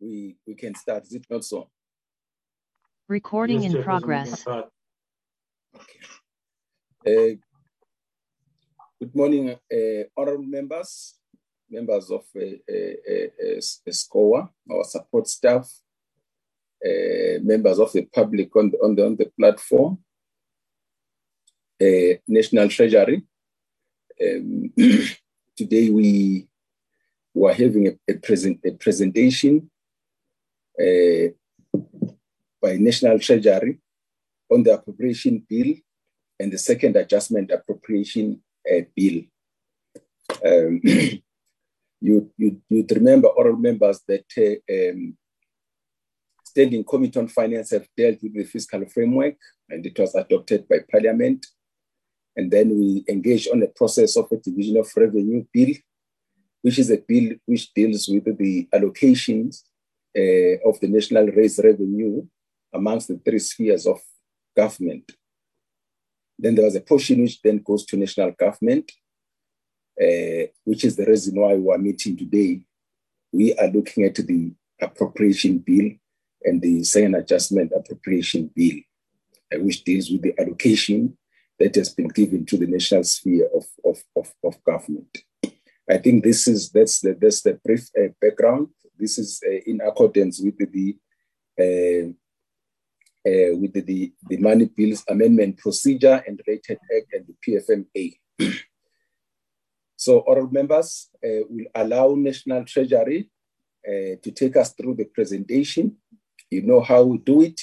we we can start. Is it not so? Recording Yes, in Chairperson, progress. Okay. Uh, good morning, uh, honorable members, members of uh, uh, uh, uh, SCOA, our support staff, uh, members of the public on the, on the, on the platform, uh, National Treasury. Um, today we were having a, a, present, a presentation by National Treasury on the appropriation bill and the second adjustment appropriation uh, bill. Um, you, you, you'd remember, oral members, that uh, um, Standing Committee on Finance have dealt with the fiscal framework and it was adopted by Parliament. And then we engaged on the process of a division of revenue bill, which is a bill which deals with the allocations uh, of the national raised revenue amongst the three spheres of government. Then there was a portion which then goes to national government, uh, which is the reason why we are meeting today. We are looking at the appropriation bill and the second adjustment appropriation bill, uh, which deals with the allocation that has been given to the national sphere of, of, of, of government. I think this is that's the that's the brief uh, background. This is uh, in accordance with the uh, uh, with the, the, Money Bills Amendment Procedure and Related Act and the PFMA. so, oral members will allow National Treasury to take us through the presentation. You know how we do it.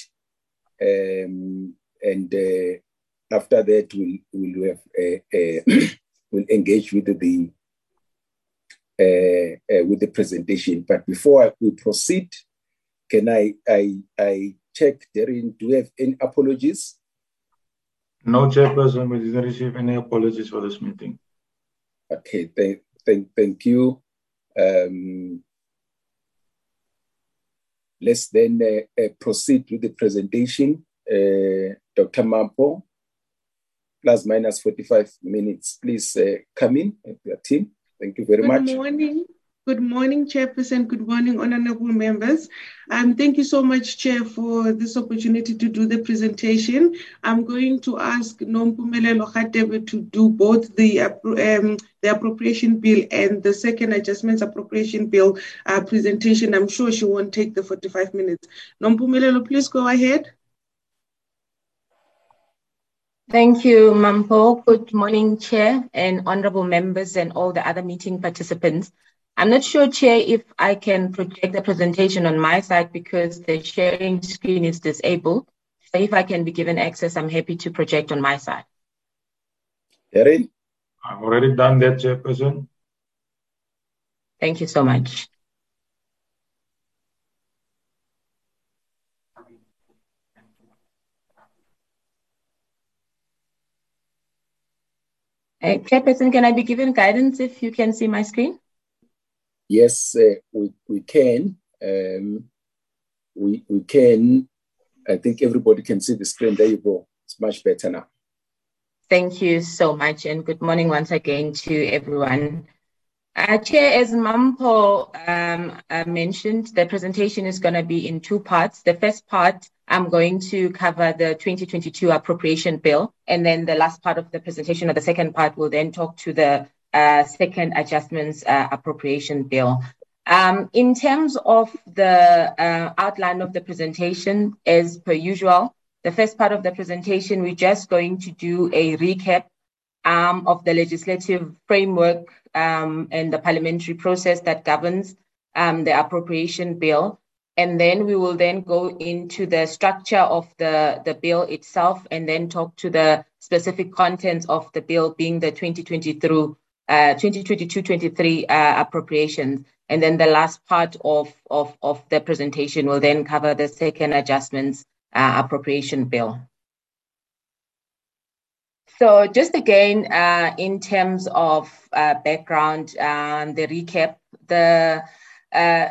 Um, and after that, we'll, we'll, have, we'll engage with the with the presentation. But before we proceed, can I, I, I check, Darren, do we have any apologies? No, Chairperson, we didn't receive any apologies for this meeting. Okay, thank, thank, thank you. Um, let's then uh, uh, proceed with the presentation. Uh, Dr. Mampho, plus minus 45 minutes. Please uh, come in, your team. Thank you very Good much. Good morning. Good morning, Chairperson. Good morning, honorable members. Um, thank you so much, Chair, for this opportunity to do the presentation. I'm going to ask Nompumelelo Khatebe to do both the, um, the appropriation bill and the second adjustments appropriation bill uh, presentation. I'm sure she won't take the 45 minutes. Nompumelelo, please go ahead. Thank you, Mampho. Good morning, Chair and honorable members and all the other meeting participants. I'm not sure, Chair, if I can project the presentation on my side because the sharing screen is disabled. So if I can be given access, I'm happy to project on my side. Erin? I've already done that, Chairperson. Thank you so much. Uh, Chairperson, can I be given guidance if you can see my screen? Yes, uh, we, we can. Um, we, we can. I think everybody can see the screen. There you go. It's much better now. Thank you so much, and good morning once again to everyone. Uh, Chair, as Mampho um, uh, mentioned, the presentation is going to be in two parts. The first part, I'm going to cover the 2022 appropriation bill, and then the last part of the presentation, or the second part, will then talk to the uh, second adjustments uh, appropriation bill. Um, in terms of the uh, outline of the presentation, as per usual, the first part of the presentation, we're just going to do a recap um, of the legislative framework um, and the parliamentary process that governs um, the appropriation bill. And then we will then go into the structure of the, the bill itself and then talk to the specific contents of the bill being the 2020 through uh, 2022-23 uh, appropriations. And then the last part of, of, of the presentation will then cover the second adjustments uh, appropriation bill. So just again, uh, in terms of uh, background, um, the recap, the uh,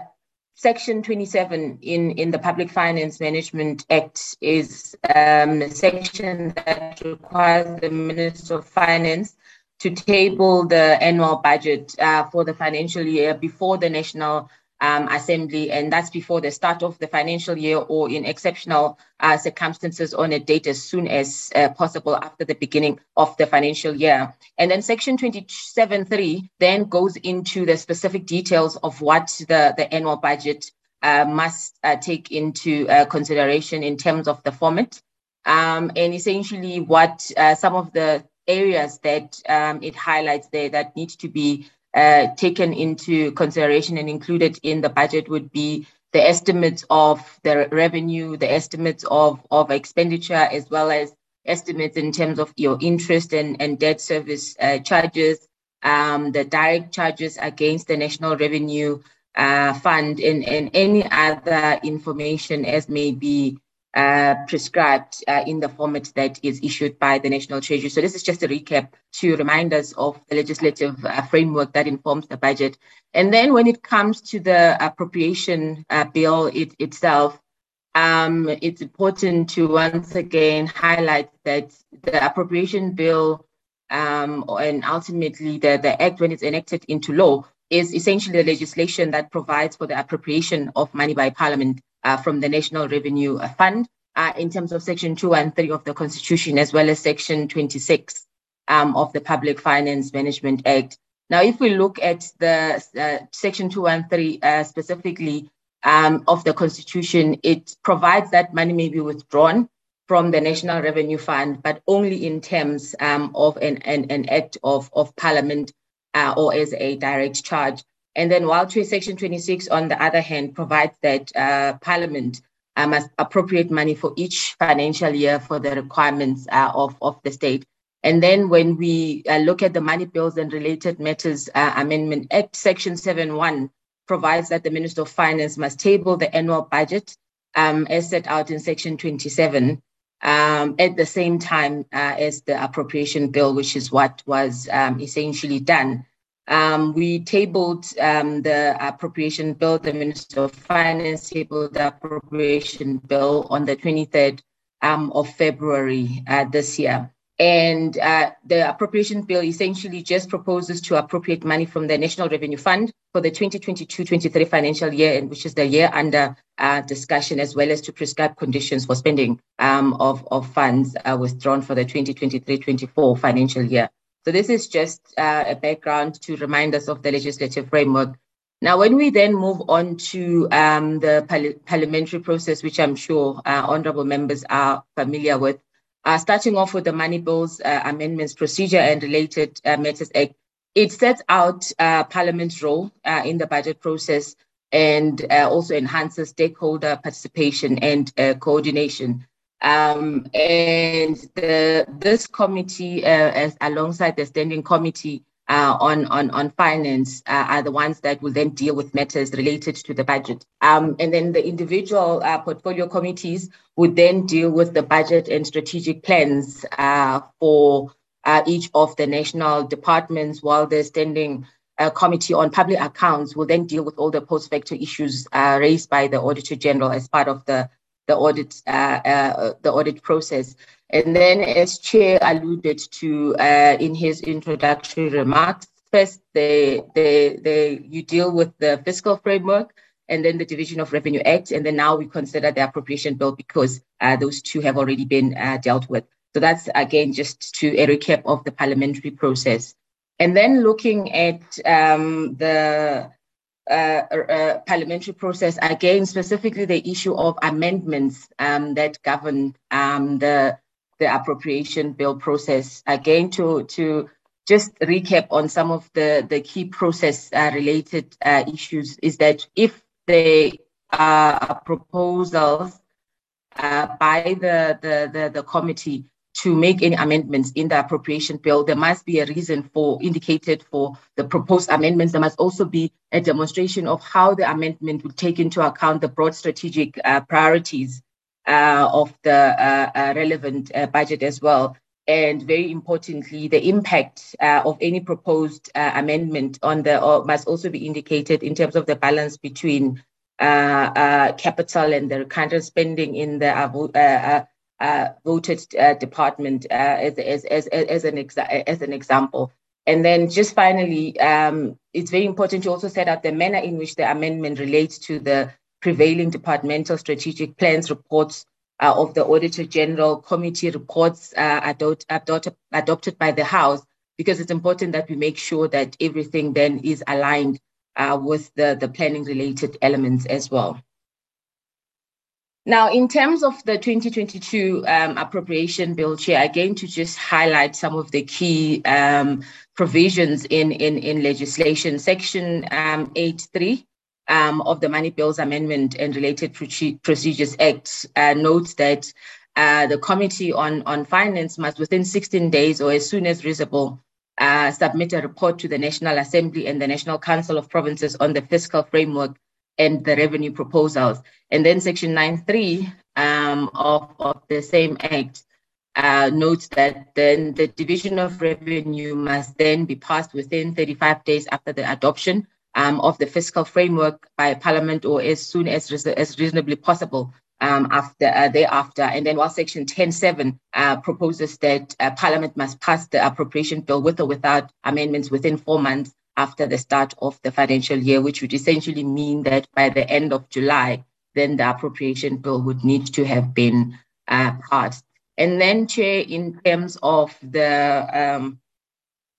Section 27 in, in the Public Finance Management Act is um, a section that requires the Minister of Finance to table the annual budget uh, for the financial year before the National um, assembly, and that's before the start of the financial year or in exceptional uh, circumstances on a date as soon as uh, possible after the beginning of the financial year. And then Section 27.3 then goes into the specific details of what the, the annual budget uh, must uh, take into uh, consideration in terms of the format. Um, and essentially, what uh, some of the areas that um, it highlights there that need to be uh, taken into consideration and included in the budget would be the estimates of the revenue, the estimates of, of expenditure, as well as estimates in terms of your interest and, and debt service uh, charges, um, the direct charges against the National Revenue uh, Fund, and, and any other information as may be uh, prescribed uh, in the format that is issued by the National Treasury. So this is just a recap to remind us of the legislative uh, framework that informs the budget. And then when it comes to the appropriation uh, bill it, itself, um, it's important to once again highlight that the appropriation bill um, and ultimately the, the act when it's enacted into law is essentially the legislation that provides for the appropriation of money by parliament from the National Revenue Fund uh, in terms of Section 2 and 3 of the Constitution, as well as Section 26 um, of the Public Finance Management Act. Now, if we look at the uh, Section 2 and 3 uh, specifically um, of the Constitution, it provides that money may be withdrawn from the National Revenue Fund, but only in terms um, of an, an, an, act of, of Parliament uh, or as a direct charge. And then while Section 26, on the other hand, provides that uh, Parliament uh, must appropriate money for each financial year for the requirements uh, of, of the state. And then when we uh, look at the Money Bills and Related Matters uh, Amendment Act, Section 7.1 provides that the Minister of Finance must table the annual budget um, as set out in Section 27 um, at the same time uh, as the appropriation bill, which is what was um, essentially done. Um, we tabled um, the appropriation bill. The Minister of Finance tabled the appropriation bill on the 23rd um, of February uh, this year. And uh, the appropriation bill essentially just proposes to appropriate money from the National Revenue Fund for the 2022-23 financial year, which is the year under uh, discussion, as well as to prescribe conditions for spending um, of, of funds uh, withdrawn for the 2023-24 financial year. So this is just uh, a background to remind us of the legislative framework. Now, when we then move on to um, the par- parliamentary process, which I'm sure uh, honourable members are familiar with, uh, starting off with the Money Bills uh, Amendments Procedure and Related uh, Matters Act, it sets out uh, Parliament's role in the budget process and also enhances stakeholder participation and coordination. Um, and the, this committee, uh, as, alongside the standing committee uh, on, on, on finance, uh, are the ones that will then deal with matters related to the budget. Um, and then the individual uh, portfolio committees would then deal with the budget and strategic plans uh, for uh, each of the national departments, while the standing committee on public accounts will then deal with all the post-facto issues raised by the Auditor General as part of the the audit uh, uh, the audit process. And then, as Chair alluded to uh, in his introductory remarks, first they, they, they, you deal with the fiscal framework and then the Division of Revenue Act, and then now we consider the appropriation bill because uh, those two have already been uh, dealt with. So that's again just to a recap of the parliamentary process. And then looking at um, the uh, parliamentary process, again, specifically the issue of amendments um, that govern um, the the appropriation bill process. Again, to to just recap on some of the the key process uh, related uh, issues is that if there are proposals uh, by the, the the the committee to make any amendments in the appropriation bill, there must be a reason for indicated for the proposed amendments. There must also be a demonstration of how the amendment would take into account the broad strategic uh, priorities uh, of the uh, uh relevant uh, budget as well. And very importantly, the impact uh, of any proposed amendment on the must also be indicated in terms of the balance between capital and the current spending in the uh, voted uh, department uh, as, as, as, as, an exa- as an example. And then just finally, um, it's very important to also set out the manner in which the amendment relates to the prevailing departmental strategic plans reports uh, of the Auditor General Committee reports uh, adopt, adopt, adopted by the House, because it's important that we make sure that everything then is aligned uh, with the, the planning related elements as well. Now, in terms of the 2022 um, appropriation bill, Chair, again to just highlight some of the key um, provisions in, in, in legislation. Section um, 8.3 um, of the Money Bills Amendment and Related Procedures Act uh, notes that uh, the Committee on, on Finance must, within 16 days or as soon as reasonable, uh, submit a report to the National Assembly and the National Council of Provinces on the fiscal framework and the revenue proposals. And then Section 9.3 um, of, of the same Act uh, notes that then the division of revenue must then be passed within 35 days after the adoption um, of the fiscal framework by Parliament or as soon as, as reasonably possible um, after uh, thereafter. And then while Section 10.7 uh, proposes that uh, Parliament must pass the appropriation bill with or without amendments within four months after the start of the financial year, which would essentially mean that by the end of July, then the appropriation bill would need to have been uh, passed. And then, Chair, in terms of the, um,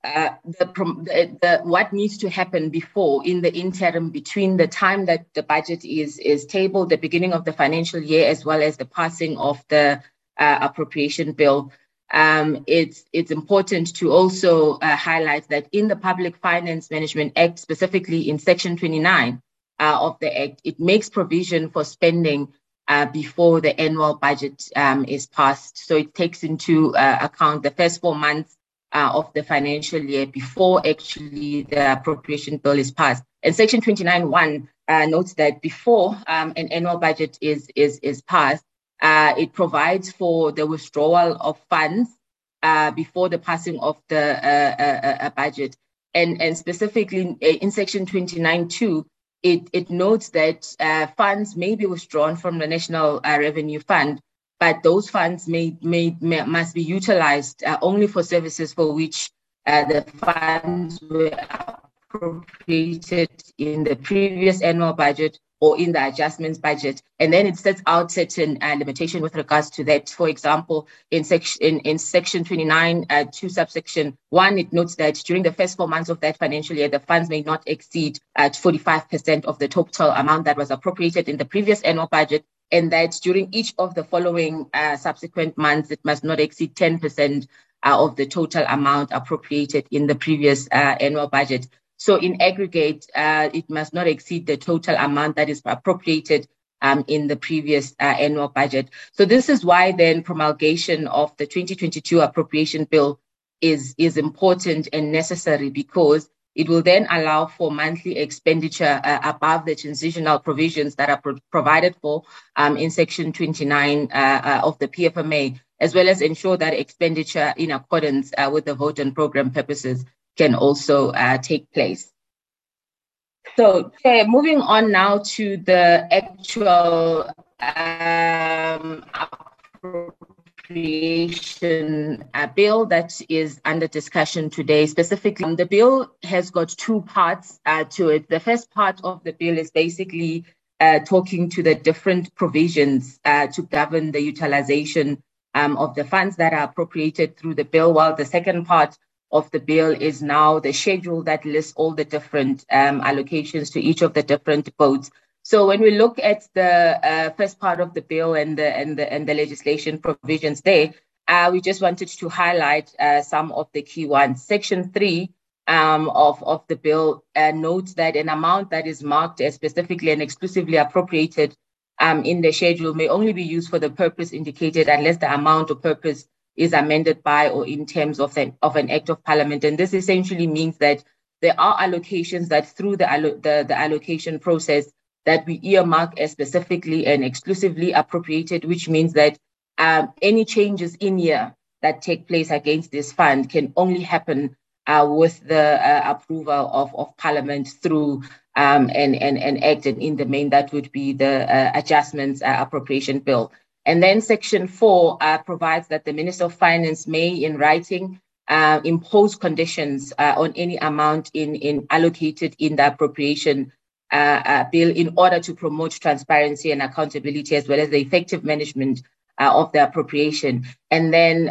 uh, the, the, the, what needs to happen before in the interim between the time that the budget is is tabled, the beginning of the financial year, as well as the passing of the uh, appropriation bill, um, it's it's important to also uh, highlight that in the Public Finance Management Act, specifically in Section 29 uh, of the Act, it makes provision for spending uh, before the annual budget um, is passed. So it takes into uh, account the first four months uh, of the financial year before actually the appropriation bill is passed. And Section 29.1 uh, notes that before um, an annual budget is is is passed, uh, it provides for the withdrawal of funds uh, before the passing of the uh, uh, uh budget. And, and specifically in Section 29.2, it, it notes that uh, funds may be withdrawn from the National Revenue Fund, but those funds may, may, may must be utilized only for services for which the funds were appropriated in the previous annual budget or in the adjustments budget. And then it sets out certain uh, limitation with regards to that. For example, in section in, in section 29, uh, two subsection one, it notes that during the first four months of that financial year, the funds may not exceed at 45% of the total amount that was appropriated in the previous annual budget. And that during each of the following uh, subsequent months, it must not exceed 10% uh, of the total amount appropriated in the previous uh, annual budget. So in aggregate, uh, it must not exceed the total amount that is appropriated um, in the previous uh, annual budget. So this is why then promulgation of the 2022 appropriation bill is, is important and necessary because it will then allow for monthly expenditure uh, above the transitional provisions that are pro- provided for um, in Section 29 uh, uh, of the PFMA, as well as ensure that expenditure in accordance uh, with the vote and program purposes can also uh, take place. So, okay, moving on now to the actual um, appropriation uh, bill that is under discussion today. Specifically, um, the bill has got two parts uh, to it. The first part of the bill is basically uh, talking to the different provisions uh, to govern the utilization um, of the funds that are appropriated through the bill, while the second part of the bill is now the schedule that lists all the different um, allocations to each of the different votes. So when we look at the uh, first part of the bill and the and the and the legislation provisions there, uh, we just wanted to highlight uh, some of the key ones. Section three um, of of the bill uh, notes that an amount that is marked as specifically and exclusively appropriated um, in the schedule may only be used for the purpose indicated unless the amount or purpose is amended by or in terms of an, of an act of parliament. And this essentially means that there are allocations that through the, the, the allocation process that we earmark as specifically and exclusively appropriated, which means that um, any changes in year that take place against this fund can only happen uh, with the uh, approval of, of Parliament through um, an, an, an act, and in the main, that would be the uh, adjustments uh, appropriation bill. And then Section 4 uh, provides that the Minister of Finance may, in writing, uh, impose conditions uh, on any amount in, in allocated in the appropriation uh, uh, bill in order to promote transparency and accountability as well as the effective management uh, of the appropriation. And then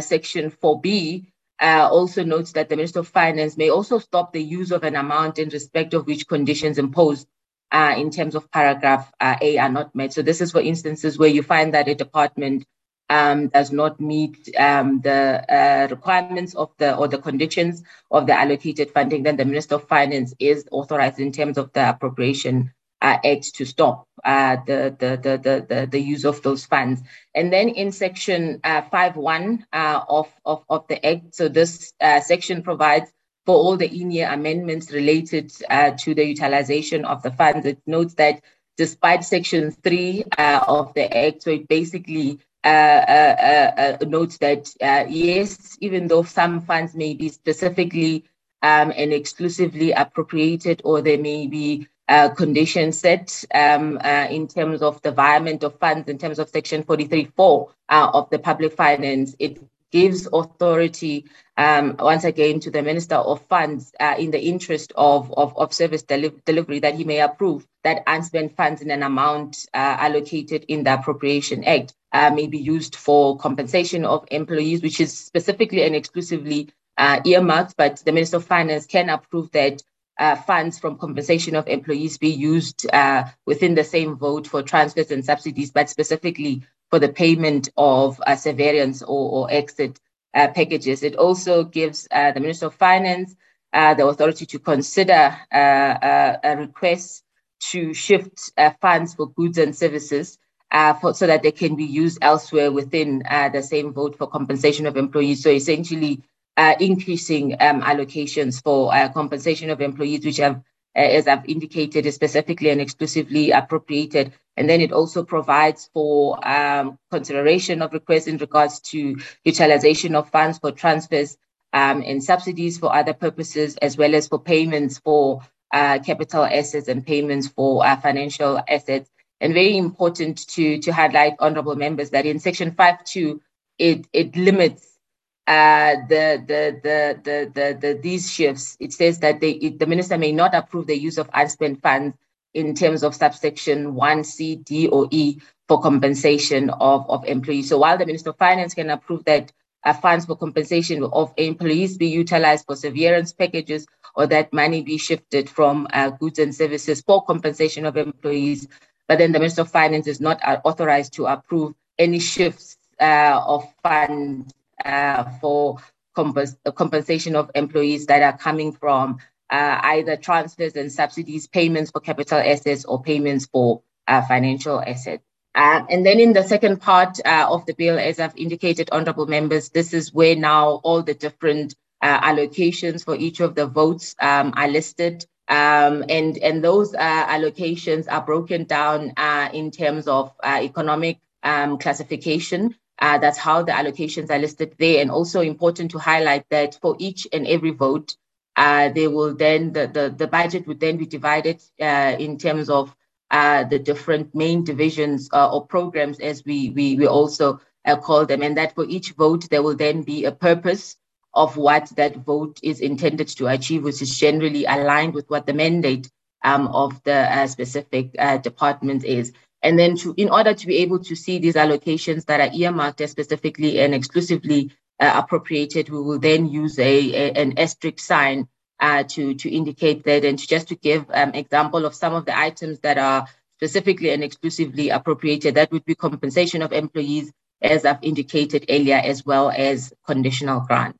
Section 4B also notes that the Minister of Finance may also stop the use of an amount in respect of which conditions imposed in terms of paragraph A are not met. So this is for instances where you find that a department um, does not meet um, the uh, requirements of the or the conditions of the allocated funding, then the Minister of Finance is authorized in terms of the appropriation uh, act to stop uh, the, the, the, the, the use of those funds. And then in section uh, 5.1 uh, of, of, of the act, so this uh, section provides for all the in-year amendments related uh, to the utilization of the funds. It notes that despite section 3 of the act, so it basically uh, uh, uh, notes that yes, even though some funds may be specifically um, and exclusively appropriated, or there may be conditions set um, in terms of the environment of funds, in terms of Section 43.4 of the Public Finance, it gives authority um, once again to the Minister of Funds uh, in the interest of, of, of service deli- delivery that he may approve that unspent funds in an amount uh, allocated in the Appropriation Act uh, may be used for compensation of employees, which is specifically and exclusively uh, earmarked, but the Minister of Finance can approve that uh, funds from compensation of employees be used uh, within the same vote for transfers and subsidies, but specifically for the payment of uh, severance or, or exit uh, packages. It also gives uh, the Minister of Finance uh, the authority to consider a request to shift funds for goods and services for, so that they can be used elsewhere within the same vote for compensation of employees. So essentially, increasing um, allocations for compensation of employees, which have uh, as I've indicated, is specifically and exclusively appropriated. And then it also provides for um, consideration of requests in regards to utilization of funds for transfers um, and subsidies for other purposes, as well as for payments for uh, capital assets and payments for uh, financial assets. And very important to, to highlight, honorable members, that in Section 5.2, it, it limits uh, the, the, the, the, the, the, these shifts, it says that they, it, the minister may not approve the use of unspent funds in terms of subsection 1C, D, or E for compensation of, of employees. So while the Minister of Finance can approve that uh, funds for compensation of employees be utilized for severance packages or that money be shifted from uh, goods and services for compensation of employees, but then the Minister of Finance is not authorized to approve any shifts uh, of funds for compens- compensation of employees that are coming from uh, either transfers and subsidies, payments for capital assets, or payments for uh, financial assets. Uh, and then in the second part uh, of the bill, as I've indicated, honorable members, this is where now all the different uh, allocations for each of the votes um, are listed. Um, and, and those allocations are broken down in terms of economic um, classification uh, that's how the allocations are listed there. And also important to highlight that for each and every vote, uh, they will then the, the, the budget would then be divided uh, in terms of uh, the different main divisions uh, or programs, as we we, we also uh, call them, and that for each vote there will then be a purpose of what that vote is intended to achieve, which is generally aligned with what the mandate um, of the specific department is. And then to, in order to be able to see these allocations that are earmarked specifically and exclusively uh, appropriated, we will then use a, a an asterisk sign uh, to, to indicate that and to just to give um, example of some of the items that are specifically and exclusively appropriated, that would be compensation of employees, as I've indicated earlier, as well as conditional grant.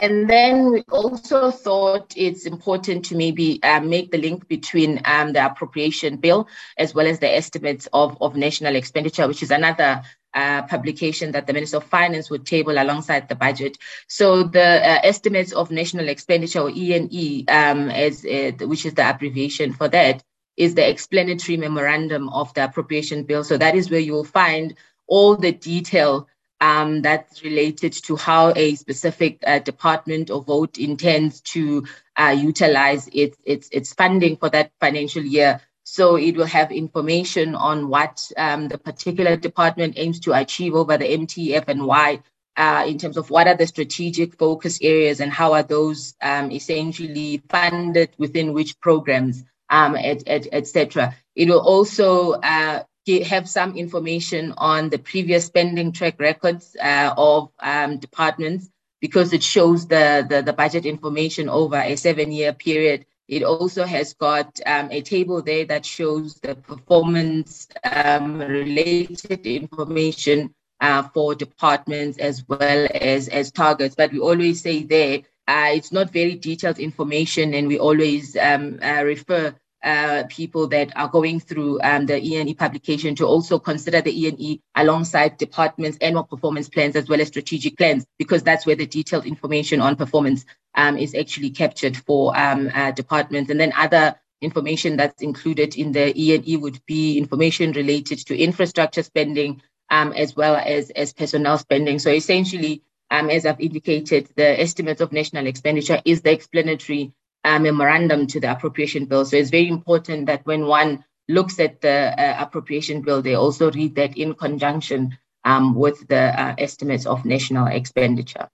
And then we also thought it's important to maybe uh, make the link between um, the appropriation bill as well as the estimates of, of national expenditure, which is another uh, publication that the Minister of Finance would table alongside the budget. So the uh, estimates of national expenditure or ENE, um, as uh, which is the abbreviation for that, is the explanatory memorandum of the appropriation bill. So that is where you will find all the detail um, that's related to how a specific uh, department or vote intends to uh, utilize its, its, its funding for that financial year. So it will have information on what um, the particular department aims to achieve over the MTEF and why uh, in terms of what are the strategic focus areas and how are those um, essentially funded within which programs, um, etc. Et, et it will also uh, have some information on the previous spending track records uh, of um, departments because it shows the, the, the, budget information over a seven year period. It also has got um, a table there that shows the performance um, related information uh, for departments as well as, as targets. But we always say there, uh, it's not very detailed information, and we always um, uh, refer uh, people that are going through um, the ENE publication to also consider the ENE alongside departments' annual performance plans as well as strategic plans, because that's where the detailed information on performance um, is actually captured for um, uh, departments. And then other information that's included in the ENE would be information related to infrastructure spending um, as well as, as personnel spending. So essentially, um, as I've indicated, the estimates of national expenditure is the explanatory uh, memorandum to the appropriation bill. So it's very important that when one looks at the uh, appropriation bill, they also read that in conjunction um, with the uh, estimates of national expenditure.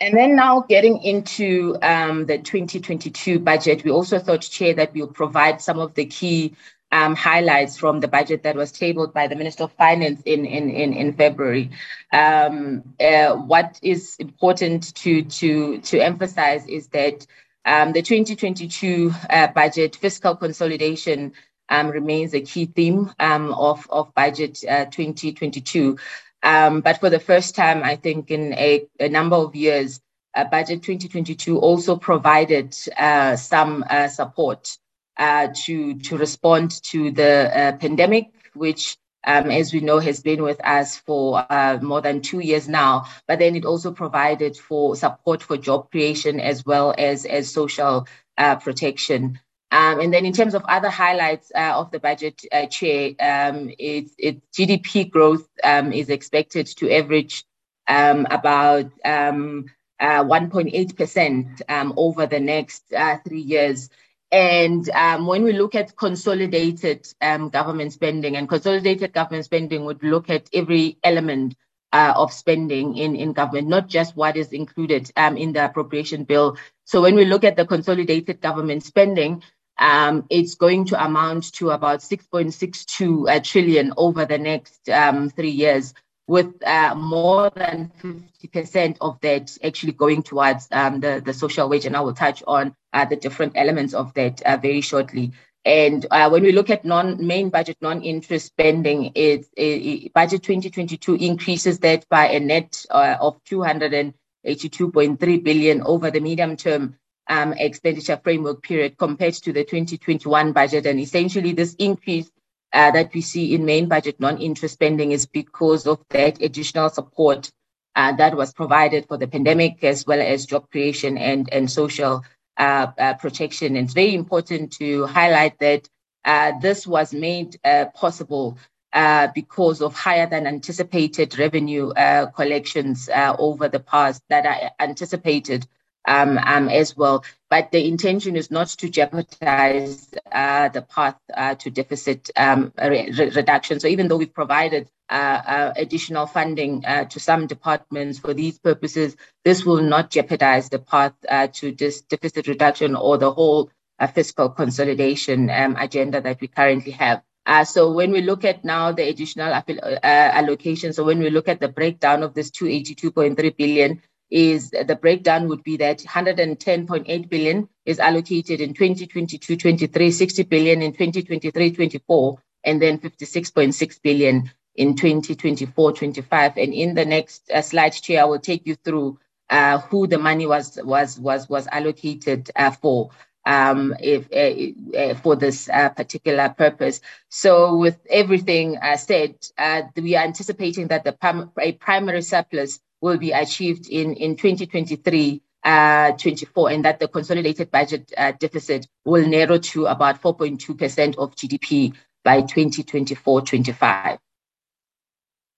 And then now getting into um, the 2022 budget, we also thought, Chair, that we'll provide some of the key um, highlights from the budget that was tabled by the Minister of Finance in, in, in, in February. Um, uh, what is important to, to, to emphasize is that um, the 2022 uh, budget, fiscal consolidation, um, remains a key theme um, of, of budget uh, 2022. Um, but for the first time, I think in a, a number of years, uh, budget 2022 also provided uh, some uh, support uh, to to respond to the uh, pandemic, which um, as we know, has been with us for uh, more than two years now. But then it also provided for support for job creation as well as as social uh, protection. Um, and then in terms of other highlights uh, of the budget, uh, Chair, um, its, its GDP growth um, is expected to average um, about 1.8% um, um, over the next three years. And um, when we look at consolidated um, government spending, and consolidated government spending would look at every element uh, of spending in, in government, not just what is included um, in the appropriation bill. So when we look at the consolidated government spending, um, it's going to amount to about 6.62 uh, over the next um, three years with uh, more than 50% of that actually going towards um, the, the social wage. And I will touch on uh, the different elements of that uh, very shortly. And uh, when we look at non main budget non-interest spending, it's it, budget 2022 increases that by a net uh, of 282.3 billion over the medium term um, expenditure framework period compared to the 2021 budget. And essentially, this increase uh, that we see in main budget non-interest spending is because of that additional support uh, that was provided for the pandemic as well as job creation and, and social uh, uh protection. And it's very important to highlight that uh, this was made uh, possible because of higher than anticipated revenue collections over the past that are anticipated um, um, as well. But the intention is not to jeopardize uh, the path uh, to deficit um, re- reduction. So even though we've provided uh, uh additional funding uh, to some departments for these purposes, this will not jeopardize the path uh, to this deficit reduction or the whole fiscal consolidation um, agenda that we currently have. Uh, so when we look at now the additional uh, allocation, so when we look at the breakdown of this 282.3 billion, is the breakdown would be that 110.8 billion is allocated in 2022-23, 60 billion in 2023-24, and then 56.6 billion in 2024-25. And in the next uh, slide, Chair, I will take you through uh, who the money was was was was allocated uh, for. Um, if uh, uh, for this uh, particular purpose. So, with everything said, we are anticipating that the prim- a primary surplus will be achieved in, in 2023 uh, 24, and that the consolidated budget uh, deficit will narrow to about 4.2% of GDP by 2024 25.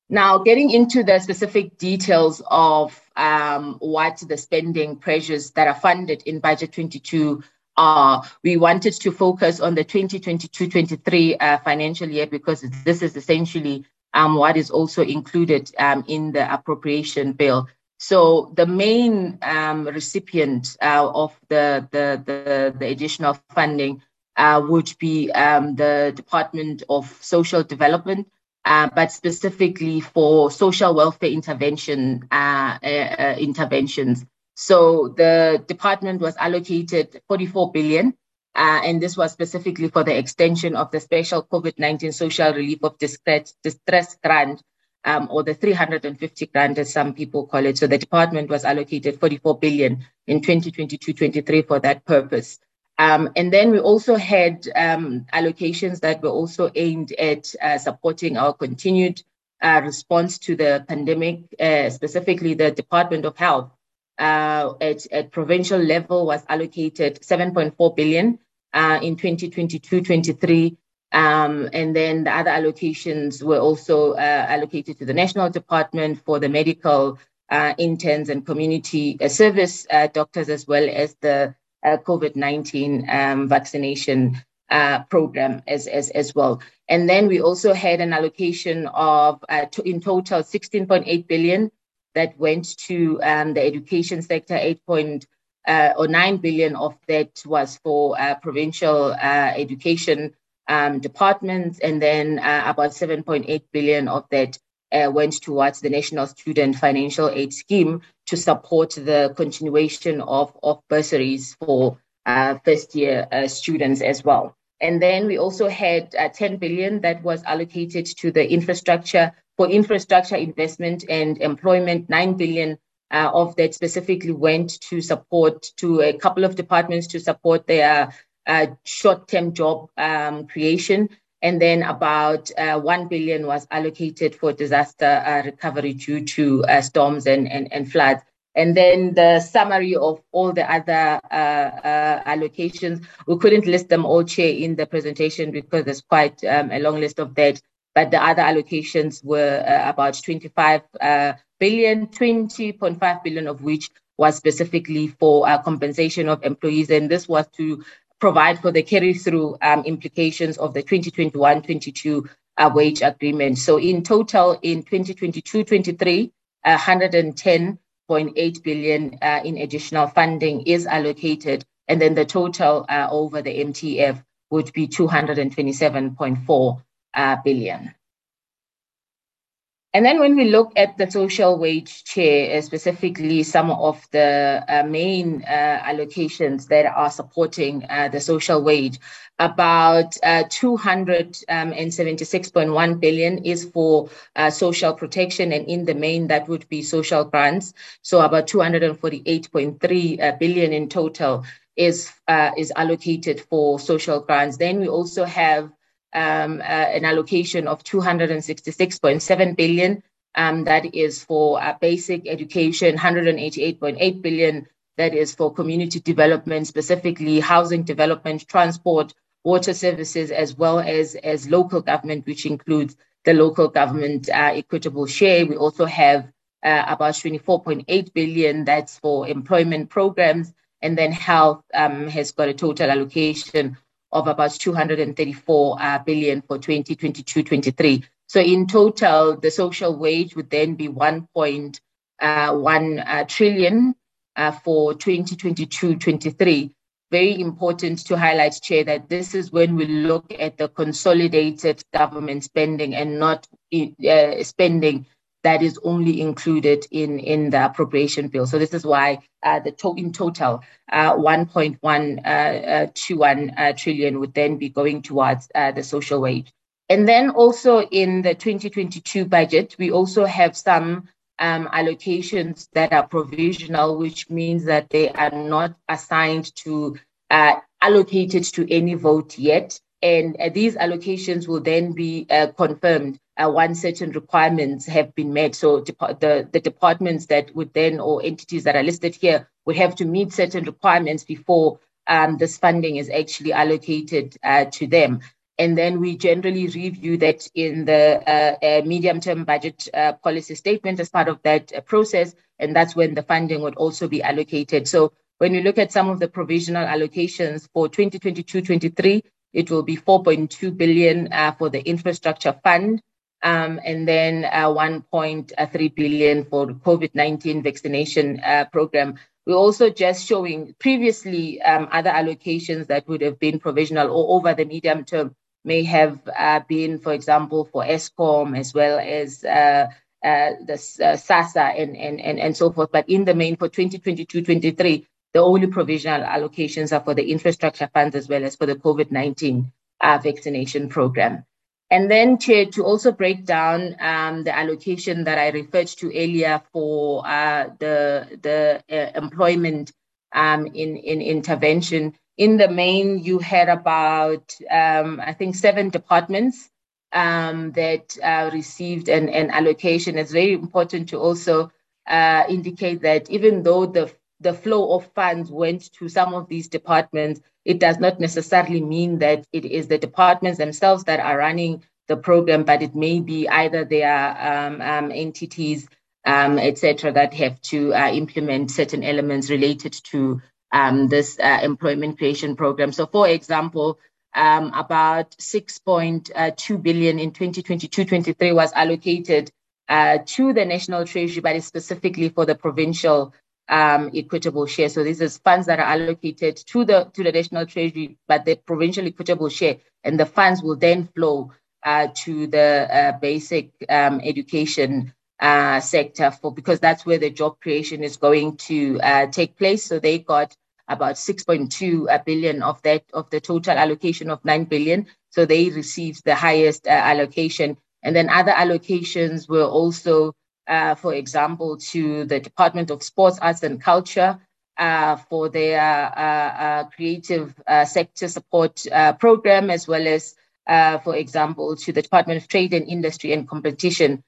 Now, getting into the specific details of um, what the spending pressures that are funded in Budget 22 are, we wanted to focus on the 2022 23 uh, financial year because this is essentially um, what is also included um, in the appropriation bill. So the main um, recipient uh, of the, the, the, the, additional funding uh, would be um, the Department of Social Development, uh, but specifically for social welfare intervention uh, uh, uh, interventions. So the department was allocated 44 billion, and this was specifically for the extension of the special COVID-19 social relief of distress, distress grant um, or the 350 grant, as some people call it. So the department was allocated 44 billion in 2022-23 for that purpose. Um, and then we also had um, allocations that were also aimed at uh, supporting our continued uh, response to the pandemic, uh, specifically the Department of Health. Uh, at, at provincial level was allocated 7.4 billion uh, in 2022-23 um, and then the other allocations were also uh, allocated to the National Department for the medical uh, interns and community service doctors, as well as the COVID 19 um, vaccination program as, well. And then we also had an allocation of, in total, 16.8 billion that went to um, the education sector, 8. Or 9 billion of that was for provincial education um, departments, and then uh, about 7.8 billion of that uh, went towards the National Student Financial Aid Scheme to support the continuation of, of bursaries for uh, first year uh, students as well. And then we also had uh, 10 billion that was allocated to the infrastructure for infrastructure investment and employment, 9 billion uh, of that specifically went to support to a couple of departments to support their uh, short-term job um, creation, and then about uh, 1 billion was allocated for disaster uh, recovery due to uh, storms and, and, and, floods. And then the summary of all the other uh, allocations, we couldn't list them all, Chair, in the presentation because there's quite um, a long list of that. But the other allocations were about 25 billion, 20.5 billion of which was specifically for uh, compensation of employees. And this was to provide for the carry through um, implications of the 2021 22 uh, wage agreement. So, in total, in 2022 23, uh, 110.8 billion uh, in additional funding is allocated, and then the total uh, over the MTEF would be 227.4 uh, billion. And then when we look at the social wage chair, uh, specifically some of the uh, main uh, allocations that are supporting uh, the social wage, about uh, 276.1 um, is for uh, social protection, and in the main that would be social grants. So about 248.3 billion in total is is allocated for social grants. Then we also have um, uh, an allocation of 266.7 billion. Um, that is for uh, basic education, 188.8 billion. That is for community development, specifically housing development, transport, water services, as well as, as local government, which includes the local government uh, equitable share. We also have uh, about 24.8 billion that's for employment programs. And then health um, has got a total allocation of about 234 uh, billion for 2022-23. So in total, the social wage would then be 1.1 uh, uh, trillion uh, for 2022-23. Very important to highlight, Chair, that this is when we look at the consolidated government spending and not uh, spending that is only included in, in the appropriation bill. So this is why uh, the to- in total, uh, 1.121 uh, uh, uh, trillion would then be going towards the social wage. And then also in the 2022 budget, we also have some um, allocations that are provisional, which means that they are not assigned to allocated to any vote yet. And these allocations will then be confirmed uh, once certain requirements have been met. So the, the departments that would then, or entities that are listed here, would have to meet certain requirements before um, this funding is actually allocated uh, to them. And then we generally review that in the uh, uh medium term budget uh, policy statement as part of that uh, process. And that's when the funding would also be allocated. So when we look at some of the provisional allocations for 2022 23, it will be 4.2 billion for the infrastructure fund um, and then uh, 1.3 billion for COVID-19 vaccination uh, program. We're also just showing previously um, other allocations that would have been provisional or over the medium term may have uh, been, for example, for Eskom as well as uh, uh, the uh, SASSA and, and, and, and so forth. But in the main for 2022-23, the only provisional allocations are for the infrastructure funds as well as for the COVID-19 uh, vaccination program. And then, Chair, to also break down um, the allocation that I referred to earlier for uh, the the uh, employment um, in in intervention. In the main, you had about um, I think seven departments um, that uh, received an, an allocation. It's very important to also uh, indicate that even though the the flow of funds went to some of these departments, it does not necessarily mean that it is the departments themselves that are running the program, but it may be either their um, um, entities, um, etc., that have to uh, implement certain elements related to um, this uh, employment creation program. So, for example, um, about 6.2 uh, in 2022-23 was allocated uh, to the national treasury, but it's specifically for the provincial um, equitable share. So this is funds that are allocated to the to the national treasury, but the provincial equitable share, and the funds will then flow uh, to the uh, basic um, education uh, sector for because that's where the job creation is going to uh, take place. So they got about 6.2 uh, billion of that of the total allocation of 9 billion. So they received the highest uh, allocation, and then other allocations were also uh, for example, to the Department of Sports, Arts and Culture uh, for their uh, uh creative uh, sector support uh, program, as well as, for example, to the Department of Trade and Industry and Competition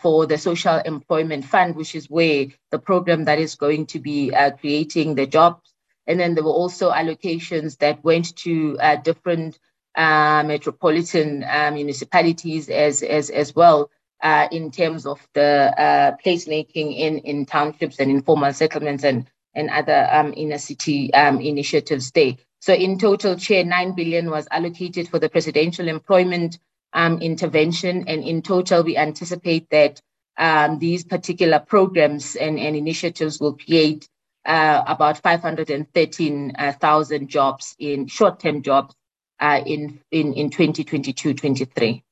for the Social Employment Fund, which is where the program that is going to be creating the jobs. And then there were also allocations that went to different metropolitan municipalities as, as, as well uh, in terms of the uh, placemaking in, in townships and informal settlements and, and other um, inner city um, initiatives there. So in total, Chair, 9 billion was allocated for the presidential employment um, intervention. And in total, we anticipate that um, these particular programs and, and initiatives will create uh, about 513,000 jobs in short-term jobs uh, in, in, in 2022-23.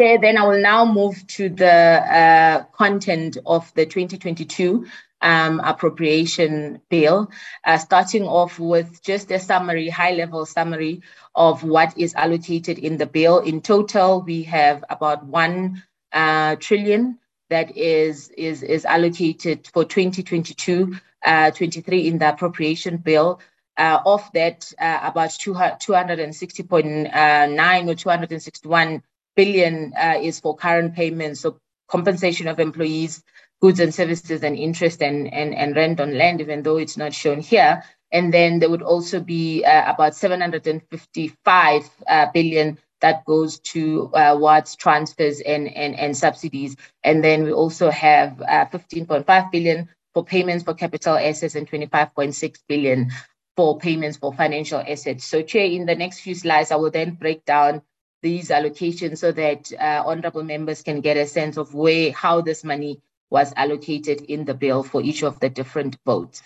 Okay, then I will now move to the uh, content of the 2022 um, appropriation bill, uh, starting off with just a summary, high level summary of what is allocated in the bill. In total, we have about one uh, trillion that is, is, is allocated for 2022 uh, 23 in the appropriation bill. Uh, of that, uh, about 260.9 uh, or 261 billion uh, is for current payments, so compensation of employees, goods and services, and interest and, and, and rent on land, even though it's not shown here. And then there would also be uh, about 755 uh, billion that goes to uh, transfers and, and, and subsidies. And then we also have uh, 15.5 billion for payments for capital assets and 25.6 billion for payments for financial assets. So, Chair, in the next few slides, I will then break down these allocations so that uh, honorable members can get a sense of where, how this money was allocated in the bill for each of the different votes.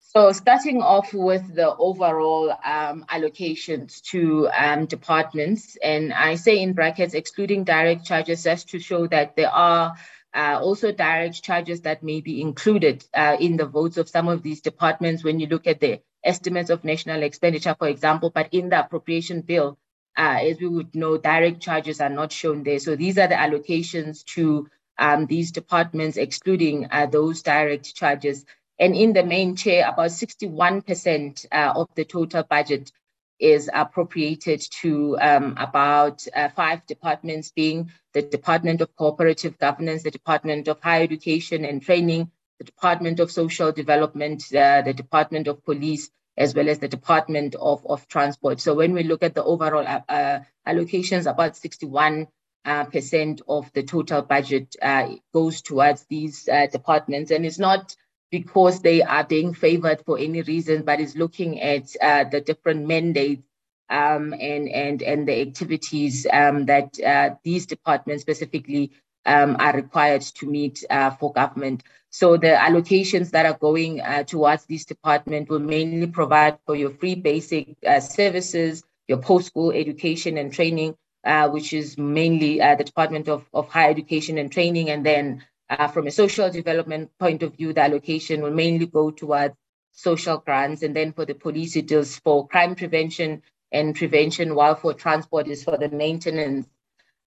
So starting off with the overall um, allocations to um, departments, and I say in brackets, excluding direct charges, just to show that there are uh, also direct charges that may be included uh, in the votes of some of these departments when you look at the estimates of national expenditure, for example, but in the appropriation bill, uh, as we would know, direct charges are not shown there. So these are the allocations to um, these departments, excluding uh, those direct charges. And in the main chair, about 61% uh, of the total budget is appropriated to um, about uh, five departments, being the Department of Cooperative Governance, the Department of Higher Education and Training, the Department of Social Development, uh, the Department of Police, as well as the Department of, of Transport. So when we look at the overall uh, uh allocations, about 61 uh, percent of the total budget uh, goes towards these uh, departments. And it's not because they are being favored for any reason, but it's looking at uh, the different mandates um, and and and the activities um, that uh, these departments specifically um, are required to meet uh, for government. So the allocations that are going uh, towards this department will mainly provide for your free basic uh, services, your post-school education and training, uh, which is mainly uh, the Department of, of Higher Education and Training. And then uh, from a social development point of view, the allocation will mainly go towards social grants. And then for the police, it is for crime prevention and prevention, while for transport is for the maintenance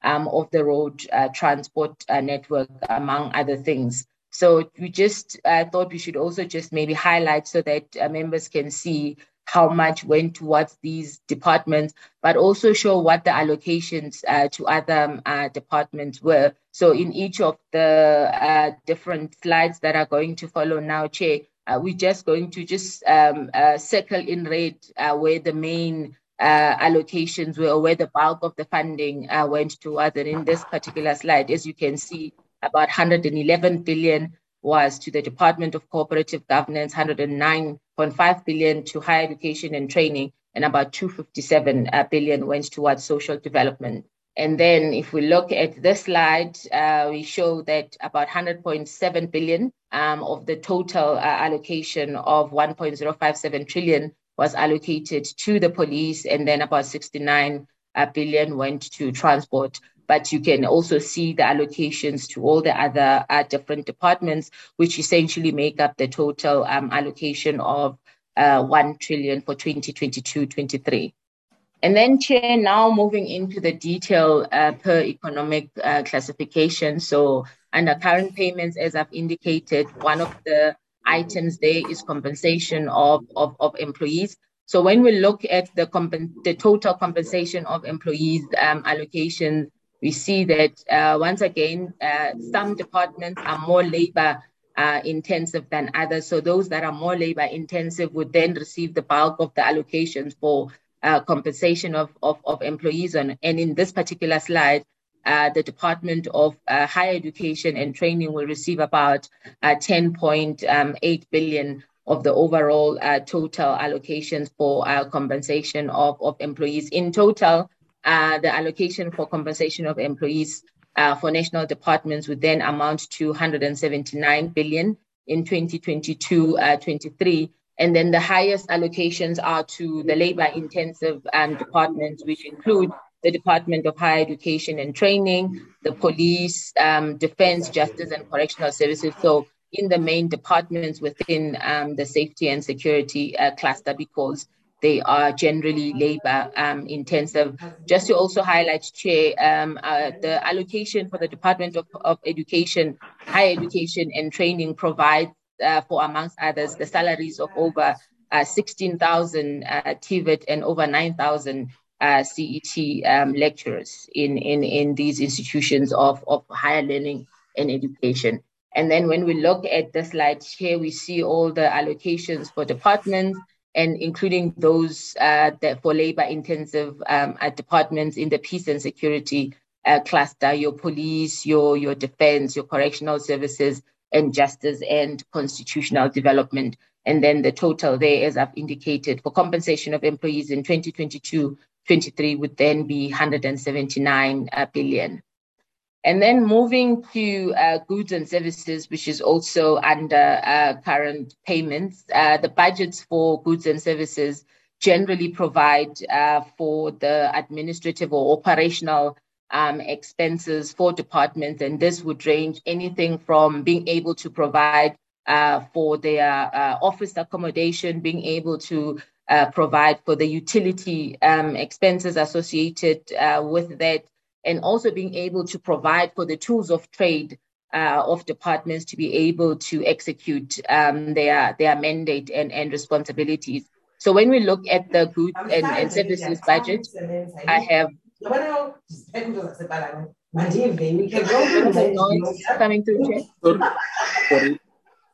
um, of the road uh, transport uh, network, among other things. So we just uh, thought we should also just maybe highlight so that uh, members can see how much went towards these departments, but also show what the allocations uh, to other um, uh, departments were. So in each of the different slides that are going to follow now, Chair, we're just going to just um, circle in red where the main uh, allocations were, where the bulk of the funding uh, went towards. And in this particular slide, as you can see, about 111 billion was to the Department of Cooperative Governance, 109.5 billion to higher education and training, and about 257 uh, billion went towards social development. And then if we look at this slide, uh, we show that about 100.7 billion um, of the total uh, allocation of 1.057 trillion was allocated to the police, and then about 69 uh, went to transport. But you can also see the allocations to all the other uh, different departments, which essentially make up the total um, allocation of uh, 1 trillion for 2022-23. And then, Chair, now moving into the detail uh, per economic uh, classification. So, under current payments, as I've indicated, one of the items there is compensation of, of, of employees. So when we look at the, comp- the total compensation of employees um, we see that uh, once again, uh, some departments are more labor uh, intensive than others. So those that are more labor intensive would then receive the bulk of the allocations for uh, compensation of, of, of employees. And, and in this particular slide, uh, the Department of uh, Higher Education and Training will receive about uh, 10.8 um, of the overall uh, total allocations for uh, compensation of, of employees. In total, the allocation for compensation of employees for national departments would then amount to 179 billion in 2022-23. And then the highest allocations are to the labor intensive um, departments, which include the Department of Higher Education and Training, the police, um, defense, justice, and correctional services. So, in the main departments within um, the safety and security uh, cluster, because they are generally labor um, intensive. Just to also highlight, Chair, um, uh, the allocation for the Department of, of Education, Higher Education and Training provides uh, for, amongst others, the salaries of over uh, 16,000 uh, TVET and over 9,000 uh, CET um, lecturers in, in, in these institutions of, of higher learning and education. And then when we look at the slide here, we see all the allocations for departments and including those uh, that for labor intensive um, departments in the peace and security uh, cluster, your police, your, your defense, your correctional services, and justice and constitutional development. And then the total there, as I've indicated, for compensation of employees in 2022 23 would then be 179 uh, billion. And then moving to uh, goods and services, which is also under uh, current payments, uh, the budgets for goods and services generally provide uh, for the administrative or operational um, expenses for departments. And this would range anything from being able to provide uh, for their office accommodation, being able to uh, provide for the utility um, expenses associated uh, with that, and also being able to provide for the tools of trade uh, of departments to be able to execute um, their their mandate and, and responsibilities. So when we look at the goods and, and services budget, I have coming through. Sorry.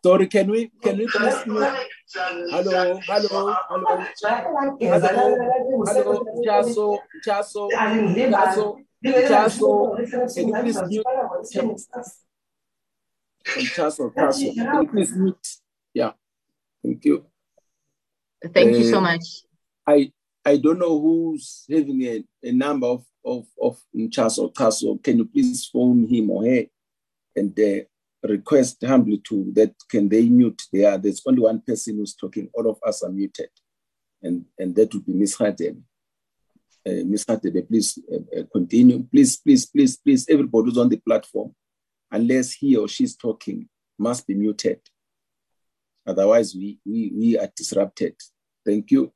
Sorry, can we can we please mute? Hello, hello, hello, hello, hello, Chaso, Chaso, Chaso, Chaso. Can you please mute? Chaso, Chaso. Can you please mute? Yeah, thank you. Thank you so much. I I don't know who's having a, a number of, of, of Nchas or Tasso. Can you please phone him or her and uh, request humbly to that can they mute there? There's only one person who's talking. All of us are muted. And, and that would be Miss Hadebe. Uh. Hadebe, please uh, uh, continue. Please, please, please, please, everybody who's on the platform, unless he or she's talking, must be muted. Otherwise, we, we, we are disrupted. Thank you.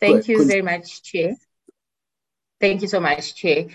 Thank you very much, Chair. Thank you so much, Chair.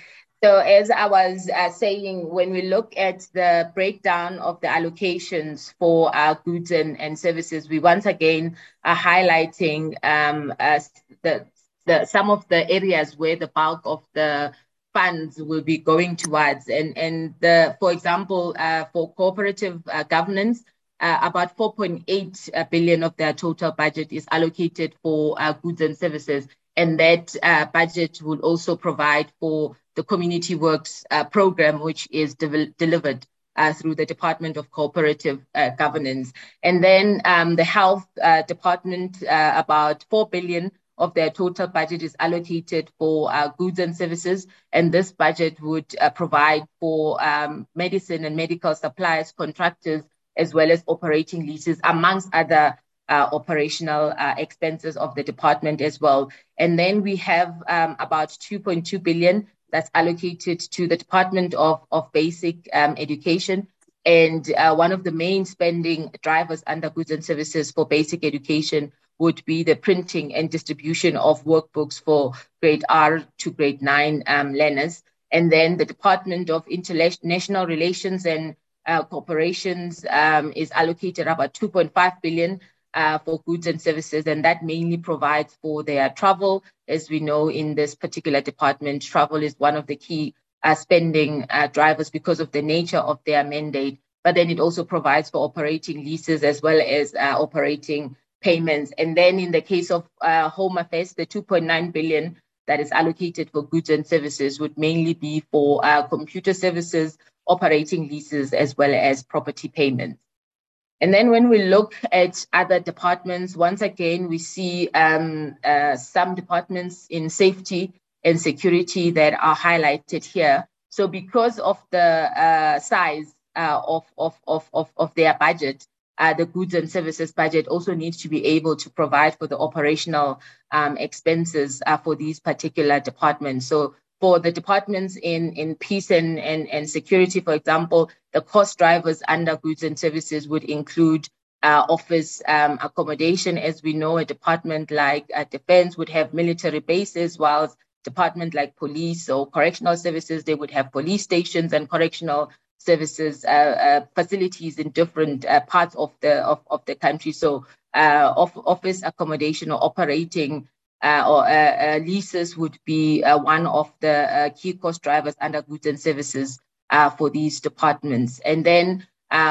So as I was uh, saying, when we look at the breakdown of the allocations for our goods and, and services, we once again are highlighting um, uh, the, the, some of the areas where the bulk of the funds will be going towards. And, and the, for example, uh, for cooperative uh, governance, uh, about 4.8 uh, of their total budget is allocated for goods and services. And that uh, budget will also provide for the Community Works uh, program, which is de- delivered uh, through the Department of Cooperative Governance. And then um, the Health Department, about 4 billion of their total budget is allocated for uh, goods and services, and this budget would uh, provide for um, medicine and medical supplies contractors as well as operating leases, amongst other uh, operational uh, expenses of the department as well. And then we have um, about 2.2 billion that's allocated to the Department of, of Basic um, Education. And uh, one of the main spending drivers under goods and services for basic education would be the printing and distribution of workbooks for grade R to grade 9 um, learners. And then the Department of International Relations and uh, corporations um, is allocated about 2.5 billion uh, for goods and services, and that mainly provides for their travel. As we know, in this particular department, travel is one of the key uh, spending uh, drivers because of the nature of their mandate. But then it also provides for operating leases as well as uh, operating payments. And then in the case of uh, Home Affairs, the 2.9 billion that is allocated for goods and services would mainly be for computer services, operating leases as well as property payments. And then when we look at other departments, once again, we see um, uh, some departments in safety and security that are highlighted here. So because of the uh, size uh, of, of, of, of, of their budget, uh, the goods and services budget also needs to be able to provide for the operational um, expenses uh, for these particular departments. So for the departments in, in peace and, and, and security, for example, the cost drivers under goods and services would include uh, office um, accommodation. As we know, a department like uh, defense would have military bases, whilst department like police or correctional services, they would have police stations and correctional services uh, uh facilities in different uh, parts of the of, of the country. So uh, office accommodation or operating uh, or uh, uh, leases would be one of the key cost drivers under goods and services for these departments. And then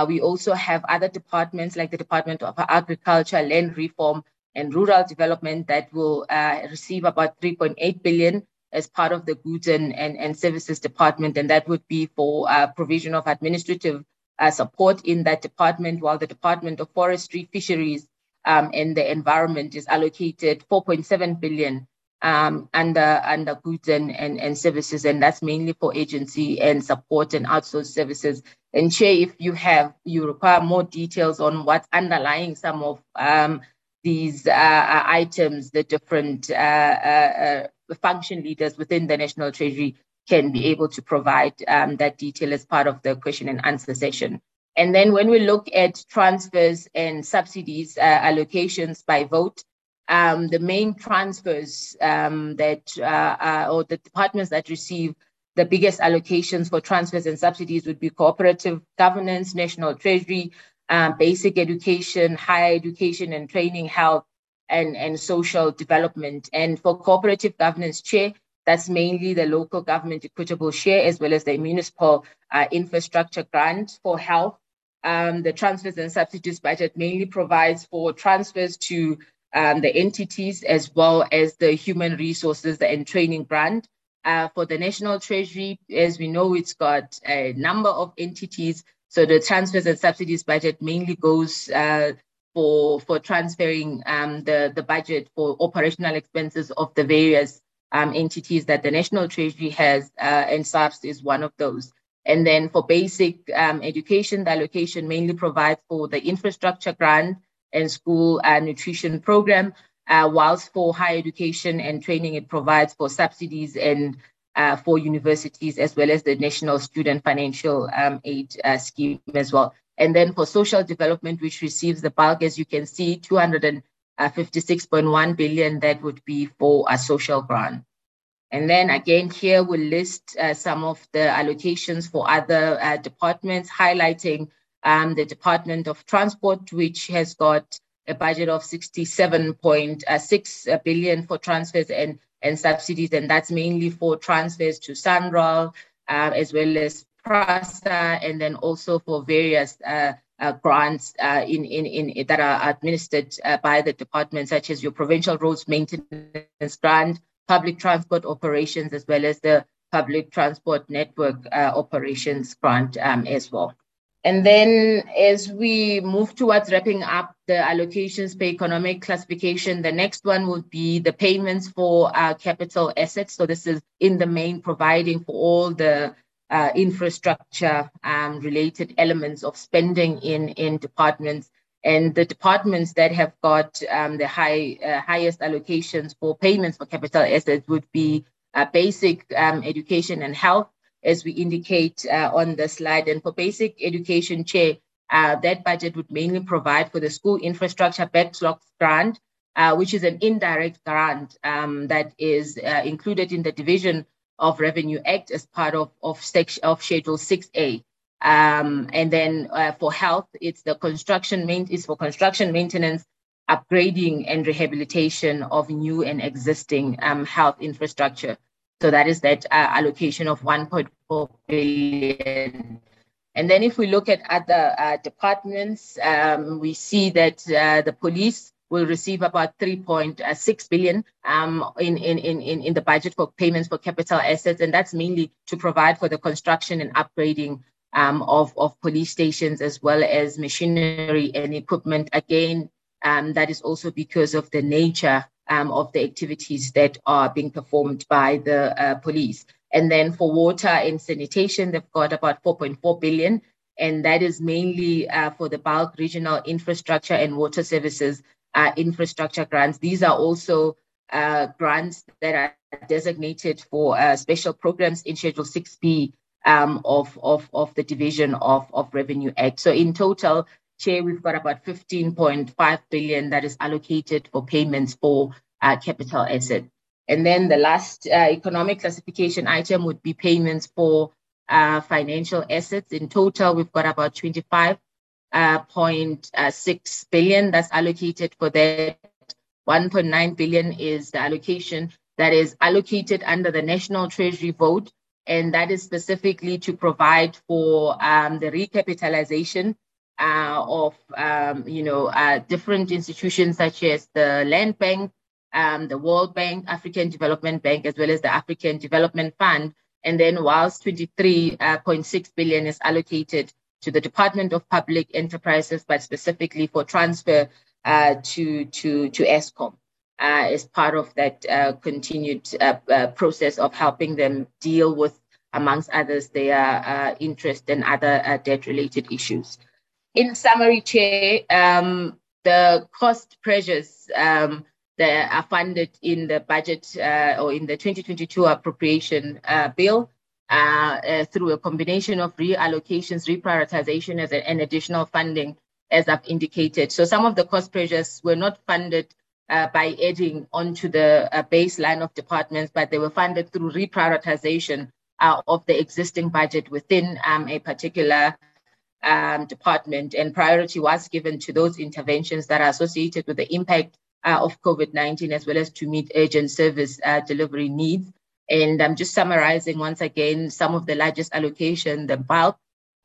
we also have other departments like the Department of Agriculture, Land Reform, and Rural Development that will receive about 3.8 billion as part of the goods and, and, and services department, and that would be for uh, provision of administrative uh, support in that department, while the Department of Forestry, Fisheries, um, and the environment is allocated 4.7 billion um, under under goods and, and, and services, and that's mainly for agency and support and outsourced services. And Chair, if you have you require more details on what's underlying some of um, these uh, uh items, the different uh, uh, uh, function leaders within the National Treasury can be able to provide um, that detail as part of the question and answer session. And then when we look at transfers and subsidies uh, allocations by vote, um, the main transfers um, that uh, uh, or the departments that receive the biggest allocations for transfers and subsidies would be cooperative governance, national treasury, um, basic education, higher education and training, health, and, and social development. And for cooperative governance chair, that's mainly the local government equitable share as well as the municipal uh, infrastructure grant for health um, the transfers and subsidies budget mainly provides for transfers to um, the entities as well as the human resources and training grant. Uh, for the National Treasury, as we know, it's got a number of entities. So the transfers and subsidies budget mainly goes uh, for for transferring um, the the budget for operational expenses of the various um, entities that the National Treasury has, uh, and SARS is one of those. And then for basic um, education, the allocation mainly provides for the infrastructure grant and school uh, nutrition program, uh, whilst for higher education and training, it provides for subsidies and uh, for universities as well as the National Student Financial um, Aid uh, Scheme as well. And then for social development, which receives the bulk, as you can see, 256.1 billion, that would be for a social grant. And then again, here we'll list uh, some of the allocations for other uh, departments, highlighting um, the Department of Transport, which has got a budget of 67.6 billion for transfers and, and subsidies, and that's mainly for transfers to SANRAL, uh, as well as PRASA, and then also for various uh, uh, grants uh, in, in, in, that are administered uh, by the department, such as your provincial roads maintenance grant, public transport operations, as well as the public transport network uh, operations grant um, as well. And then as we move towards wrapping up the allocations per economic classification, the next one would be the payments for uh, capital assets. So this is in the main providing for all the uh, infrastructure um, related elements of spending in, in departments and the departments that have got um, the high uh, highest allocations for payments for capital assets would be uh, basic um, education and health, as we indicate uh, on the slide. And for basic education, chair, uh, that budget would mainly provide for the school infrastructure backlog grant, uh, which is an indirect grant um, that is uh, included in the Division of Revenue Act as part of of, of Schedule 6A. Um, and then uh, for health, it's the construction main is for construction maintenance, upgrading and rehabilitation of new and existing um, health infrastructure. So that is that uh, allocation of 1.4 billion. And then if we look at other uh, departments, um, we see that uh, the police will receive about 3.6 billion um, in, in, in, in the budget for payments for capital assets. And that's mainly to provide for the construction and upgrading um, of, of police stations as well as machinery and equipment. Again, um, that is also because of the nature um, of the activities that are being performed by the uh, police. And then for water and sanitation, they've got about 4.4 billion, and that is mainly uh, for the bulk regional infrastructure and water services uh, infrastructure grants. These are also uh, grants that are designated for uh, special programs in Schedule 6B um, of, of, of the Division of, of Revenue Act. So in total, Chair, we've got about 15.5 billion that is allocated for payments for uh, capital asset. And then the last uh, economic classification item would be payments for uh, financial assets. In total, we've got about 25.6 uh, billion that's allocated for that. 1.9 billion is the allocation that is allocated under the National Treasury vote and that is specifically to provide for um, the recapitalization uh, of um, you know uh, different institutions such as the Land Bank, um, the World Bank, African Development Bank, as well as the African Development Fund. And then, whilst 23.6 uh, is allocated to the Department of Public Enterprises, but specifically for transfer uh, to to to Eskom uh, as part of that uh, continued uh, uh, process of helping them deal with, amongst others, their uh, interest and other uh, debt-related issues. In summary, Chair, um, the cost pressures um, that are funded in the budget or in the 2022 appropriation bill through a combination of reallocations, reprioritization, as a, and additional funding, as I've indicated. So some of the cost pressures were not funded uh, by adding onto the uh, baseline of departments, but they were funded through reprioritization uh, of the existing budget within um, a particular um, department. And priority was given to those interventions that are associated with the impact uh, of COVID 19, as well as to meet urgent service uh, delivery needs. And I'm just summarizing once again some of the largest allocation, the bulk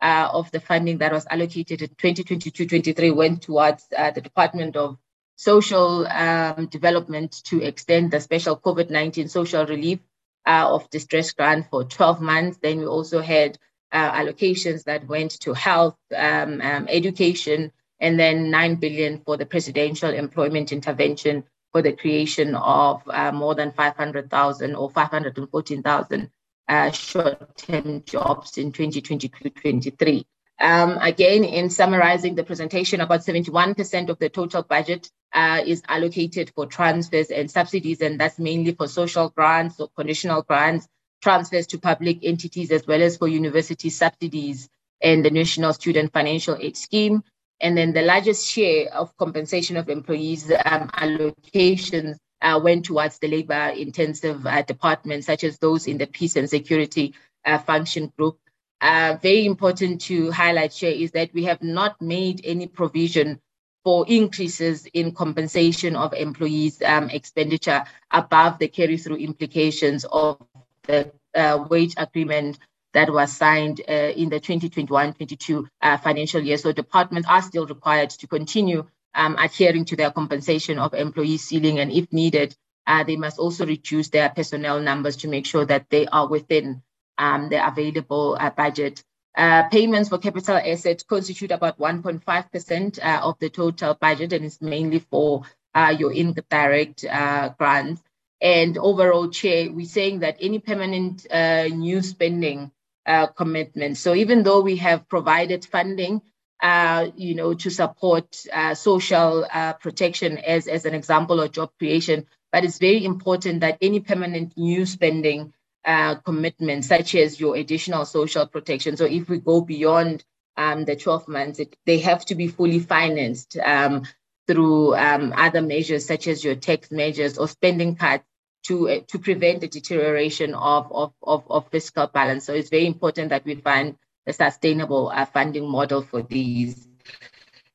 uh, of the funding that was allocated in 2022-23 went towards uh, the Department of social um, development to extend the special COVID 19 social relief uh, of distress grant for 12 months. Then we also had uh, allocations that went to health, um, um, education, and then 9 billion for the presidential employment intervention for the creation of uh, more than 500,000 or 514,000 uh, short-term jobs in 2022-23. Um, again, in summarizing the presentation, about 71% of the total budget uh, is allocated for transfers and subsidies, and that's mainly for social grants or conditional grants, transfers to public entities, as well as for university subsidies and the National Student Financial Aid Scheme. And then the largest share of compensation of employees um, allocations uh, went towards the labor intensive uh, departments, such as those in the peace and security uh, function group. Uh, very important to highlight here is that we have not made any provision for increases in compensation of employees' um, expenditure above the carry through implications of the uh, wage agreement that was signed uh, in the 2021-22 uh, financial year. So departments are still required to continue um, adhering to their compensation of employee ceiling, and if needed, uh, they must also reduce their personnel numbers to make sure that they are within um, the available uh, budget. Uh, payments for capital assets constitute about 1.5% uh, of the total budget, and is mainly for your indirect grants. And overall, Chair, we're saying that any permanent new spending uh, commitments. So even though we have provided funding, uh, you know, to support uh, social uh, protection as, as an example of job creation, but it's very important that any permanent new spending uh, commitment, such as your additional social protection, so if we go beyond um, the 12 months, it, they have to be fully financed um, through um, other measures, such as your tax measures or spending cuts to uh, to prevent the deterioration of, of, of, of, fiscal balance. So it's very important that we find a sustainable uh, funding model for these.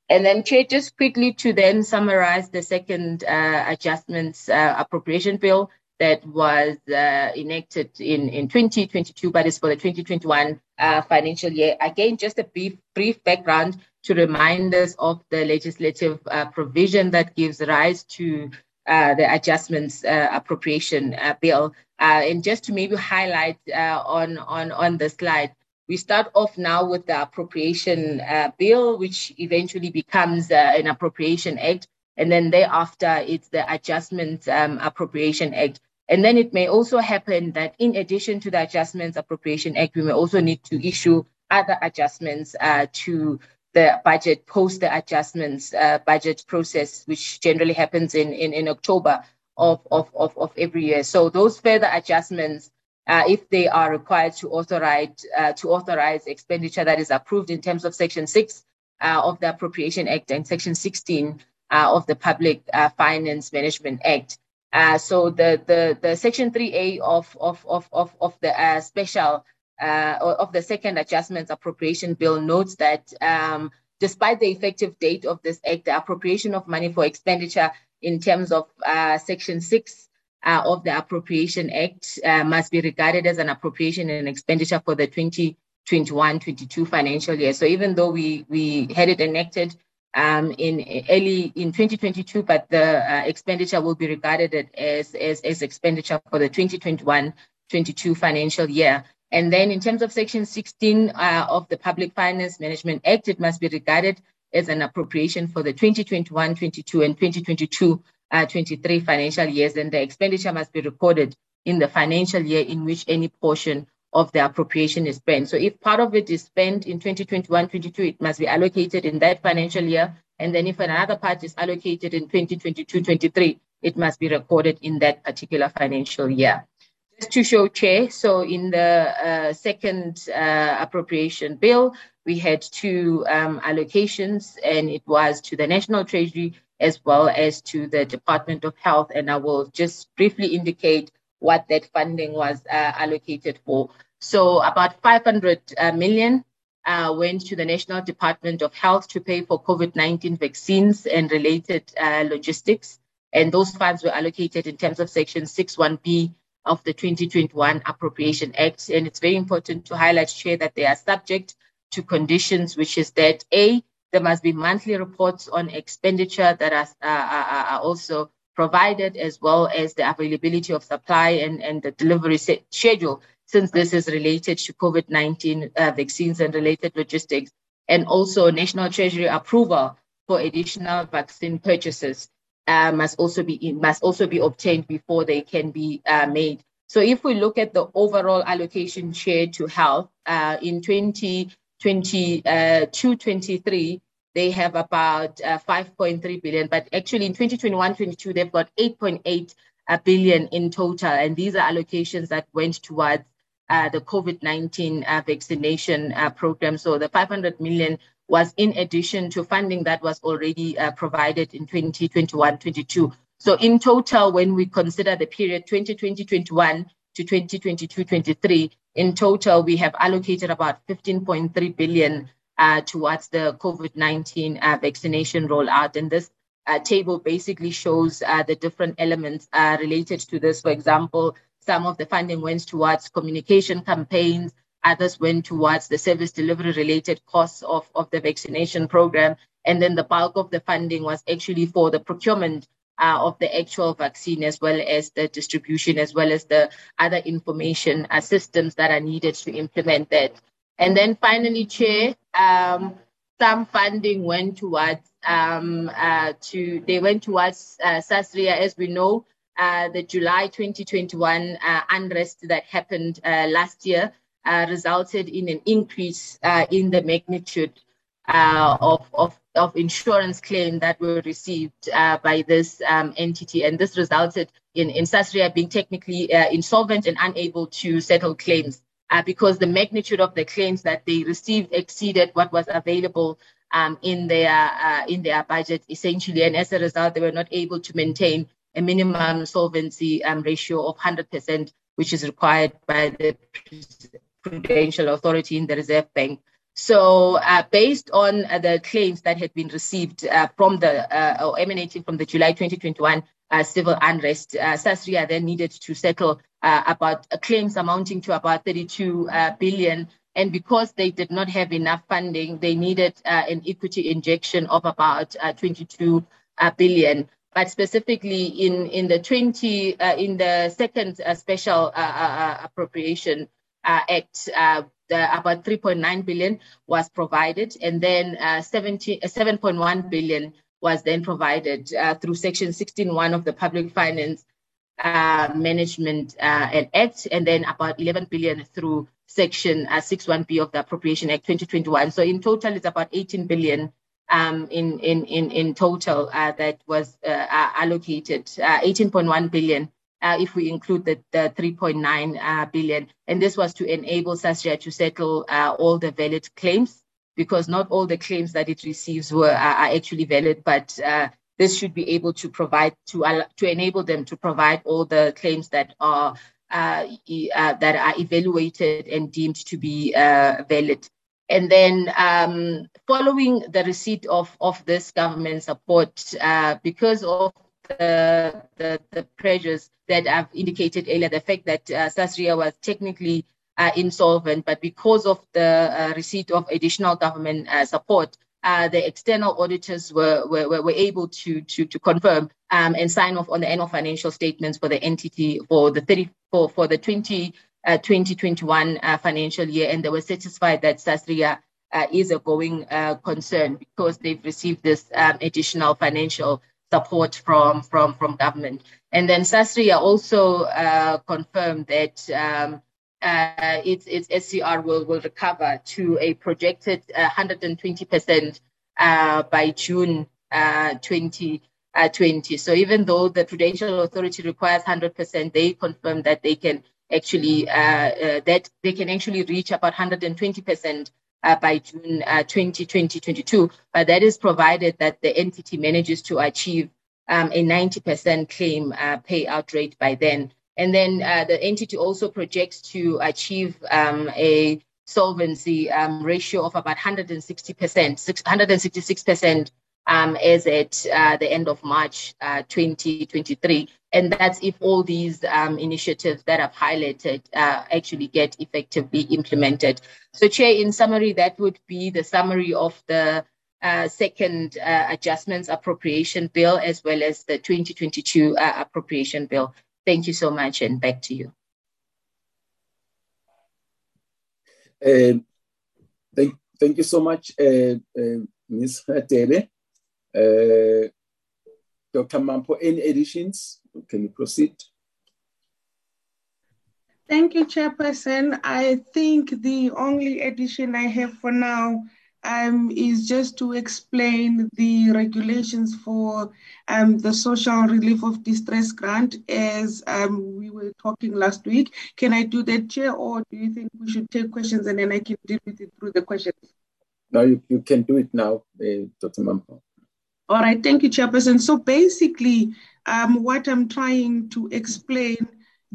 And then, Chair, just quickly to then summarize the second uh, adjustments uh, appropriation bill that was uh, enacted in, in 2022, but it's for the 2021 uh, financial year. Again, just a brief, brief background to remind us of the legislative provision that gives rise to uh, the adjustments uh, appropriation uh, bill. Uh, and just to maybe highlight uh, on, on, on the slide, we start off now with the appropriation bill, which eventually becomes an appropriation act. And then thereafter, it's the adjustment um, appropriation act. And then it may also happen that in addition to the adjustments appropriation act, we may also need to issue other adjustments to the budget post the adjustments uh, budget process, which generally happens in, in, in October of, of, of, of every year. So those further adjustments, uh, if they are required to authorize uh, to authorize expenditure that is approved in terms of Section 6 uh, of the Appropriation Act and Section 16 uh, of the Public uh, Finance Management Act. So the, the, the Section 3A of, of, of, of, of the special uh, of the second adjustments appropriation bill notes that um, despite the effective date of this act, the appropriation of money for expenditure in terms of uh, Section 6 uh, of the Appropriation Act uh, must be regarded as an appropriation and expenditure for the 2021-22 financial year. So even though we, we had it enacted um, in early in 2022, but the uh, expenditure will be regarded as, as, as expenditure for the 2021-22 financial year. And then in terms of Section 16 uh, of the Public Finance Management Act, it must be regarded as an appropriation for the 2021, 22, and 2022, uh, 23 financial years. And the expenditure must be recorded in the financial year in which any portion of the appropriation is spent. So if part of it is spent in 2021, 22, it must be allocated in that financial year. And then if another part is allocated in 2022, 23, it must be recorded in that particular financial year Just to show chair, so in the uh, second uh, appropriation bill, we had two um, allocations, and it was to the National Treasury as well as to the Department of Health. And I will just briefly indicate what that funding was uh, allocated for. So about 500 million uh, uh, went to the National Department of Health to pay for COVID-19 vaccines and related uh, logistics. And those funds were allocated in terms of Section 61B of the 2021 Appropriation Act. And it's very important to highlight, Chair, that they are subject to conditions, which is that A, there must be monthly reports on expenditure that are, uh, are also provided, as well as the availability of supply and, and the delivery schedule, since this is related to COVID 19 uh, vaccines and related logistics, and also National Treasury approval for additional vaccine purchases uh, must also be must also be obtained before they can be uh, made. So if we look at the overall allocation share to health uh, in 2022-23, uh, they have about uh, 5.3 billion, but actually in 2021-22 they've got 8.8 uh, billion in total, and these are allocations that went towards the COVID-19 vaccination program. So the 500 million was in addition to funding that was already uh, provided in 2021-22. So in total, when we consider the period 2020-21 to 2022-23, in total, we have allocated about 15.3 billion uh, towards the COVID-19 uh, vaccination rollout. And this uh, table basically shows uh, the different elements uh, related to this. For example, some of the funding went towards communication campaigns, Others went towards the service delivery related costs of, of the vaccination program. And then the bulk of the funding was actually for the procurement uh, of the actual vaccine, as well as the distribution, as well as the other information uh, systems that are needed to implement that. And then finally, Chair, um, some funding went towards um, uh, to they went towards uh, SASRIA, as we know, uh, the July 2021 uh, unrest that happened uh, last year uh, resulted in an increase in the magnitude of, of, of insurance claim that were received by this um, entity. And this resulted in, in Sasria being technically insolvent and unable to settle claims uh, because the magnitude of the claims that they received exceeded what was available um, in, their, in their budget, essentially. And as a result, they were not able to maintain a minimum solvency um, ratio of 100%, which is required by the Prudential Authority in the Reserve Bank. So, uh, based on uh, the claims that had been received uh, from the uh, or emanating from the July 2021 uh, civil unrest, uh, Sasria then needed to settle about claims amounting to about 32 billion. And because they did not have enough funding, they needed an equity injection of about 22 billion but specifically in, in the 20 uh, in the second uh, special uh, appropriation uh, Act, uh, about 3.9 billion was provided, and then uh, 70, 7.1 billion was then provided uh, through Section 16.1 of the Public Finance uh, Management uh, Act, and then about 11 billion through Section 61B of the Appropriation Act 2021. So in total, it's about 18 billion um, in, in, in, in total that was allocated, 18.1 billion uh, if we include the, the 3.9 uh, billion. And this was to enable SASRIA to settle uh, all the valid claims because not all the claims that it receives were are actually valid, but uh, this should be able to provide to to enable them to provide all the claims that are uh, uh, that are evaluated and deemed to be valid. And then, um, following the receipt of, of this government support, because of the, the, the pressures that I've indicated earlier, the fact that uh, Sasria was technically uh, insolvent, but because of the uh, receipt of additional government uh, support, uh, the external auditors were, were, were able to, to, to confirm um, and sign off on the annual financial statements for the entity for the 30, for, for the 20, uh, 2021 financial year, and they were satisfied that Sasria is a going concern because they've received this um, additional financial support from, from, from government. And then Sasria also uh, confirmed that um, uh, its, its SCR will, will recover to a projected 120% uh, by June 2020. Uh, so even though the Prudential Authority requires 100%, they confirm that they can actually uh, that they can actually reach about 120% uh, by June uh, 2022, but that is provided that the entity manages to achieve um, a 90% claim uh, payout rate by then. And then uh, the entity also projects to achieve um, a solvency um, ratio of about 160%, 166% um, as at uh, the end of March uh, 2023. And that's if all these um, initiatives that I've highlighted uh, actually get effectively implemented. So, Chair, in summary, that would be the summary of the uh, second uh, adjustments appropriation bill as well as the 2022 uh, appropriation bill. Thank you so much, and back to you. Uh, thank, thank you so much, uh, uh, Ms. Tere. Uh, Dr. Mampho, any additions? Can you proceed? Thank you, Chairperson. I think the only addition I have for now um, is just to explain the regulations for um, the social relief of distress grant as um, we were talking last week. Can I do that, Chair, or do you think we should take questions and then I can deal with it through the questions? No, you, you can do it now, uh, Dr. Mampho. All right, thank you, Chairperson. So basically, um, what I'm trying to explain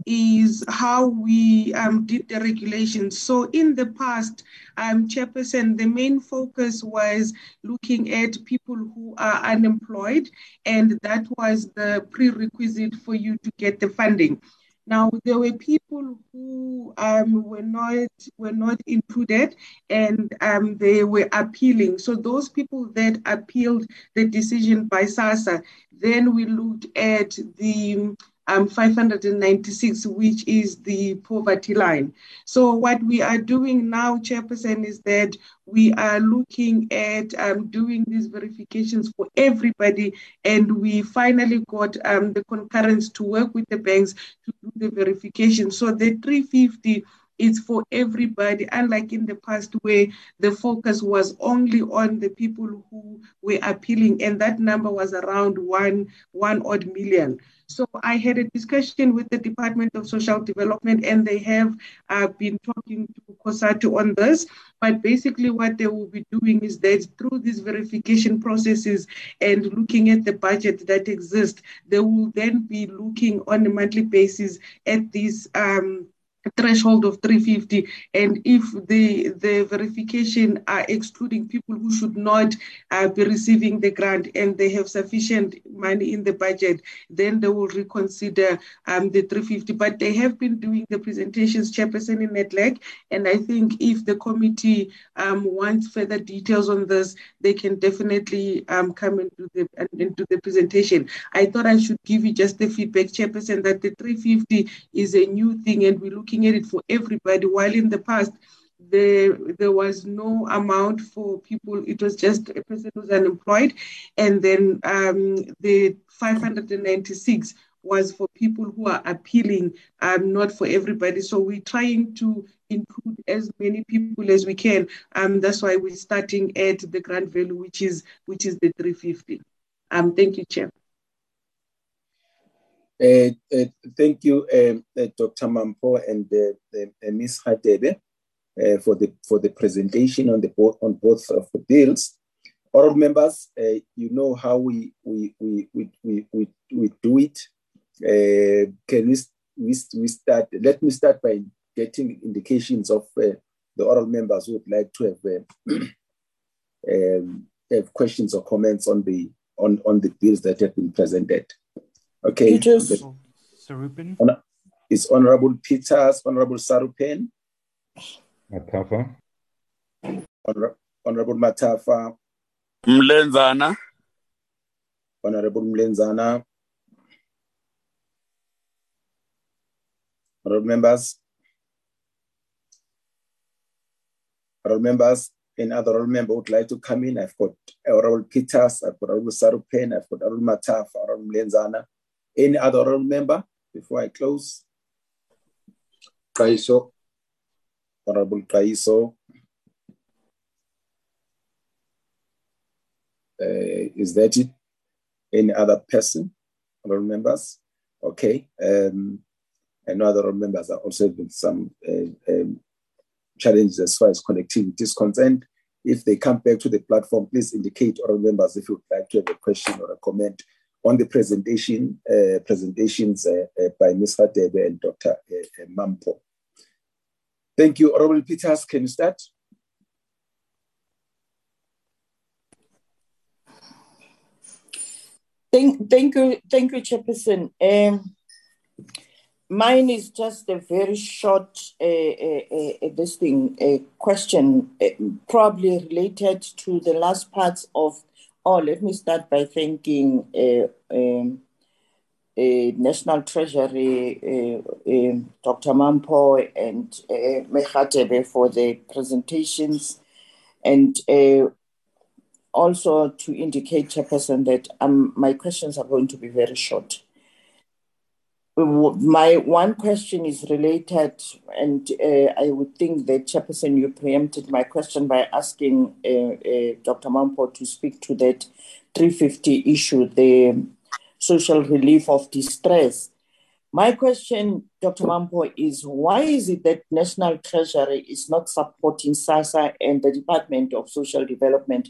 is how we um, did the regulations. So in the past, um, Chairperson, the main focus was looking at people who are unemployed, and that was the prerequisite for you to get the funding. Now there were people who um, were not were not included, and um, they were appealing. So those people that appealed the decision by SASSA, then we looked at the um, 596, which is the poverty line. So what we are doing now, Chairperson, is that we are looking at um, doing these verifications for everybody, and we finally got um, the concurrence to work with the banks to do the verification. So the 350 is for everybody, unlike in the past where the focus was only on the people who were appealing, and that number was around one, one odd million. So I had a discussion with the Department of Social Development, and they have uh, been talking to COSATU on this. But basically, what they will be doing is that through these verification processes and looking at the budget that exists, they will then be looking on a monthly basis at these. Um, threshold of 350 and if the the verification are excluding people who should not uh, be receiving the grant and they have sufficient money in the budget then they will reconsider um, the 350 but they have been doing the presentations chairperson in NEDLAC and i think if the committee um, wants further details on this they can definitely um, come into the into the presentation. I thought i should give you just the feedback chairperson that the 350 is a new thing and we're looking at it for everybody, while in the past, there, there was no amount for people. It was just a person who's unemployed. And then um, the 596 was for people who are appealing, um, not for everybody. So we're trying to include as many people as we can. Um, that's why we're starting at the grant value, which is which is the 350. Um, thank you, Chair. Uh, uh, thank you, um, uh, Dr. Mampho and Ms. Hadebe for the for the presentation on the both on both of the bills. All members, you know how we we we we we, we, we do it. can we, we we start? Let me start by getting indications of the oral members who would like to have um, have questions or comments on the on, on the bills that have been presented. Okay. Peters. Sarupen. Is Honorable Peters, Honorable Sarupen. Mathafa. Honor, Honorable Mathafa. Mlenzana. Honorable Mlenzana. Honorable members. Honorable members, any other honorable member would like to come in. I've got Honorable Peters, I've got Honorable Sarupen, I've got Honorable Mathafa, Honorable Mlenzana. Any other honorable member before I close? Kaiso. Honorable Kaiso. Uh, is that it? Any other person? Honorable members? Okay. Um, I know other members are also having some uh, um, challenges as far as connectivity is concerned. If they come back to the platform, please indicate, honorable members, if you would like to have a question or a comment on the presentation, uh, presentations uh, uh, by Ms. Hadebe and Dr. Uh, Mampho. Thank you. Honorable Peters, can you start? Thank, thank you, thank you, Chairperson. Um, mine is just a very short, uh, uh, this thing, a question, probably related to the last parts of Oh, let me start by thanking uh, um, uh, National Treasury, uh, um, Dr. Mampho and uh, Mekhatebe for the presentations. And uh, also to indicate, Chairperson, that um, my questions are going to be very short. My one question is related, and uh, I would think that, Chairperson, you preempted my question by asking uh, uh, Dr. Mampho to speak to that 350 issue, the social relief of distress. My question, Dr. Mampho, is why is it that National Treasury is not supporting SASSA and the Department of Social Development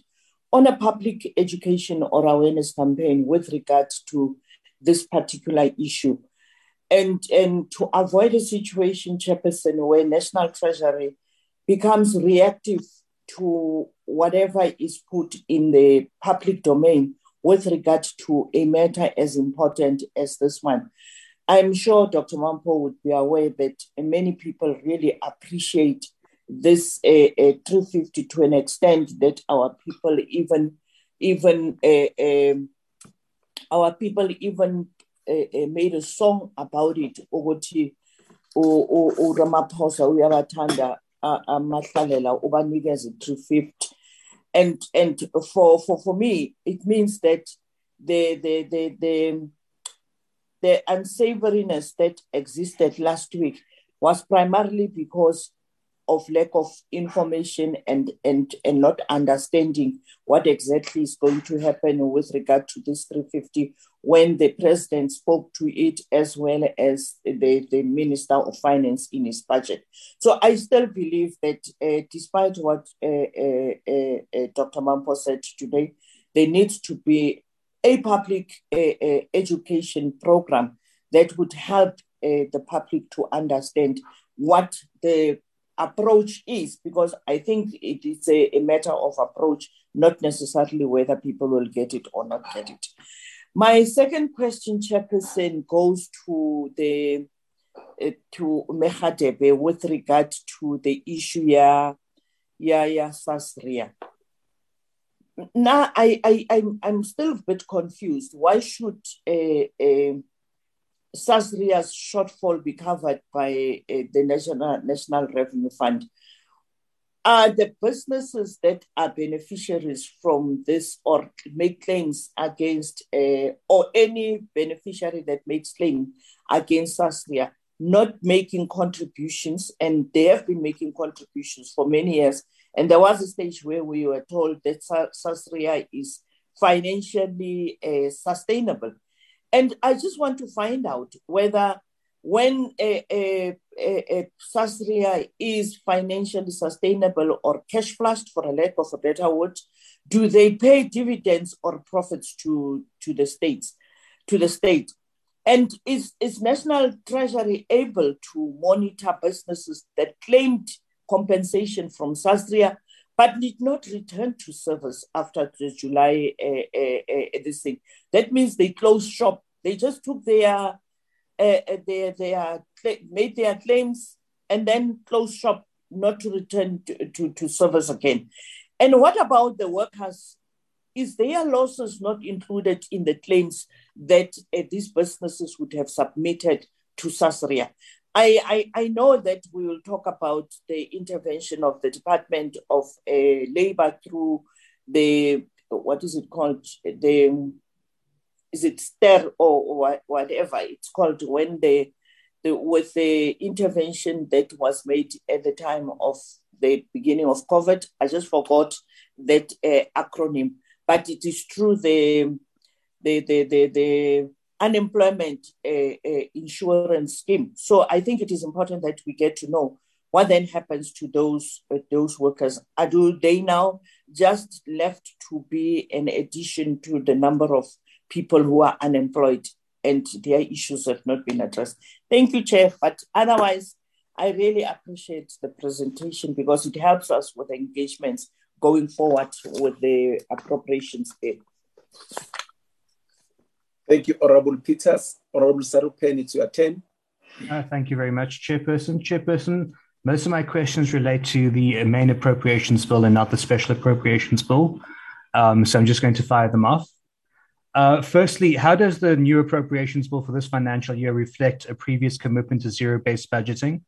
on a public education or awareness campaign with regards to this particular issue? And, and to avoid a situation, Chairperson, where National Treasury becomes reactive to whatever is put in the public domain with regard to a matter as important as this one. I'm sure Dr. Mampho would be aware that many people really appreciate this uh, uh, 350 to an extent that our people even even uh, um, our people even made a song about it ukuthi uRamaphosa uyabathanda amahlalela ubanikeze 350 and and for for for me it means that the the the the the unsavoriness that existed last week was primarily because of lack of information and, and, and not understanding what exactly is going to happen with regard to this 350 when the president spoke to it as well as the, the minister of finance in his budget. So I still believe that uh, despite what uh, uh, uh, uh Dr. Mampho said today, there needs to be a public uh, education program that would help the public to understand what the approach is, because I think it is a, a matter of approach, not necessarily whether people will get it or not get it. My second question, Chairperson, goes to the uh, to Megadebe with regard to the issue ya ya ya Sasria. Now, I, I, I'm, I'm still a bit confused. Why should uh, uh, SASRIA's shortfall be covered by uh, the National, National Revenue Fund? Are the businesses that are beneficiaries from this or make claims against, uh, or any beneficiary that makes claim against SASRIA not making contributions? And they have been making contributions for many years. And there was a stage where we were told that SASRIA is financially uh, sustainable. And I just want to find out whether when a, a, a, a Sasria is financially sustainable or cash flushed, for a lack of a better word, do they pay dividends or profits to, to the states, to the state? And is, is National Treasury able to monitor businesses that claimed compensation from Sasria but did not return to service after the July uh, uh, this thing. That means they closed shop. They just took their, their, their made their claims and then closed shop, not to return to, to, to service again. And what about the workers? Is their losses not included in the claims that these businesses would have submitted to Sasria? I, I, I, know that we will talk about the intervention of the Department of uh, Labor through the, what is it called? The, is it STER or, whatever it's called when the, the, with the intervention that was made at the time of the beginning of COVID. I just forgot that uh, acronym, but it is true the, the, the, the, the unemployment uh, uh, insurance scheme. So I think it is important that we get to know what then happens to those uh, those workers. Are do they now just left to be an addition to the number of people who are unemployed and their issues have not been addressed? Thank you, Chair. But otherwise, I really appreciate the presentation because it helps us with engagements going forward with the appropriations bill. Thank you, Honorable Peters. Honorable Sarupeni, it's your turn. Uh, thank you very much, Chairperson. Chairperson, most of my questions relate to the main appropriations bill and not the special appropriations bill. Um, so I'm just going to fire them off. Uh, firstly, how does the new appropriations bill for this financial year reflect a previous commitment to zero based budgeting?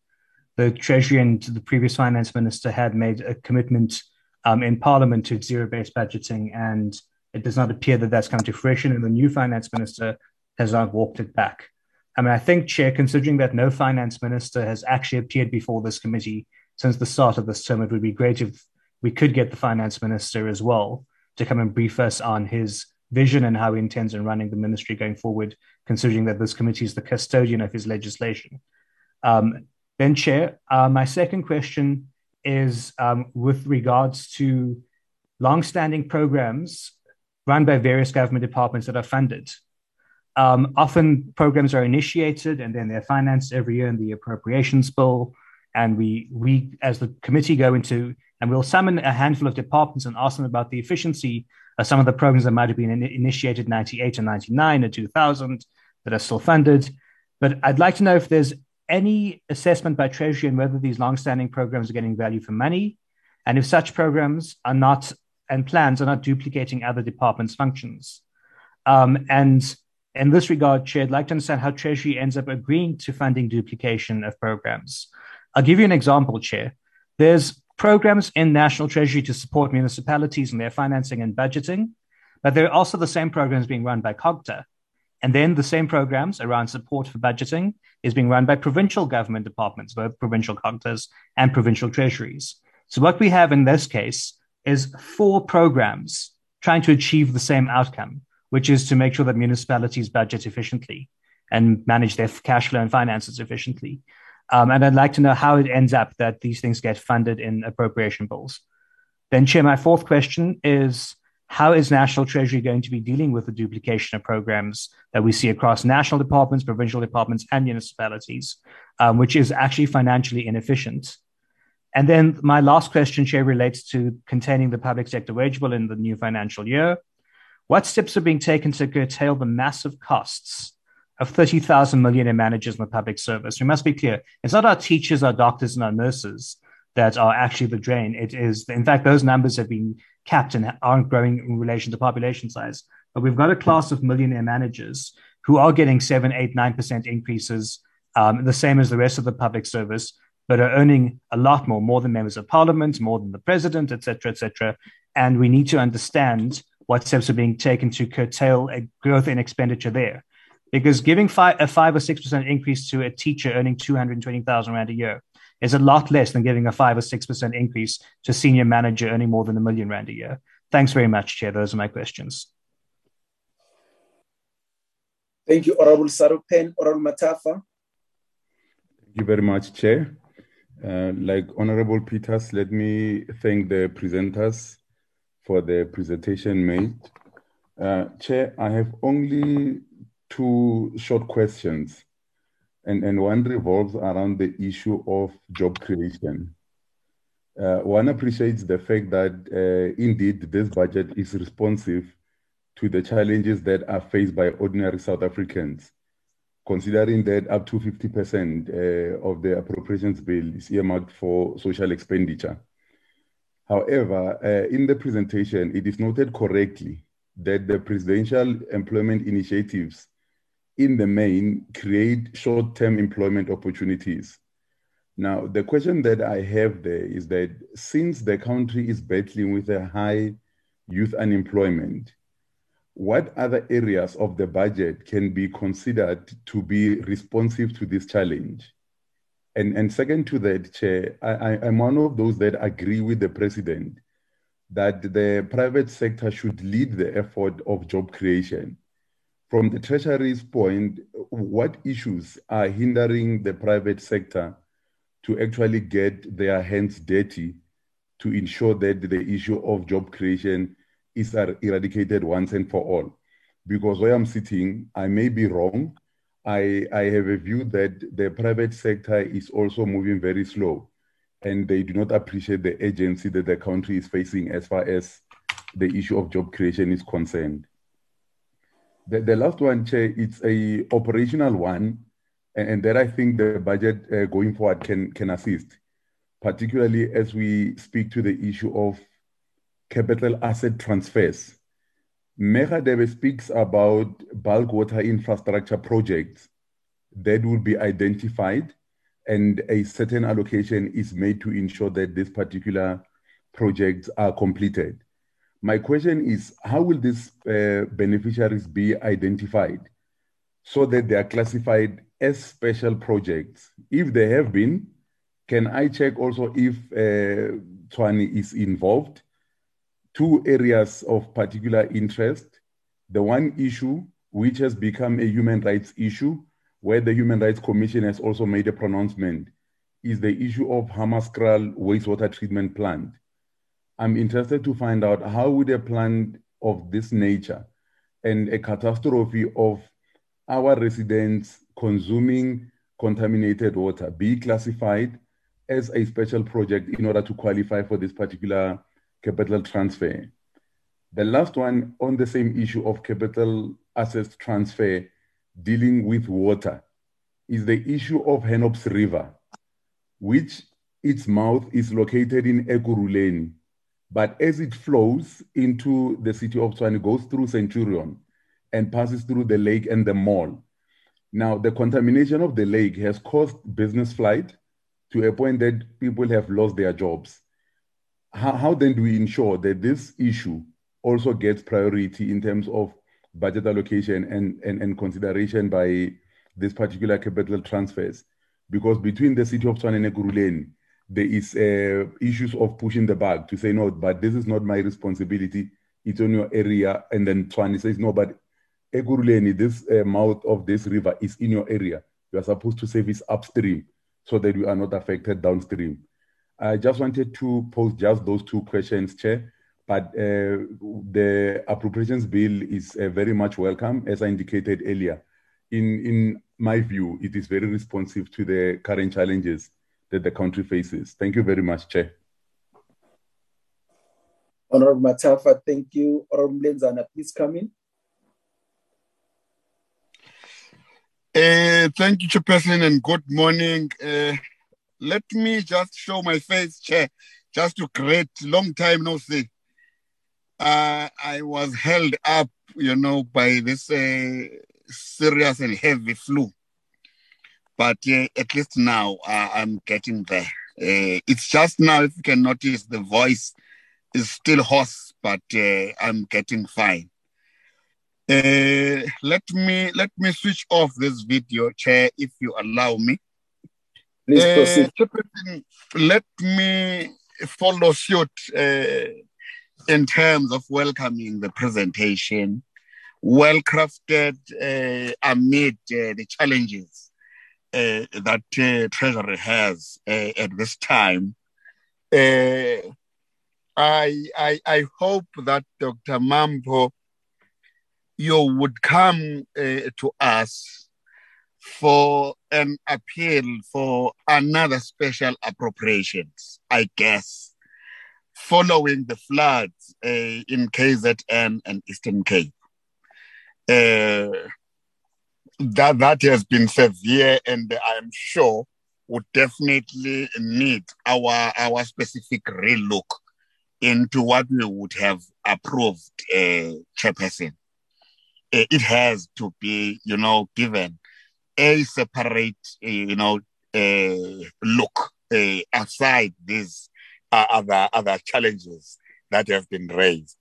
The Treasury and the previous finance minister had made a commitment um, in Parliament to zero based budgeting, and it does not appear that that's come to fruition, and the new finance minister has not walked it back. I mean, I think, Chair, considering that no finance minister has actually appeared before this committee since the start of this term, it would be great if we could get the finance minister as well to come and brief us on his vision and how he intends on running the ministry going forward, considering that this committee is the custodian of his legislation. Um, then, Chair, uh, my second question is um, with regards to long-standing programs run by various government departments that are funded. Um, often programs are initiated and then they're financed every year in the appropriations bill. And we, we as the committee, go into and we'll summon a handful of departments and ask them about the efficiency of some of the programs that might have been in, initiated 98 and 99 or 2000 that are still funded. But I'd like to know if there's any assessment by Treasury on whether these long-standing programs are getting value for money, and if such programs are not and plans are not duplicating other departments' functions. Um, and in this regard, Chair, I'd like to understand how Treasury ends up agreeing to funding duplication of programs. I'll give you an example, Chair. There's programs in National Treasury to support municipalities in their financing and budgeting, but there are also the same programs being run by COGTA. And then the same programs around support for budgeting is being run by provincial government departments, both provincial COGTAs and provincial treasuries. So what we have in this case is four programs trying to achieve the same outcome, which is to make sure that municipalities budget efficiently and manage their cash flow and finances efficiently. Um, and I'd like to know how it ends up that these things get funded in appropriation bills. Then, Chair, my fourth question is how is National Treasury going to be dealing with the duplication of programs that we see across national departments, provincial departments, and municipalities, um, which is actually financially inefficient? And then my last question, Chair, relates to containing the public sector wage bill in the new financial year. What steps are being taken to curtail the massive costs of 30,000 millionaire managers in the public service? We must be clear. It's not our teachers, our doctors, and our nurses that are actually the drain. It is, in fact, those numbers have been capped and aren't growing in relation to population size. But we've got a class of millionaire managers who are getting seven, eight, nine percent increases, um, the same as the rest of the public service, but are earning a lot more, more than members of parliament, more than the president, etc., etc. And we need to understand what steps are being taken to curtail a growth in expenditure there. Because giving five, a five or six percent increase to a teacher earning two hundred twenty thousand rand a year is a lot less than giving a five or six percent increase to a senior manager earning more than a million rand a year. Thanks very much, Chair. Those are my questions. Thank you, Honorable Sarupen. Honorable Mathafa. Thank you very much, Chair. Uh, like Honorable Peters, let me thank the presenters for the presentation made. Uh, Chair, I have only two short questions and, and one revolves around the issue of job creation. Uh, one appreciates the fact that uh, indeed this budget is responsive to the challenges that are faced by ordinary South Africans, considering that up to 50% uh, of the appropriations bill is earmarked for social expenditure. However, uh, in the presentation, it is noted correctly that the presidential employment initiatives in the main, create short term employment opportunities. Now, the question that I have there is that since the country is battling with a high youth unemployment, what other areas of the budget can be considered to be responsive to this challenge? And, and second to that, Chair, I, I'm one of those that agree with the President that the private sector should lead the effort of job creation from the Treasury's point, what issues are hindering the private sector to actually get their hands dirty to ensure that the issue of job creation is eradicated once and for all? Because where I'm sitting, I may be wrong. I, I have a view that the private sector is also moving very slow and they do not appreciate the agency that the country is facing as far as the issue of job creation is concerned. The, the last one, Chair, it's a operational one, and, and that I think the budget uh, going forward can can assist, particularly as we speak to the issue of capital asset transfers. Megadebe speaks about bulk water infrastructure projects that will be identified and a certain allocation is made to ensure that these particular projects are completed. My question is, how will these uh, beneficiaries be identified so that they are classified as special projects? If they have been, can I check also if uh, Tshwane is involved? Two areas of particular interest. The one issue, which has become a human rights issue, where the Human Rights Commission has also made a pronouncement, is the issue of Hammanskraal wastewater treatment plant. I'm interested to find out how would a plant of this nature and a catastrophe of our residents consuming contaminated water be classified as a special project in order to qualify for this particular capital transfer. The last one on the same issue of capital assets transfer dealing with water is the issue of Hennops River, which its mouth is located in Ekurhuleni but as it flows into the city of Tshwane, goes through Centurion and passes through the lake and the mall. Now, the contamination of the lake has caused business flight to a point that people have lost their jobs. How, how then do we ensure that this issue also gets priority in terms of budget allocation and, and, and consideration by this particular capital transfers? Because between the city of Tshwane and Ekurhuleni, there is uh, issues of pushing the bag to say no, but this is not my responsibility. It's on your area, and then Tshwane says no, but Ekurhuleni, this uh, mouth of this river is in your area. You are supposed to service upstream so that you are not affected downstream. I just wanted to pose just those two questions, Chair. But uh, the appropriations bill is uh, very much welcome, as I indicated earlier. In in my view, it is very responsive to the current challenges that the country faces. Thank you very much, Chair. Honorable Mathafa, thank you. Honorable Lenzana, please come in. Uh, thank you, Chairperson, and good morning. Uh, let me just show my face, Chair, just to greet. Long time no see. Uh, I was held up, you know, by this uh, serious and heavy flu but uh, at least now uh, I'm getting there. Uh, it's just now, if you can notice, the voice is still hoarse, but uh, I'm getting fine. Let me let me switch off this video, Chair, if you allow me. Please proceed. let me follow suit in terms of welcoming the presentation, well crafted amid the challenges uh, that uh, Treasury has uh, at this time. I, I, I hope that Dr. Mampho, you would come to us for an appeal for another special appropriations, I guess, following the floods uh, in KZN and Eastern Cape. Uh, that that has been severe and i'm sure would definitely need our our specific relook into what we would have approved uh, chairperson it has to be you know given a separate uh, you know uh, look uh, aside these uh, other other challenges that have been raised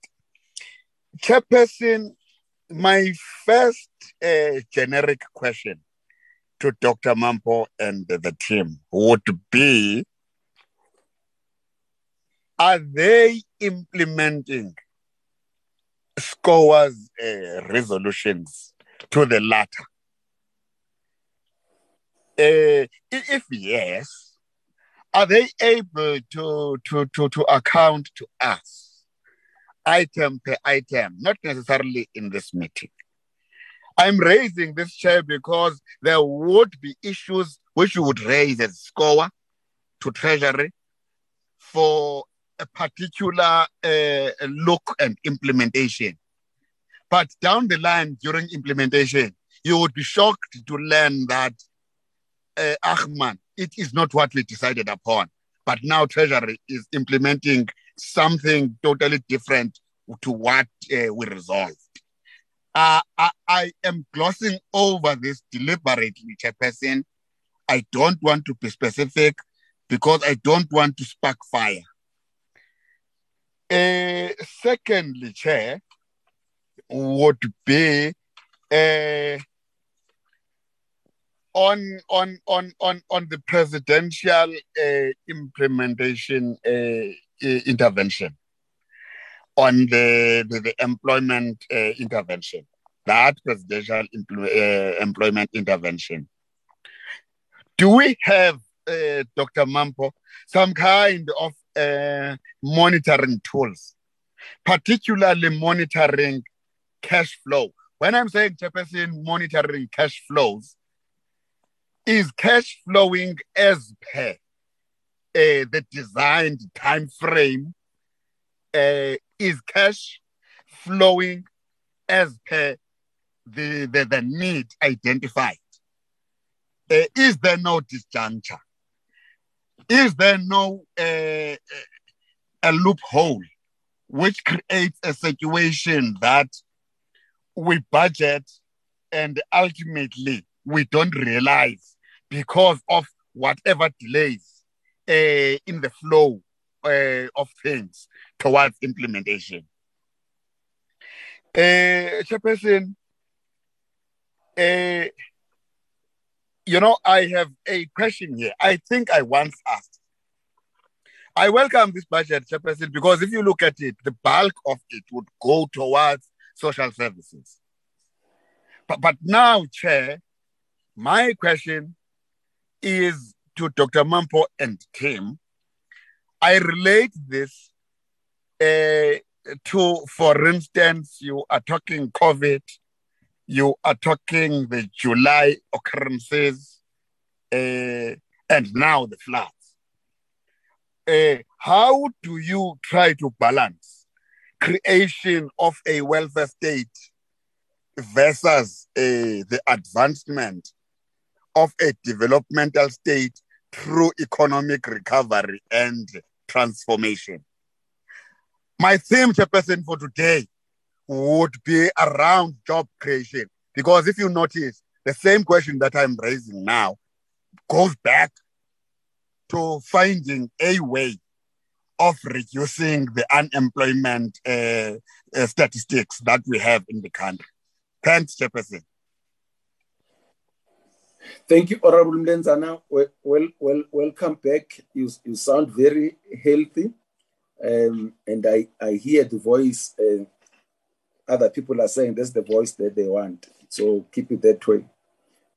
chairperson my first generic question to Dr. Mampho and the team would be Are they implementing SCOA's uh, resolutions to the latter? Uh, if yes, are they able to, to, to, to account to us item per item, not necessarily in this meeting. I'm raising this chair because there would be issues which you would raise as SCOA to Treasury for a particular uh, look and implementation. But down the line during implementation, you would be shocked to learn that, uh, Ahman, it is not what we decided upon. But now Treasury is implementing something totally different to what uh, we resolved. Uh, I, I, am glossing over this deliberately, Chairperson. I don't want to be specific because I don't want to spark fire. Uh, secondly, Chair, would be uh, on on on on on the presidential uh, implementation uh, intervention. On the the, the employment uh, intervention. That presidential uh, employment intervention. Do we have uh, dr Mampho some kind of uh, monitoring tools? Particularly monitoring cash flow. When i'm saying chairperson monitoring cash flows is cash flowing as per uh, the designed time frame uh, is cash flowing as per the, the, the need identified? Uh, is there no disjuncture? Is there no a loophole which creates a situation that we budget and ultimately we don't realize because of whatever delays uh, in the flow uh, of things towards implementation. Uh, Chairperson, uh, you know, I have a question here. I think I once asked. I welcome this budget, Chairperson, because if you look at it, the bulk of it would go towards social services. But, but now, Chair, my question is to Dr. Mampho and Tim. I relate this uh, to, for instance, you are talking COVID, you are talking the July occurrences, uh, and now the floods. Uh, how do you try to balance creation of a welfare state versus the advancement of a developmental state through economic recovery and transformation. My theme, Chairperson, for today would be around job creation. Because if you notice, the same question that I'm raising now goes back to finding a way of reducing the unemployment uh, uh, statistics that we have in the country. Thanks, Chairperson. Thank you, Honorable Mlenzana. Well, well, well, welcome back. You, you sound very healthy. Um, and I, I hear the voice. Uh, other people are saying that's the voice that they want. So keep it that way.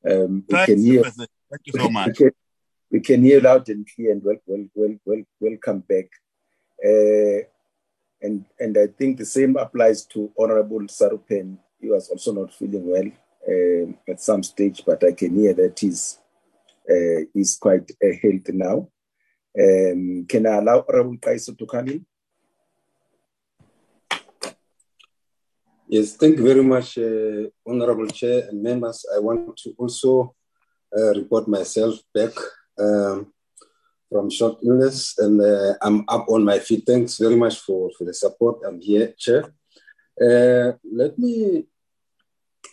Um, we can hear, Thank you so much. We can, we can hear loud and clear and well, well, well, well, welcome back. Uh, and, and I think the same applies to Honorable Sarupen. He was also not feeling well uh, at some stage, but I can hear that he's, uh, he's quite uh, healthy now. Um, can I allow Honorable Kaiso to come in? Yes, thank you very much, uh, Honorable Chair and members. I want to also uh, report myself back um, from short illness and uh, I'm up on my feet. Thanks very much for, for the support. I'm here, Chair. Uh, let me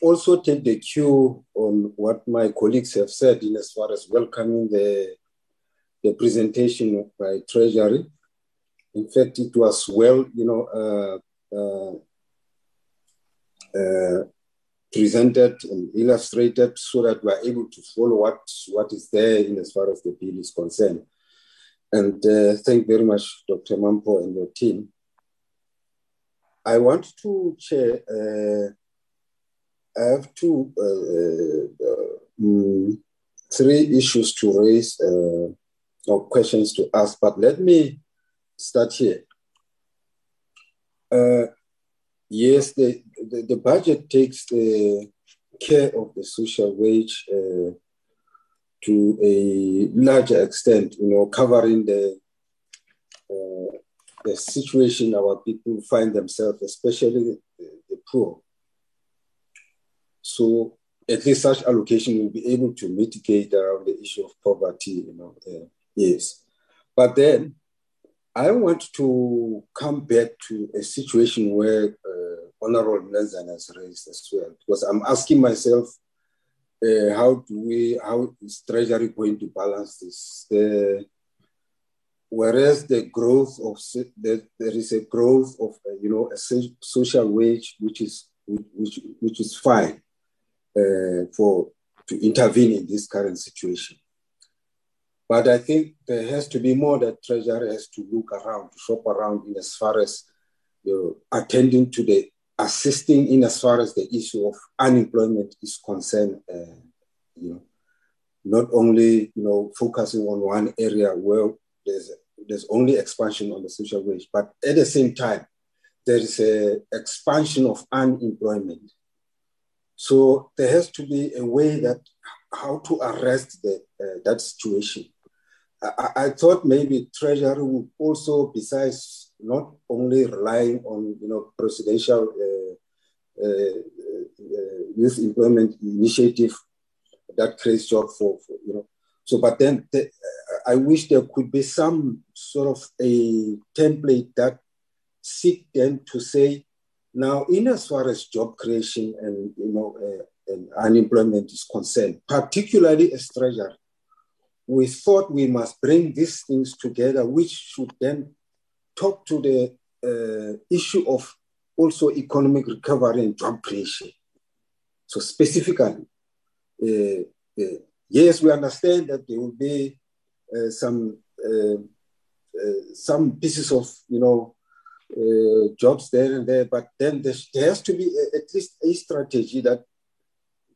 also take the cue on what my colleagues have said in as far as welcoming the, the presentation by Treasury. In fact, it was well, you know, uh, uh, uh, presented and illustrated so that we're able to follow what, what is there in as far as the bill is concerned. And uh, thank very much, Dr. Mampho and your team. I want to chair, uh, I have two, uh, mm, three issues to raise uh, or questions to ask, but let me start here. Uh, yes, the, the, the, budget takes the care of the social wage to a larger extent, you know, covering the uh, the situation our people find themselves, especially the, the, poor. So at least such allocation will be able to mitigate around the issue of poverty, you know, uh, yes. But then I want to come back to a situation where uh, Honorable Nelson has raised as well, because I'm asking myself, uh, how do we, how is Treasury going to balance this? The, whereas the growth of the, there is a growth of uh, you know a social wage which is which which is fine uh, for to intervene in this current situation. But I think there has to be more that Treasury has to look around, to shop around in as far as you know, attending to the assisting in as far as the issue of unemployment is concerned. Uh, you know, not only you know focusing on one area where there's there's only expansion on the social wage, but at the same time there is a expansion of unemployment. So there has to be a way that how to arrest the, uh, that situation. I, I, thought maybe Treasury would also, besides not only relying on you know presidential uh, uh, uh youth employment initiative that creates jobs for, for, you know. So, but then the, I wish there could be some sort of a template that seek then to say, now, in as far as job creation and you know uh, and unemployment is concerned, particularly as treasury, we thought we must bring these things together, which should then talk to the uh, issue of also economic recovery and job creation. So specifically, uh, uh, yes, we understand that there will be uh, some some pieces of you know jobs there and there, but then there, there has to be a, at least a strategy that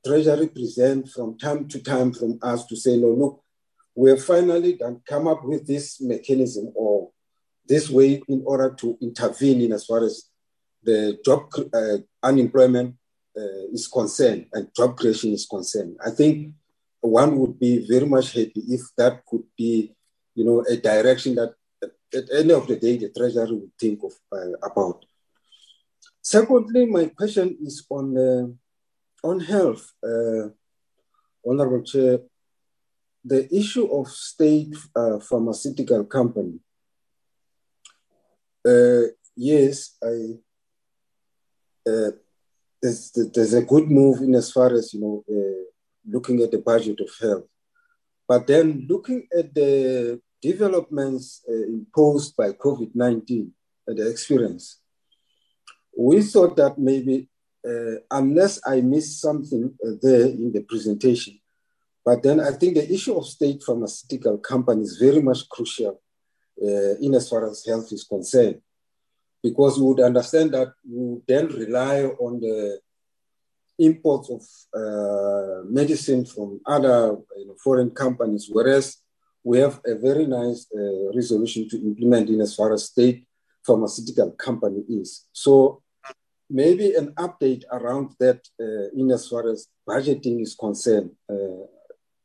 Treasury present from time to time from us to say, no, look, we have finally done come up with this mechanism or this way in order to intervene in as far as the job uh, unemployment uh, is concerned and job creation is concerned. I think one would be very much happy if that could be, you know, a direction that at end of the day the treasury would think of uh, about. Secondly, my question is on uh, on health, uh, Honorable Chair. The issue of state uh, pharmaceutical company. Uh, yes, I. Uh, there's, there's a good move in as far as you know looking at the budget of health. But then looking at the developments uh, imposed by COVID 19 and the experience, we thought that maybe, uh, unless I missed something uh, there in the presentation, but then I think the issue of state pharmaceutical companies is very much crucial uh, in as far as health is concerned, because we would understand that we then rely on the imports of uh, medicine from other you know, foreign companies, whereas we have a very nice uh, resolution to implement in as far as state pharmaceutical company is. So maybe an update around that uh, in as far as budgeting is concerned uh,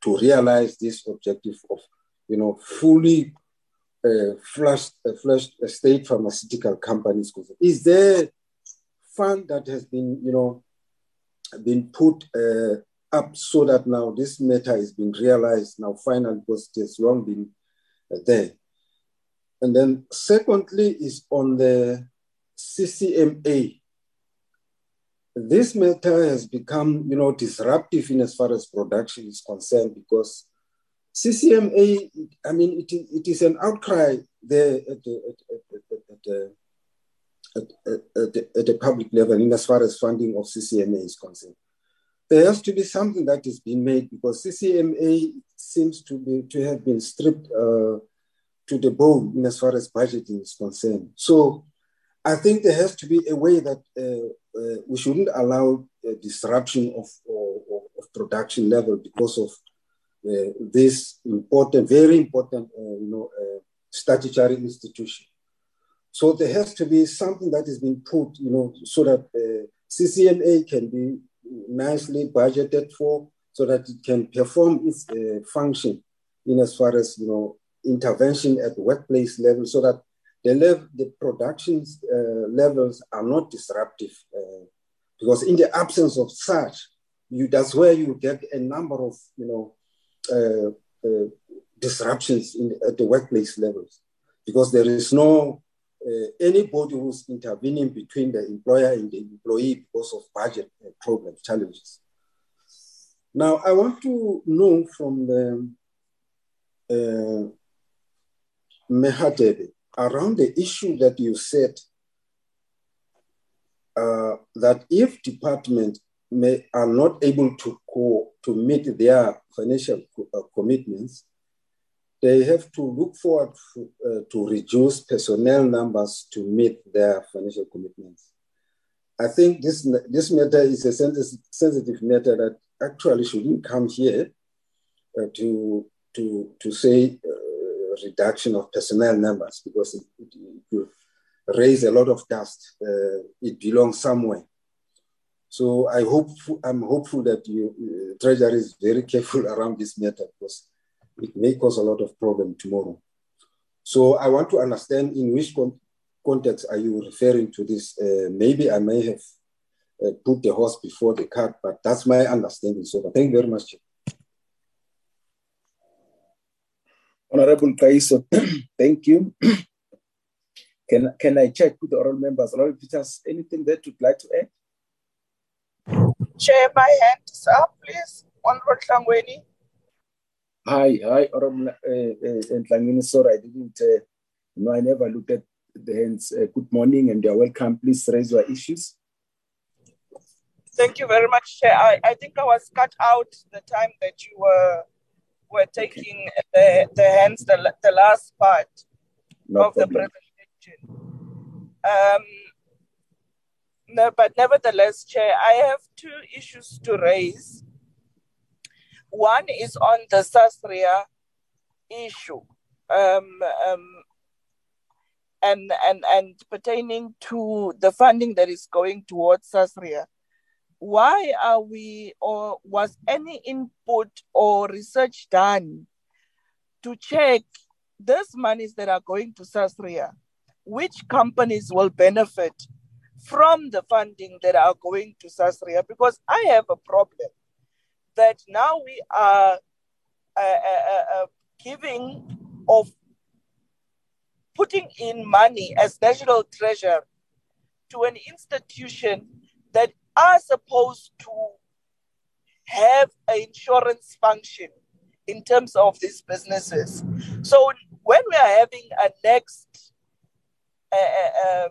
to realize this objective of, you know, fully uh, flushed, uh, flushed state pharmaceutical companies. Is there fund that has been, you know, been put uh, up so that now this matter is being realized now finally because it has long been uh, there. And then secondly is on the CCMA. This matter has become, you know, disruptive in as far as production is concerned because CCMA, I mean, it, it is an outcry there at the, at, the at, at the public level in as far as funding of CCMA is concerned. There has to be something that is being made because CCMA seems to be to have been stripped uh, to the bone in as far as budgeting is concerned. So I think there has to be a way that uh, uh, we shouldn't allow a disruption of, of, of, production level because of uh, this important, very important, uh, you know, uh, statutory institution. So there has to be something that is being put, you know, so that CCMA can be nicely budgeted for, so that it can perform its uh, function in as far as you know intervention at workplace level, so that the level, the production uh, levels are not disruptive. Uh, because in the absence of such, you that's where you get a number of you know uh, uh, disruptions in, at the workplace levels, because there is no anybody who's intervening between the employer and the employee because of budget uh, problems, challenges. Now, I want to know from the uh, Mehadebe, around the issue that you said uh, that if department may, are not able to co- to meet their financial co- uh, commitments, they have to look forward to, uh, to reduce personnel numbers to meet their financial commitments. I think this this matter is a sensitive matter that actually shouldn't come here uh, to to to say uh, reduction of personnel numbers because it, it, it will raise a lot of dust. Uh, it belongs somewhere. So I hope I'm hopeful that you uh, Treasury is very careful around this matter because it may cause a lot of problem tomorrow. So I want to understand in which con- context are you referring to this? Uh, maybe I may have uh, put the horse before the cart, but that's my understanding. So thank you very much. Honorable Kaiso, thank you. can, can I check with the oral members? Honorable Peters, anything that you'd like to add? Chair, my hand is up, please. Honorable Ntlangwini. Hi, hi, Honorable uh, uh, Sorry, I didn't uh, know. I never looked at the hands. Uh, good morning, and you're welcome. Please raise your issues. Thank you very much, Chair. I, I think I was cut out the time that you were were taking the, the hands, the, the last part No of the presentation. Um, no, but nevertheless, Chair, I have two issues to raise. One is on the Sasria issue, um, um, and and and pertaining to the funding that is going towards Sasria. Why are we, or was any input or research done to check these monies that are going to Sasria? Which companies will benefit from the funding that are going to Sasria? Because I have a problem that now we are uh, uh, uh, giving of putting in money as national treasure to an institution that are supposed to have an insurance function in terms of these businesses. So when we are having a next uh, um,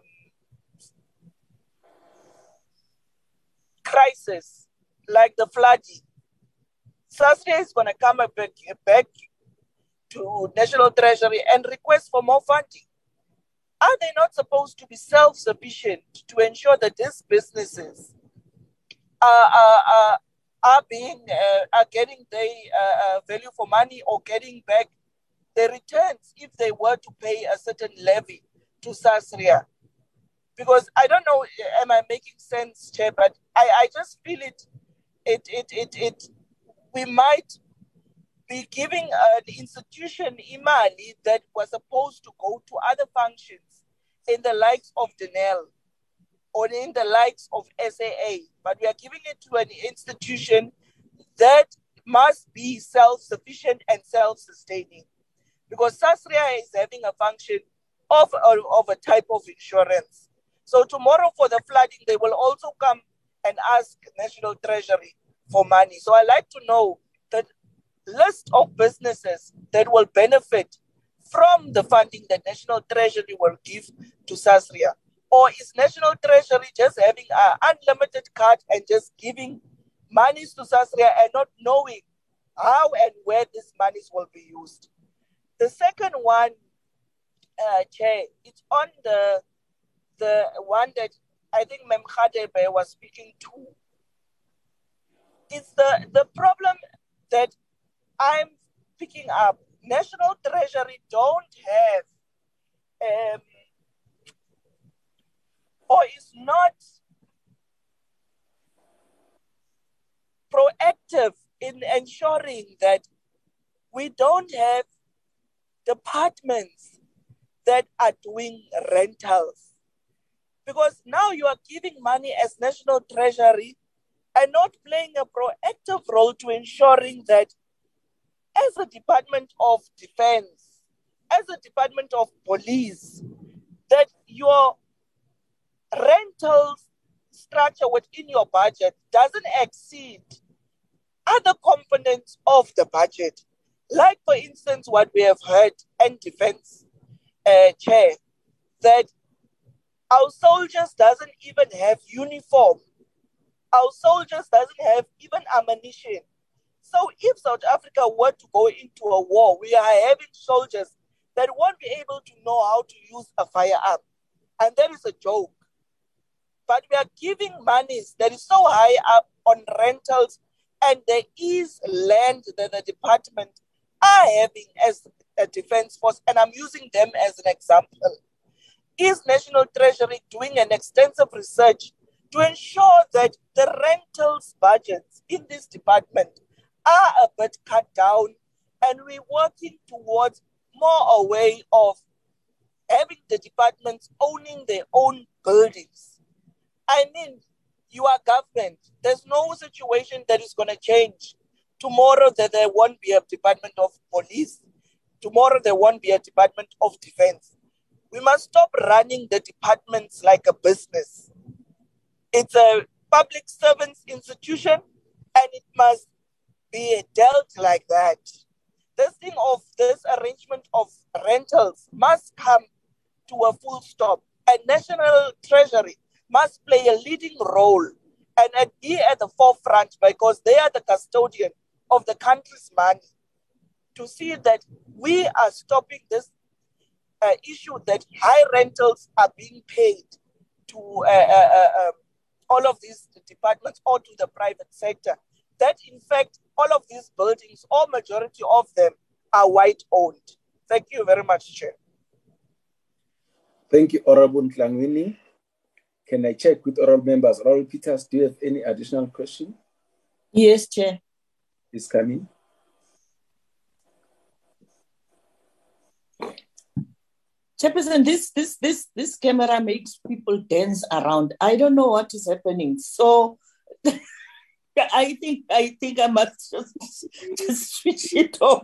crisis like the flooding, Sasria is going to come back, back to National Treasury and request for more funding. Are they not supposed to be self-sufficient to ensure that these businesses are, are, are, are being uh, are getting their uh, uh, value for money or getting back the returns if they were to pay a certain levy to Sasria? Because I don't know, am I making sense, Chair? But I, I just feel it, it, it, it, it, we might be giving an institution imali that was supposed to go to other functions in the likes of Denel or in the likes of SAA, but we are giving it to an institution that must be self-sufficient and self-sustaining. Because Sasria is having a function of, of a type of insurance. So tomorrow for the flooding, they will also come and ask National Treasury for money. So I like to know the list of businesses that will benefit from the funding that National Treasury will give to Sasria. Or is National Treasury just having an unlimited card and just giving monies to Sasria and not knowing how and where these monies will be used? The second one, uh, Chair, it's on the the one that I think Mem Khadebe was speaking to. It's the, the problem that I'm picking up. National Treasury don't have um, or is not proactive in ensuring that we don't have departments that are doing rentals. Because now you are giving money as National Treasury and not playing a proactive role to ensuring that as a Department of Defense, as a Department of Police, that your rental structure within your budget doesn't exceed other components of the budget. Like, for instance, what we have heard and defense, uh, Chair, that our soldiers doesn't even have uniform. Our soldiers doesn't have even ammunition. So if South Africa were to go into a war, we are having soldiers that won't be able to know how to use a firearm. And that is a joke. But we are giving monies that is so high up on rentals, and there is land that the department are having as a defense force, and I'm using them as an example. Is National Treasury doing an extensive research to ensure that the rentals budgets in this department are a bit cut down and we're working towards more a way of having the departments owning their own buildings. I mean, you are government. There's no situation that is going to change. Tomorrow that there won't be a department of police. Tomorrow there won't be a department of defense. We must stop running the departments like a business. It's a public servants institution and it must be dealt like that. This thing of this arrangement of rentals must come to a full stop. And National Treasury must play a leading role and be at the forefront because they are the custodian of the country's money to see that we are stopping this uh, issue that high rentals are being paid to uh, uh, uh um, all of these departments or to the private sector. That in fact, all of these buildings, or majority of them, are white owned. Thank you very much, Chair. Thank you, Honorable Ntlangwini. Can I check with honorable members? Honorable Peters, do you have any additional question? Yes, Chair. Please come Chairperson, this this this this camera makes people dance around. I don't know what is happening. So I think I think I must just, just switch it off.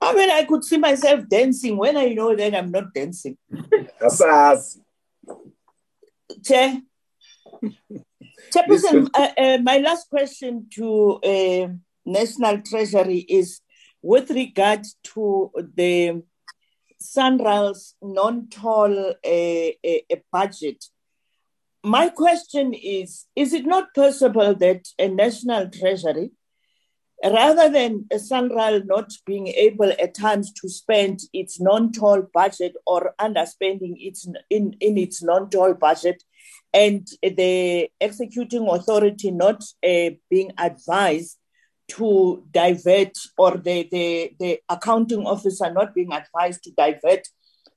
I mean, I could see myself dancing when I know that I'm not dancing. Asas. Chair. Chairperson, uh, uh, my last question to uh, National Treasury is with regard to the SANRAL's non-toll uh, uh, budget. My question is, is it not possible that a National Treasury rather than SANRAL not being able at times to spend its non-toll budget or underspending its in, in its non-toll budget, and the executing authority not uh, being advised to divert or the, the, the accounting officer not being advised to divert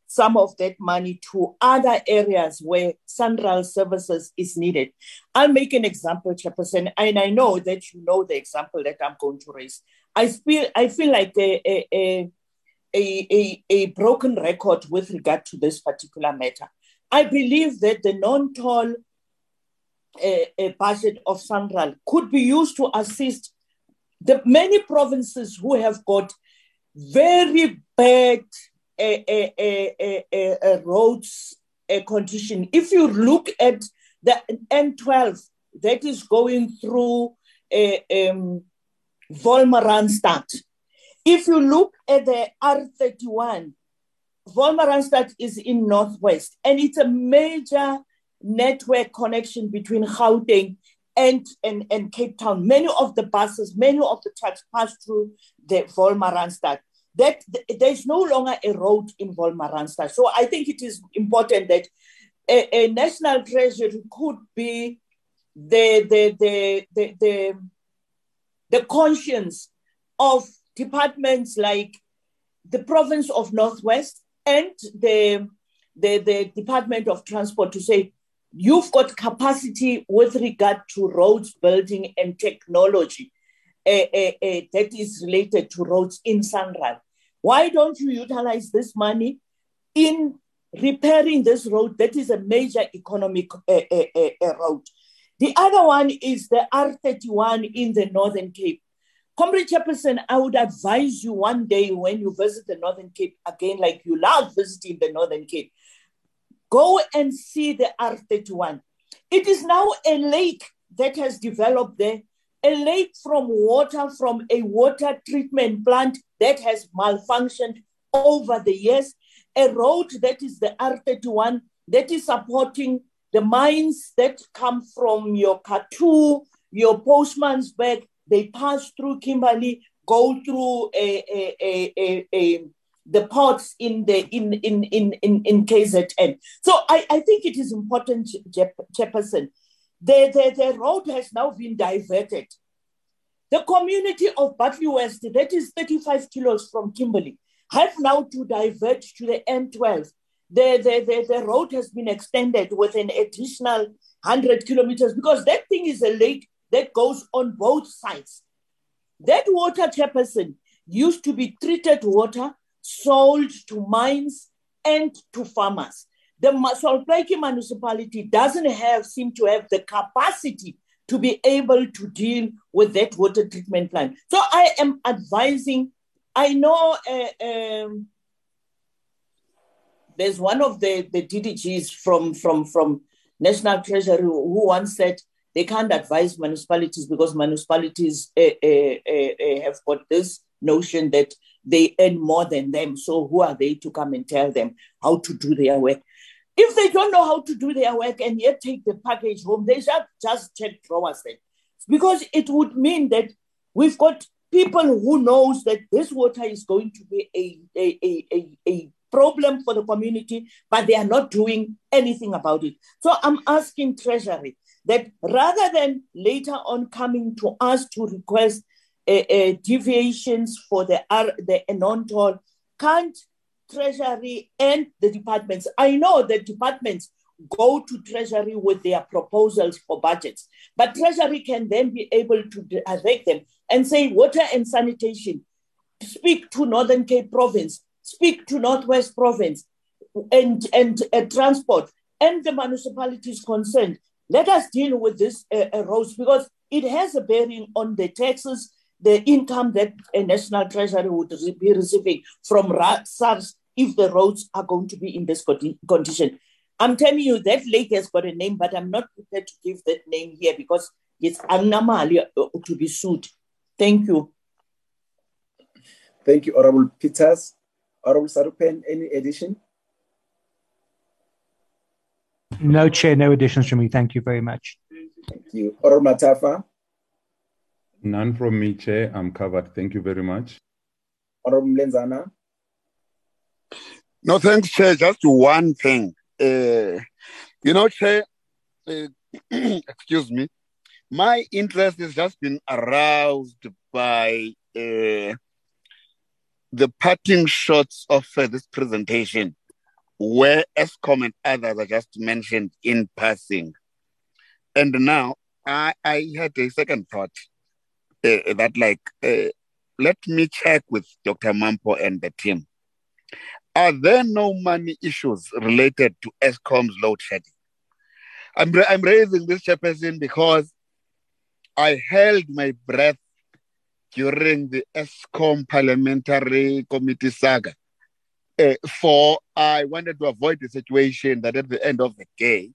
some of that money to other areas where SANRAL services is needed. I'll make an example, Chairperson, and I know that you know the example that I'm going to raise. I feel I feel like a, a, a, a, a broken record with regard to this particular matter. I believe that the non-toll uh, budget of SANRAL could be used to assist the many provinces who have got very bad a roads condition. If you look at the N12 that is going through um, Wolmaransstad, if you look at the R31, Wolmaransstad is in northwest, and it's a major network connection between Gauteng and, and, and Cape Town. Many of the buses, many of the trucks pass through the Wolmaransstad that there's no longer a road in Wolmaransstad. So I think it is important that a, a national treasury could be the, the, the, the, the, the conscience of departments like the province of Northwest and the, the, the Department of Transport to say, you've got capacity with regard to roads building and technology uh, uh, uh, that is related to roads in SANRAL. Why don't you utilize this money in repairing this road that is a major economic road? The other one is the R31 in the Northern Cape. Comrade Chairperson, I would advise you one day when you visit the Northern Cape again, like you love visiting the Northern Cape, go and see the R31. It is now a lake that has developed there a lake from water from a water treatment plant that has malfunctioned over the years. a road that is the R31 that is supporting the mines that come from your Kathu, your Postmasburg, they pass through Kimberley, go through a, a, a, a the ports in the in in in in, in KZN. So I, I think it is important, Chairperson. The, the, the road has now been diverted. The community of Barkly West, that is 35 kilos from Kimberley, have now to divert to the N12. The, the, the, the road has been extended with an additional 100 kilometers because that thing is a lake that goes on both sides. That water, Chairperson, used to be treated water sold to mines and to farmers. The Sol Plaatje municipality doesn't have, seem to have the capacity to be able to deal with that water treatment plant. So I am advising, I know uh, um, there's one of the, the DDGs from, from, from National Treasury who once said they can't advise municipalities because municipalities uh, uh, have got this notion that they earn more than them. So who are they to come and tell them how to do their work? If they don't know how to do their work and yet take the package home, they should just check drawers then. Because it would mean that we've got people who knows that this water is going to be a, a, a, a, a problem for the community, but they are not doing anything about it. So I'm asking Treasury that rather than later on coming to us to request deviations for the, R, the non-toll, can't Treasury and the departments, I know the departments go to Treasury with their proposals for budgets, but Treasury can then be able to direct them and say water and sanitation, speak to Northern Cape Province, speak to Northwest Province, and, and uh, transport, and the municipalities concerned. Let us deal with this uh, roads because it has a bearing on the taxes the income that a national treasury would be receiving from SARS if the roads are going to be in this condition. I'm telling you that lake has got a name, but I'm not prepared to give that name here because it's Anamali uh, to be sued. Thank you. Thank you, Honorable Peters. Honorable Sarupen, any addition? No, Chair, no additions from me. Thank you very much. Thank you. Honorable Mathafa? None from me, Chair. I'm covered. Thank you very much. Honorable Mlenzana? No, thanks, Chair. Just one thing. Uh, you know, Chair, uh, excuse me, my interest has just been aroused by uh, the parting shots of uh, this presentation, where Eskom and others are just mentioned in passing. And now I, I had a second thought uh, that like uh, let me check with Dr. Mampho and the team. Are there no money issues related to Eskom's load shedding? I'm, I'm raising this chairperson because I held my breath during the Eskom parliamentary committee saga. Uh, for I wanted to avoid the situation that at the end of the day,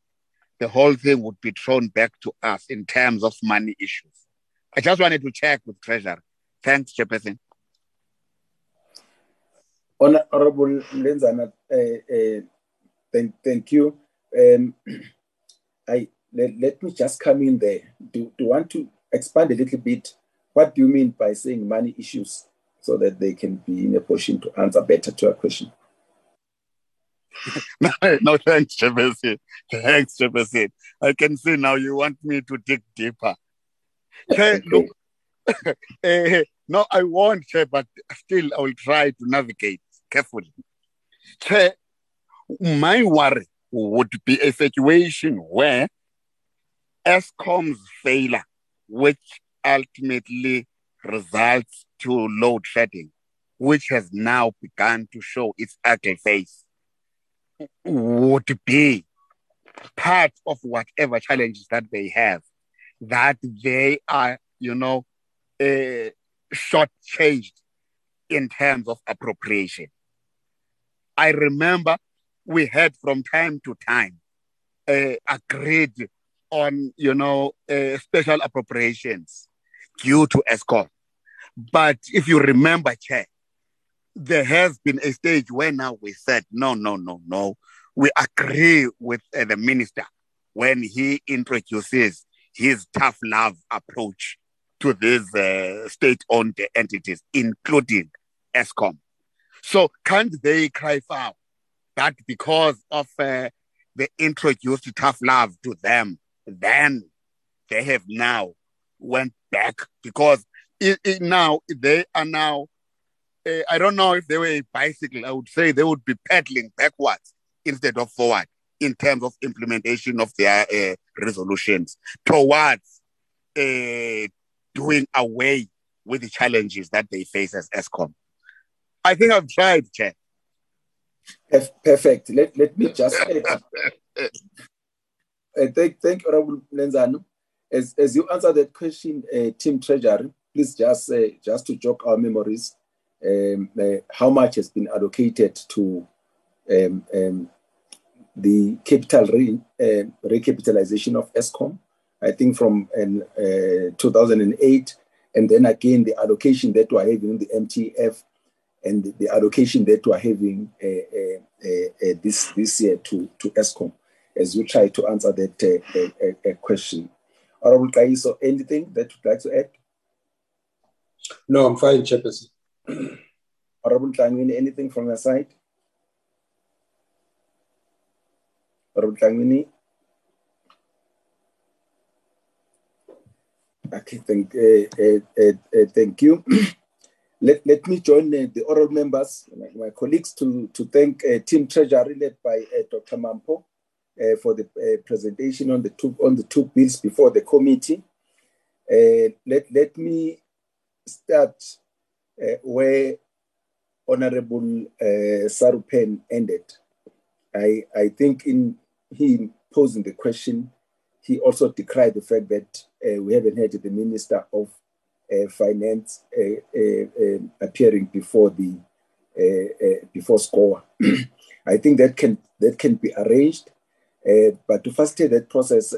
the whole thing would be thrown back to us in terms of money issues. I just wanted to check with Treasurer. Thanks, Chairperson. Honorable Mlenzana, uh, uh, thank, thank you. Um, I let, let me just come in there. Do, do you want to expand a little bit? What do you mean by saying money issues so that they can be in a position to answer better to a question? no, no, thanks, Chairperson. Thanks, Chairperson. I can see now you want me to dig deeper. Look, uh, no, I won't, but still I will try to navigate carefully. My worry would be a situation where Eskom's failure, which ultimately results to load shedding, which has now begun to show its ugly face, would be part of whatever challenges that they have that they are, you know, uh, shortchanged in terms of appropriation. I remember we had from time to time uh, agreed on, you know, uh, special appropriations due to Eskom. But if you remember, Chair, there has been a stage where now we said, no, no, no, no. We agree with uh, the minister when he introduces his tough love approach to these uh, state owned entities, including Eskom. So, can't they cry foul that because of uh, the introduced tough love to them, then they have now went back because it, it now they are now uh, I don't know if they were a bicycle. I would say they would be pedaling backwards instead of forward in terms of implementation of their uh, resolutions towards uh, doing away with the challenges that they face as Eskom. I think I've tried, Chair. Perfect. Let, let me just add. uh, thank, thank you, Honorable Mlenzana. As, as you answer that question, uh, Team Treasury, please just uh, just to jog our memories, um, uh, how much has been allocated to um, um, the capital re, uh, recapitalization of Eskom, I think from eh, eh, uh, 2008, and then again the allocation that we're having the MTEF, and the allocation that we're having uh, this this year to to Eskom, as you try to answer that question. Honorable Kaiso, anything that you'd like to add? No, I'm fine, Chairperson. Honorable Ntlangwini, anything from your side? Okay, thank, uh, uh, uh, thank you. let, let me join eh, the oral members, my, my, colleagues, to, to thank eh, Team Treasury led by eh, Dr. Mampho for the presentation on the, two, on the two bills before the committee. let, let me start where Honorable Sarupen ended. I, I think in him posing the question, he also decried the fact that uh, we haven't had the Minister of uh, Finance uh, uh, appearing before the before SCOA. I think that can that can be arranged, but to facilitate that process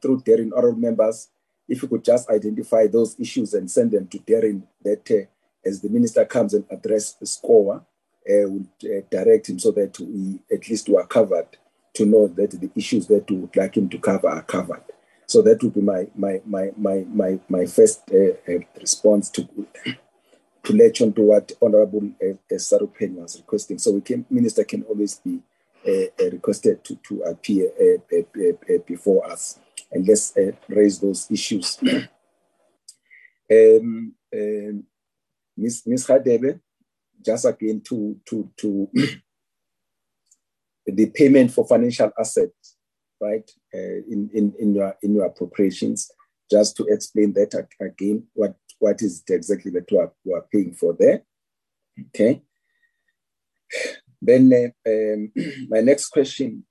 through daring oral members, if you could just identify those issues and send them to Darren, that uh, as the minister comes and address SCOA, uh, would uh, direct him so that we at least were covered to know that the issues that we would like him to cover are covered. So that would be my my my my my, my first uh, uh, response to to latch on to what Honorable uh, Sarupen was requesting. So we can minister can always be uh, requested to to appear before us and let's uh, raise those issues. um, um, Ms. Ms. Hadebe, just again to, to, to the payment for financial assets, right, uh, in, in, in, your, in your appropriations, just to explain that again, what, what is it exactly that we are, we are paying for there. Okay. Then uh, um, my next question,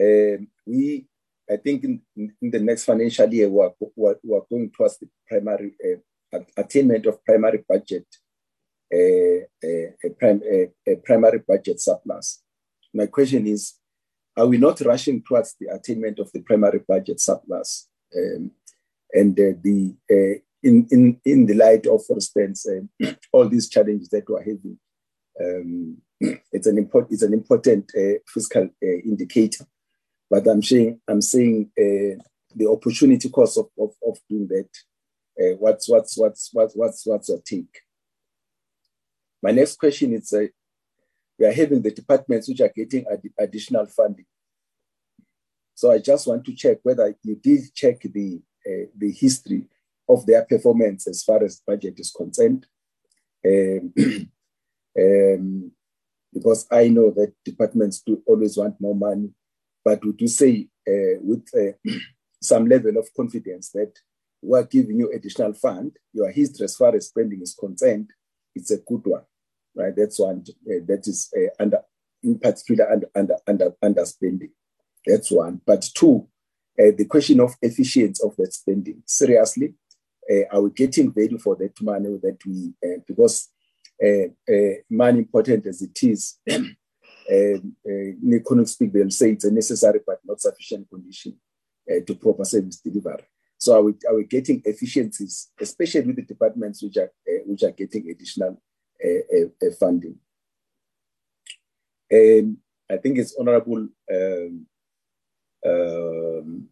uh, we I think in, in the next financial year, we're, we're, we're going towards the primary uh, attainment of primary budget, uh, uh, a, prim, a, a, primary budget surplus. My question is, are we not rushing towards the attainment of the primary budget surplus? Um, and uh, the uh, in, in, in the light of, for instance, uh, all these challenges that we're having, um, it's an important it's an important fiscal indicator but I'm saying I'm saying uh, the opportunity cost of, of, of doing that. Uh, what's what's what's what's what's what's your take? My next question is: uh, We are having the departments which are getting ad- additional funding. So I just want to check whether you did check the uh, the history of their performance as far as budget is concerned. Um, um, because I know that departments do always want more money but you say uh, with uh, some level of confidence that we're giving you additional fund, your history as far as spending is concerned, it's a good one, right? That's one uh, that is uh, under, in particular, under, under, under, underspending. That's one. But two, uh, the question of efficiency of that spending. Seriously, are we getting value for that money that we, because money important as it is, um, uh, in economic speak, they'll say it's a necessary but not sufficient condition uh, to proper service delivery. So are we, are we getting efficiencies, especially with the departments which are uh, which are getting additional uh, funding. And I think it's Honorable um, um,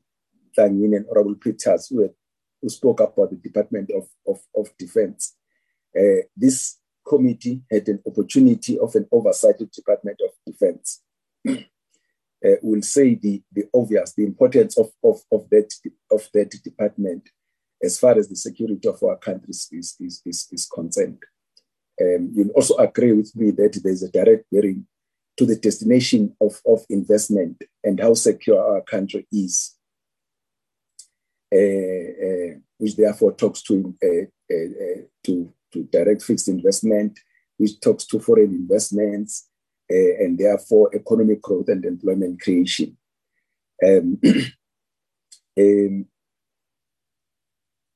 and Honorable Peters who, who spoke about the Department of, of, of Defense. Uh, this committee had an opportunity of an oversight of the Department of Defense. uh, will say the, the obvious, the importance of, of, of, that, of that department as far as the security of our countries is, is, is, is concerned. Um, you'll also agree with me that there's a direct bearing to the destination of, of investment and how secure our country is, uh, uh, which therefore talks to, uh, uh, uh to, to direct fixed investment, which talks to foreign investments, uh, and therefore economic growth and employment creation. Um, um,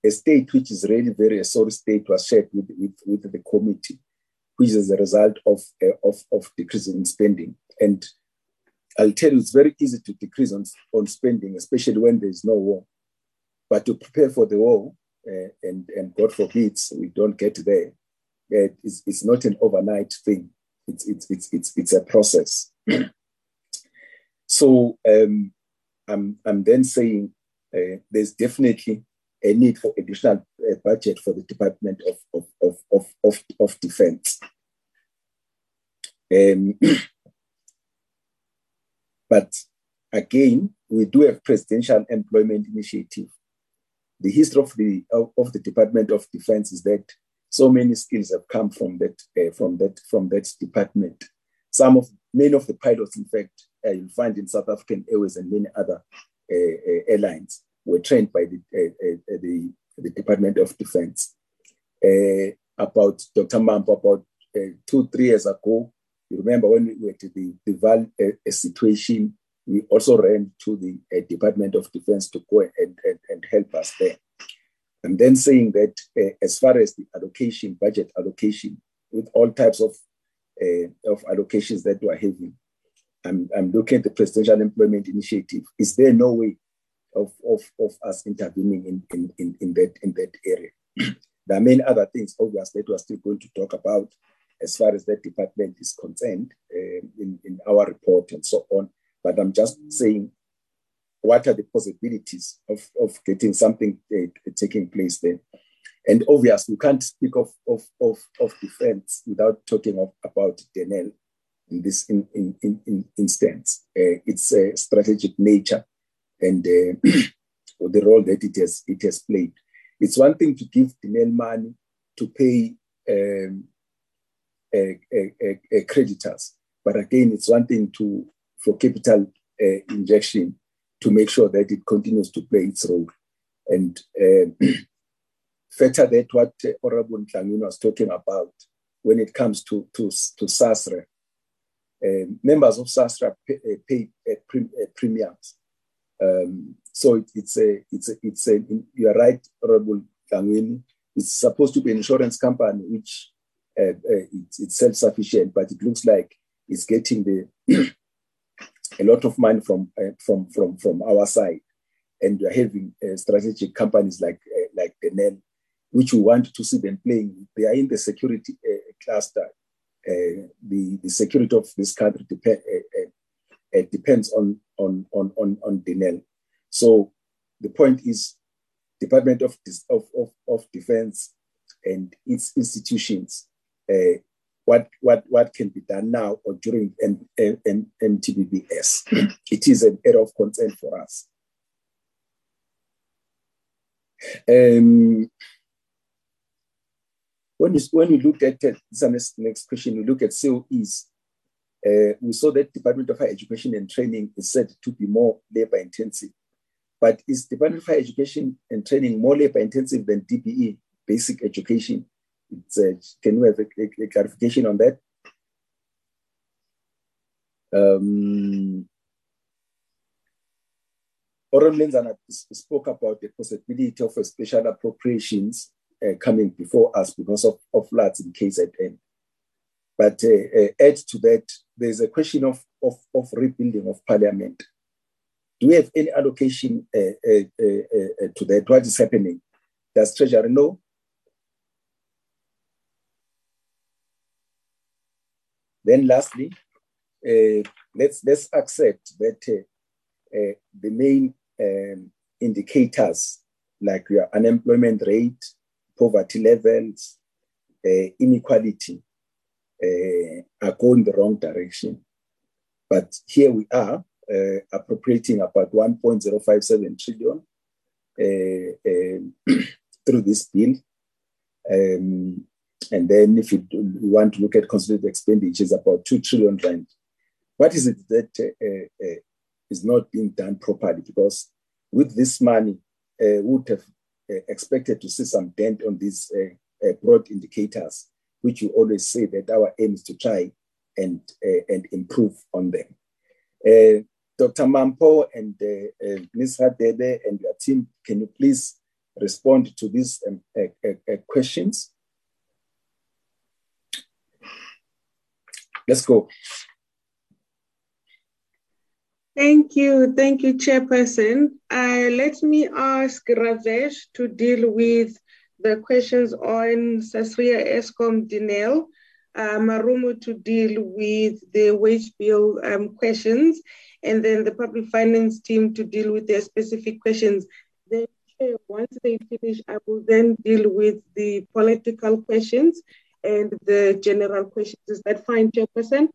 a state which is really very a sorry state was shared with, with, with the committee, which is a result of, uh, of, of decreasing spending. And I'll tell you, it's very easy to decrease on, on spending, especially when there's no war. But to prepare for the war, uh, and, and God forbid we don't get there, uh, it's, it's not an overnight thing. It's, it's, it's, it's, it's a process. so um, I'm, I'm then saying uh, there's definitely a need for additional uh, budget for the Department of, of, of, of, of, of Defense. Um, but again, we do have presidential employment initiative. The history of the of, of the Department of Defense is that so many skills have come from that uh, from that from that department. Some of many of the pilots, in fact, uh, you'll find in South African Airways and many other uh, airlines were trained by the, uh, the, the, Department of Defense. About Dr. Mampho, about two, three years ago, you remember when we were to the, the situation, we also ran to the Department of Defense to go and, and, and help us there. I'm then saying that uh, as far as the allocation, budget allocation, with all types of, uh, of allocations that we are having, I'm, I'm looking at the Presidential Employment Initiative. Is there no way of, of, of us intervening in, in, in, in, that, in that area. there are many other things, obviously, that we're still going to talk about as far as that department is concerned uh, in, in our report and so on. But I'm just saying, what are the possibilities of, of getting something uh, taking place there? And obviously, you can't speak of, of, of, of defense without talking of, about Denel in this in, in, in, in instance. Uh, it's a strategic nature and uh, the role that it has it has played. It's one thing to give Denel money to pay um, a, a, a creditors, but again, it's one thing to for capital uh, injection to make sure that it continues to play its role. And uh, factor that what uh, Honorable was talking about when it comes to, to, to SASRIA. Uh, members of SASRIA pay, uh, pay uh, pre, premiums um, so it, it's a, it's a, it's a, you are right, Honorable Ntlangwini. It's supposed to be an insurance company which uh, uh, it's, self-sufficient, but it looks like it's getting the a lot of money from uh, from from from our side, and we are having uh, strategic companies like uh, like Denel, which we want to see them playing. They are in the security cluster. the the security of this country depend, depends on on on on, on Denel. So the point is, Department of of of, of Defense and its institutions, uh, what what what can be done now or during M, M, MTBPS. it is an area of concern for us. Um, when you, when you look at this is the next question, you look at COEs, uh, we saw that Department of Higher Education and Training is said to be more labor intensive. But is Department of Higher Education and Training more labor intensive than DBE, basic education? Uh, can we have a, a, a, clarification on that? Um, Oren Mlenzana spoke about the possibility of special appropriations uh, coming before us because of, of floods in KZN. But uh, uh, add to that, there's a question of, of, of rebuilding of parliament. Do we have any allocation uh, uh, uh, uh to that? What is happening? Does Treasury know? then lastly, let's let's accept that the main um, indicators like your unemployment rate, poverty levels, inequality are going the wrong direction. But here we are uh, appropriating about 1.057 trillion through this bill. Um, and then if you, want to look at consolidated expenditures, about 2 trillion rand. What is it that uh, uh, is not being done properly? Because with this money, uh, would have uh, expected to see some dent on these uh, uh, broad indicators, which you always say that our aim is to try and, uh, and improve on them. Uh, Dr. Mampho and uh, Ms. Radebe and your team, can you please respond to these um, questions? Let's go. Thank you. Thank you, Chairperson. Uh, let me ask Ravesh to deal with the questions on Sasria Eskom Denel, uh, Marumo to deal with the wage bill um, questions, and then the public finance team to deal with their specific questions. Then, once they finish, I will then deal with the political questions and the general questions. Is that fine, Chairperson?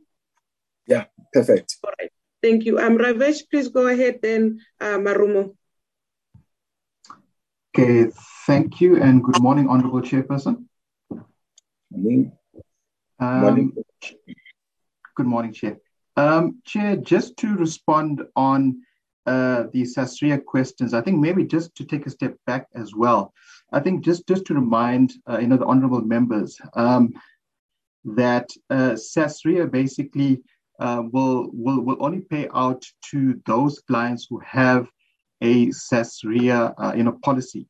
Yeah, perfect. All right. Thank you. Um, Ravesh, please go ahead then, uh, Marumo. Okay, thank you and good morning, Honorable Chairperson. Morning. Um, morning. Good morning, Chair. Um, Chair, just to respond on uh, the Sasria questions, I think maybe just to take a step back as well. I think just, just to remind, uh, you know, the honorable members um, that uh, Sasria basically uh, will, will, will only pay out to those clients who have a SASRIA uh, you know, policy.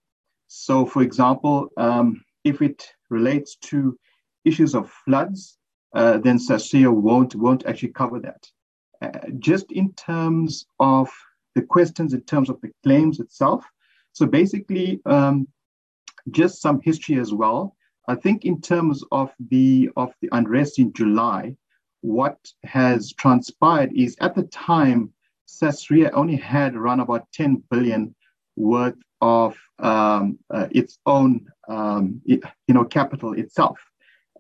So, for example, um, if it relates to issues of floods, uh, then SASRIA won't, won't actually cover that. Uh, just in terms of the questions, in terms of the claims itself, so basically, um, just some history as well. I think in terms of the of the unrest in July, what has transpired is at the time, Sasria only had around about 10 billion worth of um, uh, its own, um, it, you know, capital itself.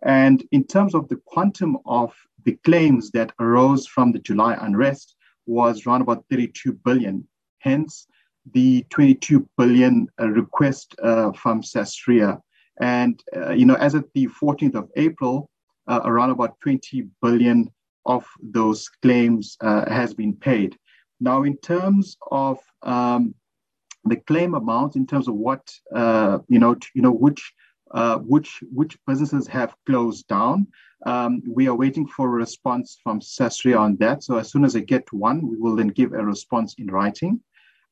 And in terms of the quantum of the claims that arose from the July unrest was around about 32 billion. Hence, the 22 billion uh, request uh, from Sasria. And, uh, you know, as of the 14th of April, uh, around about 20 billion of those claims uh, has been paid. Now, in terms of um, the claim amount, in terms of what uh, you know, you know which uh, which which businesses have closed down, um, we are waiting for a response from Sasria on that. So as soon as I get one, we will then give a response in writing.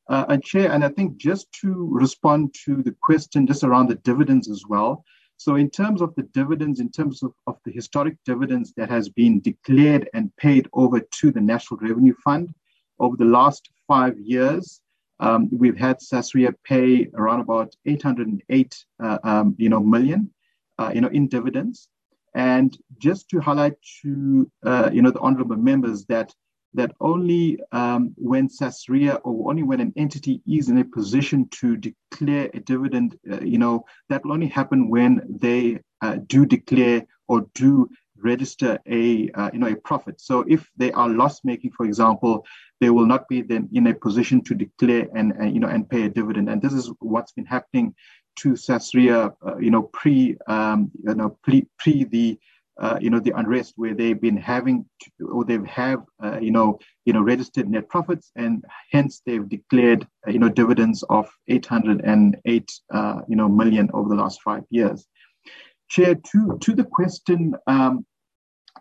Uh, and Chair, and I think just to respond to the question just around the dividends as well, so in terms of the dividends, in terms of, of the historic dividends that has been declared and paid over to the National Revenue Fund over the last five years, um, we've had Sasria pay around about 808 uh, um, you know, million uh, you know, in dividends. And just to highlight to uh, you know the honorable members that that only um, when Sasria or only when an entity is in a position to declare a dividend, uh, you know, that will only happen when they uh, do declare or do register a, uh, you know, a profit. So if they are loss making, for example, they will not be then in a position to declare and, and you know, and pay a dividend. And this is what's been happening to Sasria, uh, you know, pre, um, you know, pre, pre the uh, you know, the unrest where they've been having to, or they have, uh, you know, you know, registered net profits, and hence they've declared, uh, you know, dividends of 808, uh, you know, million over the last five years. Chair, to to the question um,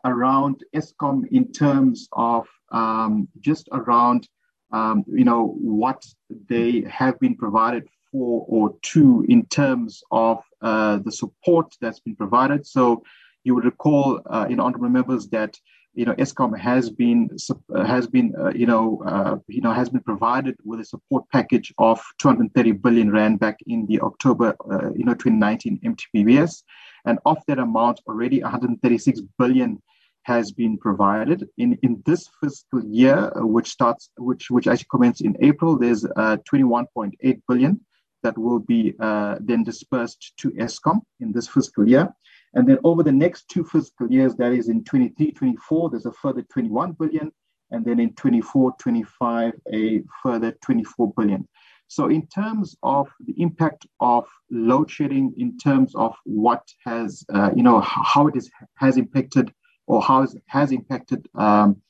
around Eskom in terms of um, just around, um, you know, what they have been provided for or to in terms of uh, the support that's been provided. So you would recall, uh, you know, honorable members, that you know Eskom has been uh, has been uh, you know uh, you know has been provided with a support package of 230 billion rand back in the October uh, you know 2019 MTBPS, and of that amount, already 136 billion has been provided. In, in this fiscal year, uh, which starts, which, which actually commences in April, there's uh, 21.8 billion that will be uh, then dispersed to Eskom in this fiscal year. And then over the next two fiscal years, that is in 23, 24, there's a further 21 billion. And then in 24, 25, a further 24 billion. So in terms of the impact of load shedding, in terms of what has, uh, you know, how it is, has impacted or how it has impacted, um,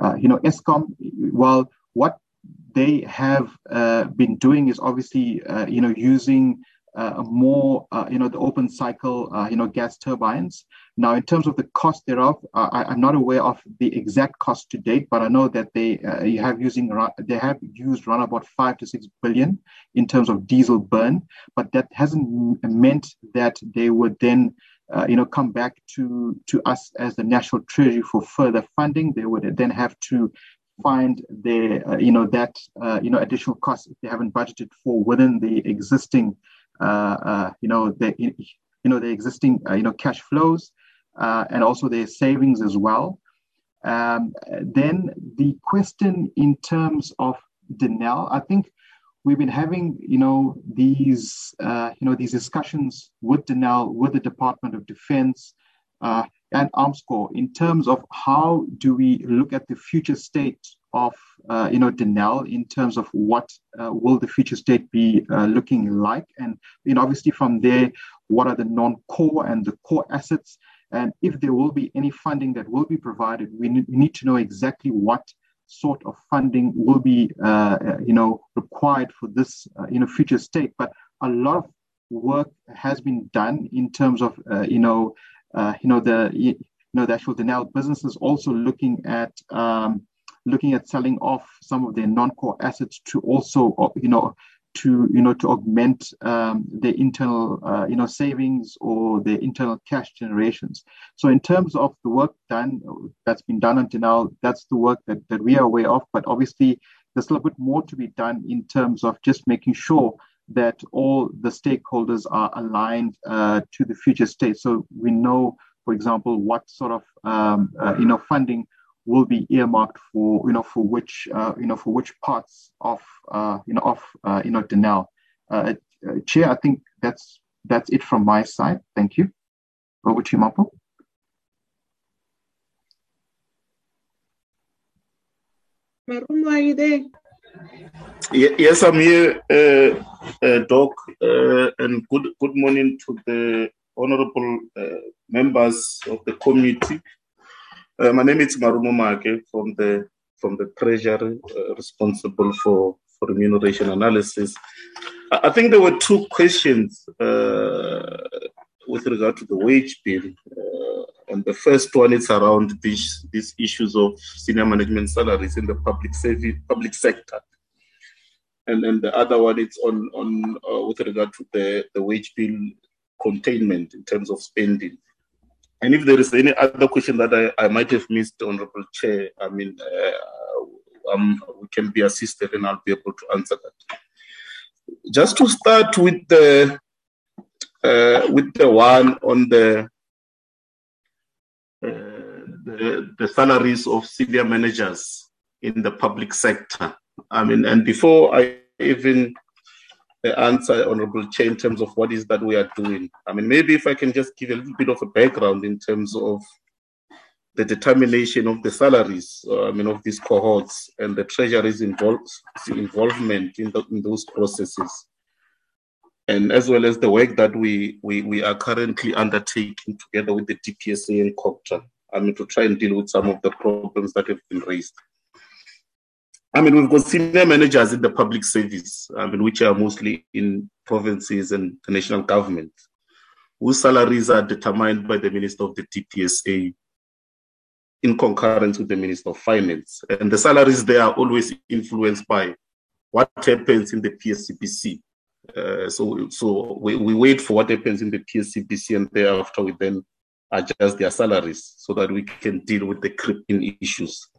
uh, you know, Eskom, well, what they have uh, been doing is obviously, uh, you know, using uh, more, uh, you know, the open cycle, you know, gas turbines. Now, in terms of the cost thereof, uh, I, am not aware of the exact cost to date, but I know that they uh, have using they have used around about five to six billion in terms of diesel burn, but that hasn't meant that they would then. Uh, you know, come back to to us as the national treasury for further funding. They would then have to find their, uh, you know, that, uh, you know, additional costs if they haven't budgeted for within the existing uh, you know, the, you know, the existing, you know, cash flows and also their savings as well. Um, then the question in terms of Denel, I think we've been having, you know, these, uh, you know, these discussions with Denel, with the Department of Defense, uh, and Armscor in terms of how do we look at the future state of uh, you know Denel in terms of what uh, will the future state be uh, looking like, and you know obviously from there, what are the non-core and the core assets, and if there will be any funding that will be provided, we need, we need to know exactly what sort of funding will be uh, you know required for this uh, know future state. But a lot of work has been done in terms of uh, you know you know the you know the actual Denel businesses also looking at um, looking at selling off some of their non-core assets to also, uh, you know, to you know to augment um, their internal uh, you know savings or their internal cash generations. So in terms of the work done that's been done until now, that's the work that, that we are aware of. But obviously, there's a little bit more to be done in terms of just making sure that all the stakeholders are aligned uh, to the future state. So we know, for example, what sort of um, uh, you know funding will be earmarked for you know for which uh, you know for which parts of uh, you know of uh, you know Denel. Uh, uh, Chair, I think that's that's it from my side. Thank you. Over to you, Mampho. Marumo, are you there? Yes, I'm here, uh, uh, Doc, uh, and good good morning to the honourable uh, members of the committee. Uh, my name is Marumo Make from the from the treasury uh, responsible for, for remuneration analysis. I, think there were two questions uh, with regard to the wage bill. Uh, and the first one is around these, these issues of senior management salaries in the public service, public sector. And, then the other one is on, on uh, with regard to the, the wage bill containment in terms of spending. And if there is any other question that I, I might have missed, Honorable Chair, I mean, uh, um, we can be assisted and I'll be able to answer that. Just to start with the uh, with the one on the, uh, the the salaries of senior managers in the public sector. I mean, and before I even answer, Honorable Chair, in terms of what is that we are doing. I mean, maybe if I can just give a little bit of a background in terms of the determination of the salaries, uh, I mean, of these cohorts and the Treasury's involved, involvement in, the, in those processes. And as well as the work that we, we, we are currently undertaking together with the DPSA and COGTA, I mean, to try and deal with some of the problems that have been raised. I mean, we've got senior managers in the public service, I mean, which are mostly in provinces and the national government, whose salaries are determined by the Minister of the DPSA in concurrence with the Minister of Finance. And the salaries there are always influenced by what happens in the PSCBC. Uh, so so we, we wait for what happens in the PSCBC and thereafter we then adjust their salaries so that we can deal with the creeping issues.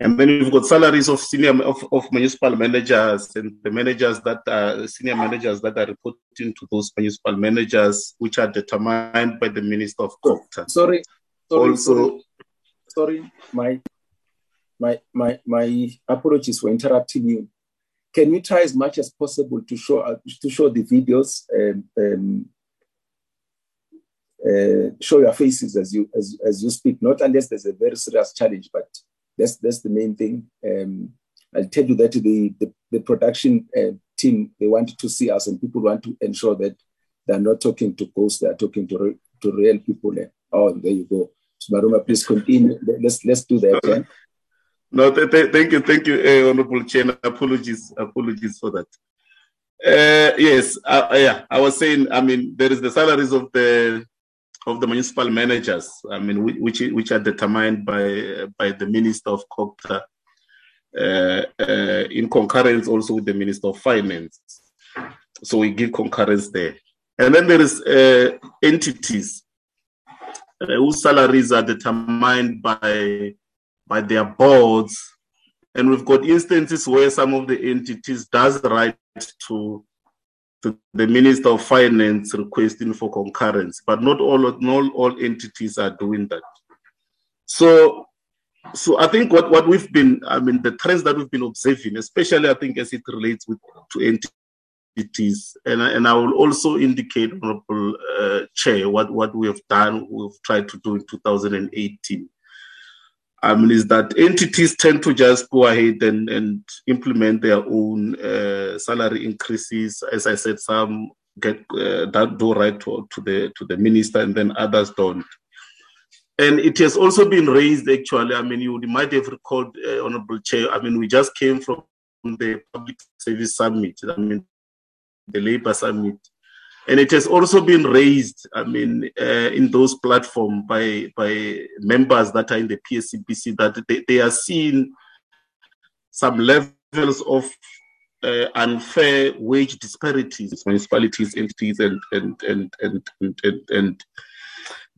And then we've got salaries of senior of, of municipal managers and the managers that are senior managers that are reporting to those municipal managers, which are determined by the Minister of COGTA. Sorry. sorry also, sorry, my my my my apologies for interrupting you. Can you try as much as possible to show uh, to show the videos and um, uh, show your faces as you as, as you speak? Not unless there's a very serious challenge, but that's that's the main thing. Um, I'll tell you that the the, the production uh, team they want to see us, and people want to ensure that they're not talking to ghosts; they're talking to re- to real people. Oh, there you go. So, Marumo, please continue. Let's let's do that. No, th- th- thank you, thank you, uh, Honorable Chair. Apologies, apologies for that. Uh, yes, uh, yeah, I was saying. I mean, there is the salaries of the of the municipal managers. I mean, which which are determined by by the Minister of COGTA uh, uh, in concurrence also with the Minister of Finance. So we give concurrence there, and then there is uh, entities uh, whose salaries are determined by by their boards. And we've got instances where some of the entities does write to, to the Minister of Finance requesting for concurrence, but not all, not all entities are doing that. So, so I think what, what we've been, I mean, the trends that we've been observing, especially I think as it relates with to entities, and, and I will also indicate, Honorable uh, Chair, what, what we have done, we've tried to do in 2018 I mean, is that entities tend to just go ahead and, and implement their own uh, salary increases. As I said, some get uh, that do right to, to the to the minister, and then others don't. And it has also been raised. Actually, I mean, you might have recalled, uh, Honorable Chair. I mean, we just came from the Public Service Summit. I mean, the Labour Summit and it has also been raised i mean uh, in those platforms by by members that are in the pscbc that they, they are seeing some levels of uh, unfair wage disparities municipalities entities and and and and and, and, and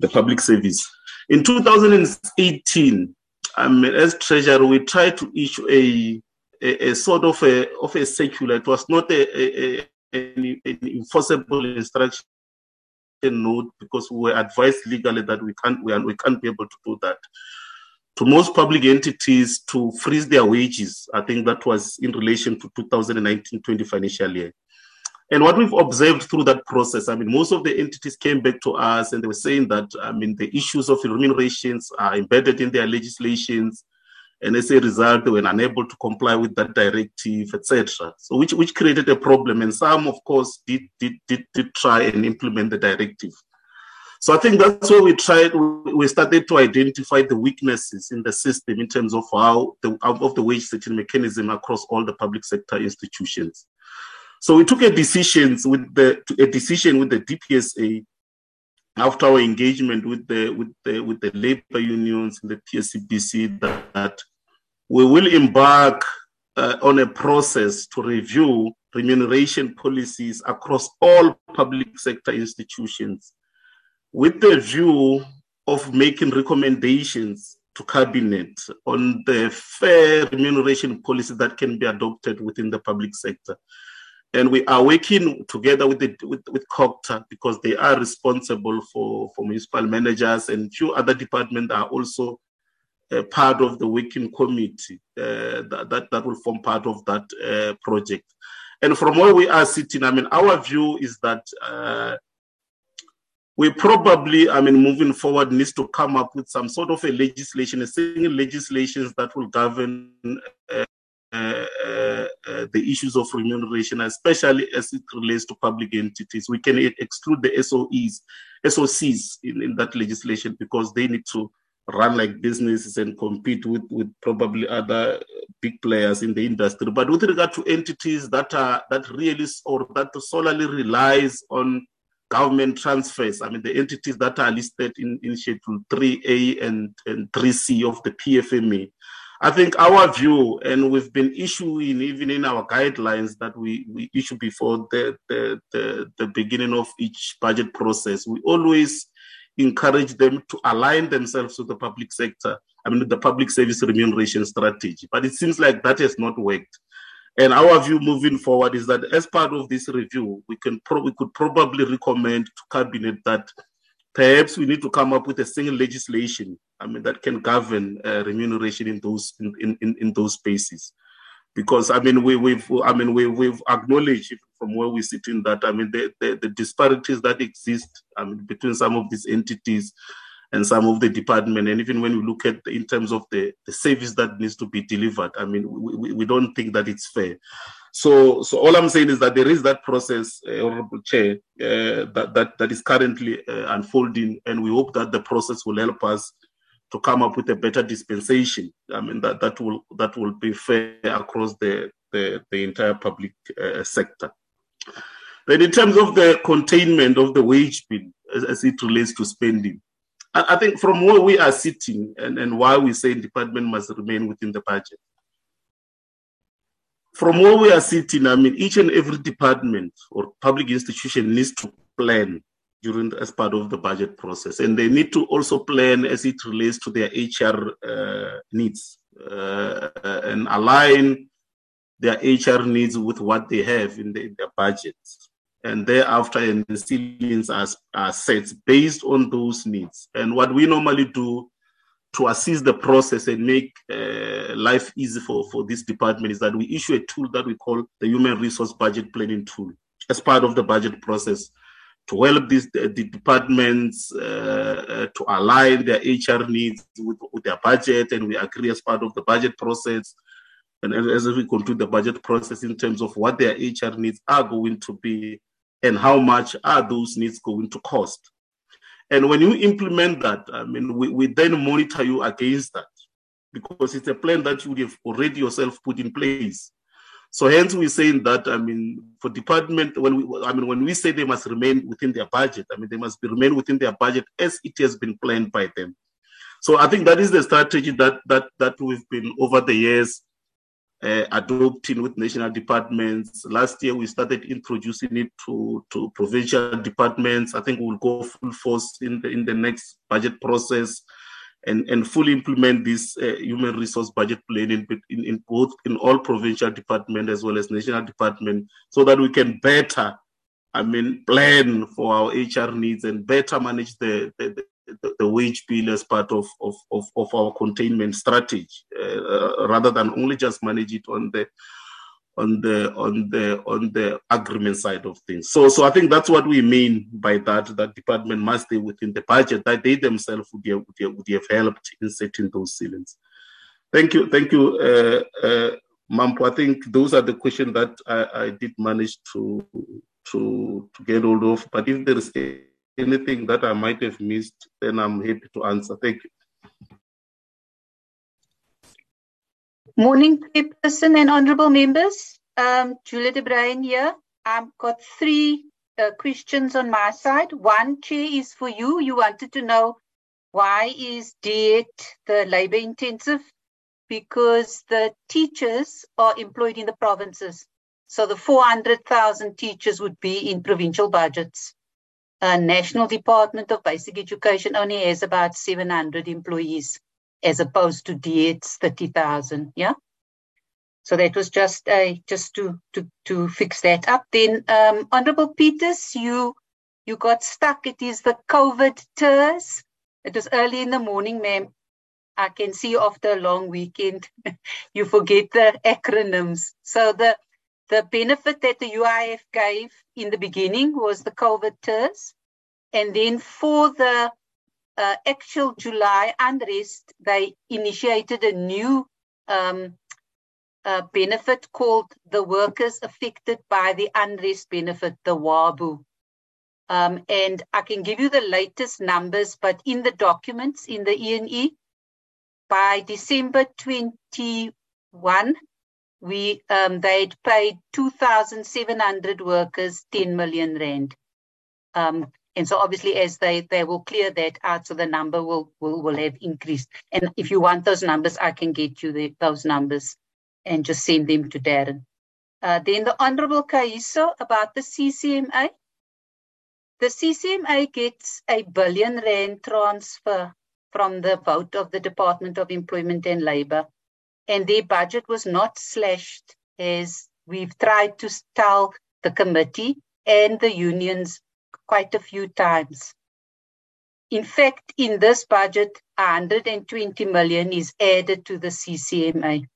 the public service. In 2018 I mean, as treasurer we tried to issue a, a, a sort of a of a circular. It was not a, a any, any enforceable instruction note because we were advised legally that we can't we, we can't be able to do that. To most public entities to freeze their wages i think that was in relation to 2019-20 financial year. And what we've observed through that process i mean most of the entities came back to us and they were saying that i mean the issues of remunerations are embedded in their legislations and as a result, they were unable to comply with that directive, etc. So, which which created a problem, and some, of course, did did did, did try and implement the directive. So, I think that's where we tried. We started to identify the weaknesses in the system in terms of how the of the wage setting mechanism across all the public sector institutions. So, we took a decision with the a decision with the DPSA after our engagement with the with the with the labor unions in the PSCBC that, that we will embark uh, on a process to review remuneration policies across all public sector institutions with the view of making recommendations to cabinet on the fair remuneration policy that can be adopted within the public sector. And we are working together with the with, with COGTA because they are responsible for for municipal managers and few other departments are also part of the working committee uh, that, that, that will form part of that uh, project. And from where we are sitting, I mean, our view is that uh, we probably, I mean, moving forward, needs to come up with some sort of a legislation, a single legislations that will govern uh, uh, the issues of remuneration, especially as it relates to public entities. We can exclude the SOEs, SOCs in, in that legislation because they need to run like businesses and compete with, with probably other big players in the industry. But with regard to entities that are that really or that solely relies on government transfers, I mean the entities that are listed in, in Schedule 3A and, and 3C of the PFMA. I think our view, and we've been issuing even in our guidelines that we, we issue before the, the, the, the beginning of each budget process, we always encourage them to align themselves with the public sector, I mean, the public service remuneration strategy. But it seems like that has not worked. And our view moving forward is that as part of this review, we can pro- we could probably recommend to cabinet that perhaps we need to come up with a single legislation I mean, that can govern uh, remuneration in those in, in, in those spaces. Because I mean, we, we've I mean we, we've acknowledged from where we sit in that I mean the, the, the disparities that exist I mean between some of these entities and some of the department. And even when we look at in terms of the, the service that needs to be delivered, I mean, we, we, we don't think that it's fair. So, so all I'm saying is that there is that process, uh, Honorable Chair, uh, that, that, that is currently uh, unfolding, and we hope that the process will help us to come up with a better dispensation. I mean, that, that will that will be fair across the, the, the entire public uh, sector. Then, in terms of the containment of the wage bill as, as it relates to spending, I, I think from where we are sitting and, and why we say department must remain within the budget, from where we are sitting, I mean, each and every department or public institution needs to plan during as part of the budget process, and they need to also plan as it relates to their HR uh, needs uh, and align their HR needs with what they have in, the, in their budgets. And thereafter, and the ceilings are, are set based on those needs. And what we normally do to assist the process and make uh, life easy for, for this department is that we issue a tool that we call the Human Resource Budget Planning Tool as part of the budget process to help these the, the departments uh, uh, to align their HR needs with, with, their budget, and we agree as part of the budget process. And as we conclude the budget process in terms of what their HR needs are going to be and how much are those needs going to cost. And when you implement that, I mean, we, we then monitor you against that because it's a plan that you have already yourself put in place. So hence we're saying that I mean for department when we I mean when we say they must remain within their budget, I mean they must remain within their budget as it has been planned by them. So I think that is the strategy that that that we've been over the years uh, adopting with national departments. Last year, we started introducing it to, to provincial departments. I think we'll go full force in the, in the next budget process and, and fully implement this uh, human resource budget planning in, in both in all provincial department as well as national department so that we can better I mean, plan for our HR needs and better manage the, the, the, wage bill as part of, of, of, of our containment strategy, uh, rather than only just manage it on the on the on the on the agreement side of things. So so I think that's what we mean by that. That department must stay within the budget that they themselves would have, would have, would have helped in setting those ceilings. Thank you, thank you, uh, uh, Mampho. I think those are the questions that I, I did manage to to to get hold of. But if there is anything that I might have missed, then I'm happy to answer. Thank you. Morning, Chairperson and honourable members. Um, Julia de Bruin here. I've got three uh, questions on my side. One, Chair, is for you. You wanted to know why is DHET the labour intensive? Because the teachers are employed in the provinces. So the 400,000 teachers would be in provincial budgets. Uh, National Department of Basic Education only has about 700 employees as opposed to DHET's 30,000. Yeah. So that was just a just to to to fix that up. Then, um, Honourable Peters, you you got stuck. It is the COVID TERS. It was early in the morning, ma'am. I can see after a long weekend, you forget the acronyms. So the the benefit that the UIF gave in the beginning was the COVID TERS. And then for the uh, actual July unrest, they initiated a new um, uh, benefit called the workers affected by the unrest benefit, the WABU. Um, and I can give you the latest numbers, but in the documents in the ENE, by December 21, we um, they'd paid 2,700 workers 10 million rand. Um, and so obviously as they, they will clear that out, so the number will, will, will have increased. And if you want those numbers, I can get you the, those numbers and just send them to Darren. Uh, then the Honorable Kaiso about the CCMA. The CCMA gets a billion rand transfer from the vote of the Department of Employment and Labour and their budget was not slashed as we've tried to tell the committee and the unions quite a few times. in fact, in this budget, 120 million is added to the CCMA.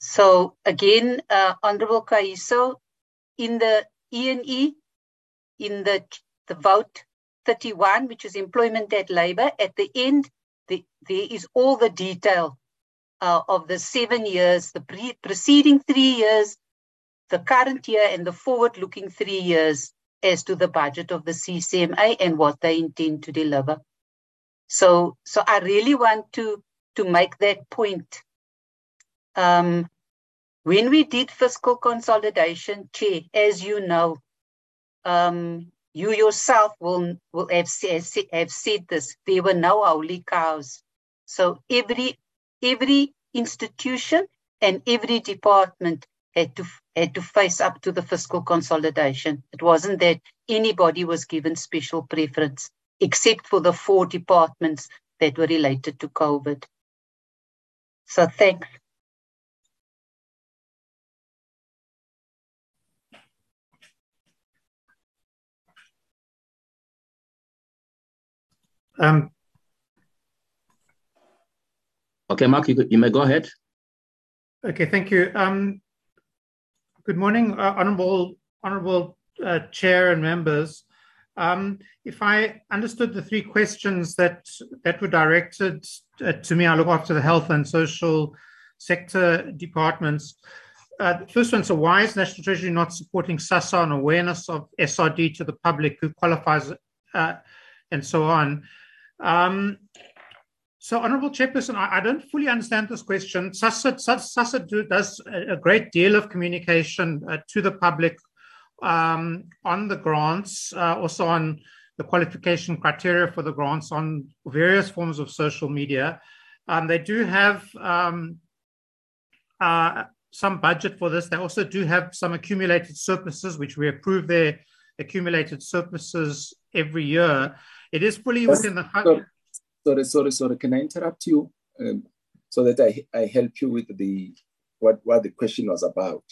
So again, uh, Honorable Kaiso, in the ENE, in the, the vote 31, which is employment at labor, at the end, the, there is all the detail uh, of the seven years, the pre- preceding three years, the current year, and the forward looking three years as to the budget of the CCMA and what they intend to deliver. So, so I really want to, to make that point. Um, when we did fiscal consolidation, Chair, as you know, um, you yourself will, will have, have said this, there were no holy cows. So every, every institution and every department had to had to face up to the fiscal consolidation. It wasn't that anybody was given special preference, except for the four departments that were related to COVID. So thanks. Um, okay, Mark, you, you may go ahead. Okay, thank you. Um, good morning, uh, honorable honorable uh, chair and members. Um, if I understood the three questions that that were directed uh, to me, I look after the health and social sector departments. Uh, the first one, so why is National Treasury not supporting SASA on awareness of SRD to the public who qualifies uh, and so on? Um, so, Honourable Chairperson, I, I, don't fully understand this question. Do, does a great deal of communication uh, to the public um, on the grants, uh, also on the qualification criteria for the grants, on various forms of social media. Um, they do have um, uh, some budget for this. They also do have some accumulated surpluses, which we approve their accumulated surpluses every year. It is fully within the. Sorry, sorry, sorry. Can I interrupt you um, so that I, I help you with the what, what the question was about?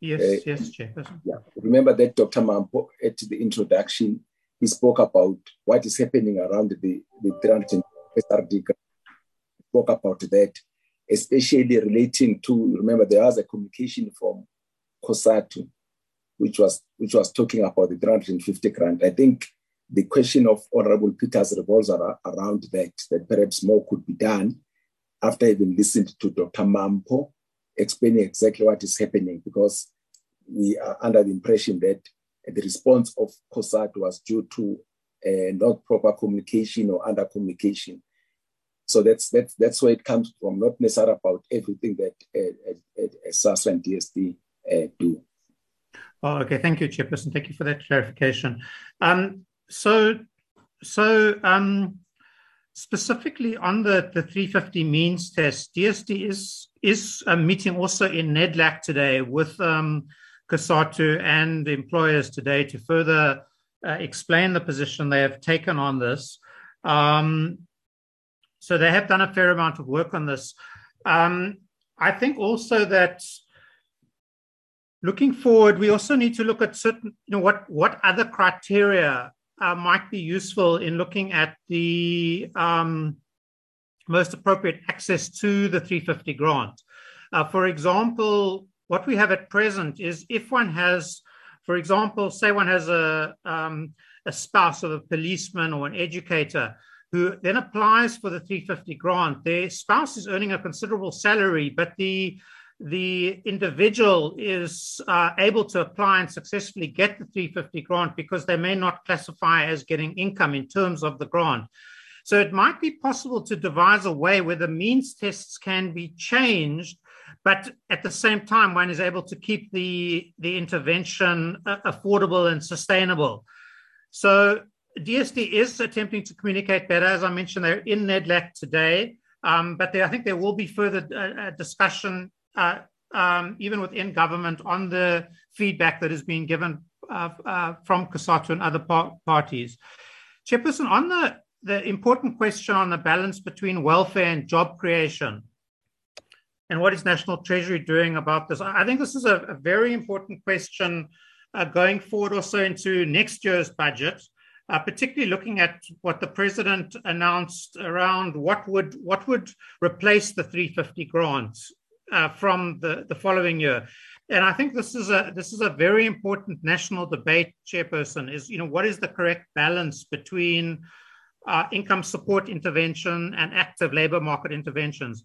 Yes, uh, yes, Chairperson. Yeah. Remember that Dr. Mampho at the introduction, he spoke about what is happening around the, the 300 SRD. Spoke about that, especially relating to, remember, there was a communication from COSATU, which was which was talking about the 350 grant. I think the question of Honorable Peters revolves around that, that perhaps more could be done after having listened to Dr. Mampho explaining exactly what is happening, because we are under the impression that the response of COSATU was due to uh, not proper communication or under communication. So that's, that's, that's where it comes from, not necessarily about everything that uh, uh, SAS and DSD uh, do. Oh, okay, thank you, Chairperson. Thank you for that clarification. Um, so, so um, specifically on the, the 350 means test, DSD is is a meeting also in NEDLAC today with um, COSATU and employers today to further uh, explain the position they have taken on this. Um, so they have done a fair amount of work on this. Um, I think also that looking forward, we also need to look at certain, you know, what what other criteria uh, might be useful in looking at the um, most appropriate access to the 350 grant. Uh, for example, what we have at present is if one has, for example, say one has a, um, a spouse of a policeman or an educator who then applies for the 350 grant, their spouse is earning a considerable salary, but the the individual is uh, able to apply and successfully get the 350 grant because they may not classify as getting income in terms of the grant. So it might be possible to devise a way where the means tests can be changed, but at the same time, one is able to keep the, the intervention uh, affordable and sustainable. So DSD is attempting to communicate better. As I mentioned, they're in NEDLAC today. Um, but there, I think there will be further uh, uh discussion uh, um, even within government, on the feedback that is being given uh, uh, from COSATU and other par- parties. Chairperson, on the, the important question on the balance between welfare and job creation, and what is National Treasury doing about this? I think this is a, a very important question uh, going forward also into next year's budget. uh, particularly looking at what the president announced around what would what would replace the 350 grants uh, from the, the following year. And I think this is a this is a very important national debate, Chairperson. Is you know what is the correct balance between uh, income support intervention and active labor market interventions?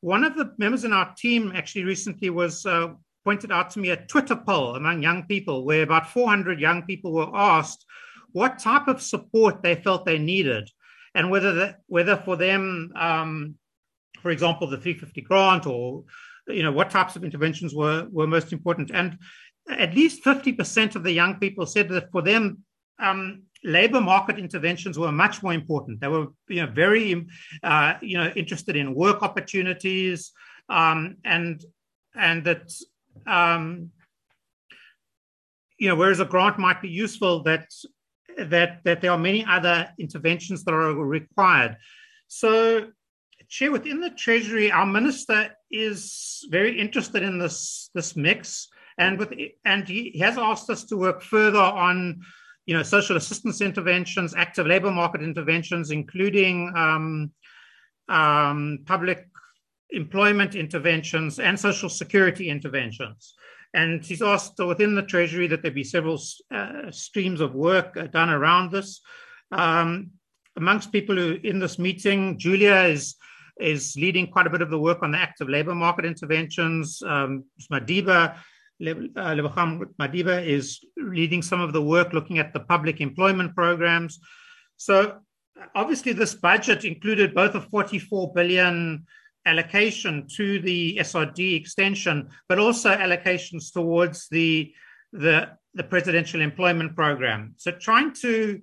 One of the members in our team actually recently was uh, pointed out to me a Twitter poll among young people, where about 400 young people were asked what type of support they felt they needed, and whether the, whether for them, um, for example, the 350 grant or you know what types of interventions were were most important. And at least 50% of the young people said that for them um, labor market interventions were much more important. They were you know very uh, you know interested in work opportunities um, and and that um, you know whereas a grant might be useful that that that there are many other interventions that are required. So Chair, within the Treasury, our minister is very interested in this, this mix, and with and he has asked us to work further on, you know, social assistance interventions, active labour market interventions, including um, um, public employment interventions and social security interventions. And he's asked within the Treasury that there be several uh, streams of work uh, done around this. Um, amongst people who in this meeting, Julia is is leading quite a bit of the work on the active labor market interventions. Um, Madiba, uh, Madiba is leading some of the work looking at the public employment programs. So obviously this budget included both a 44 billion allocation to the SRD extension, but also allocations towards the, the, the presidential employment program. So trying to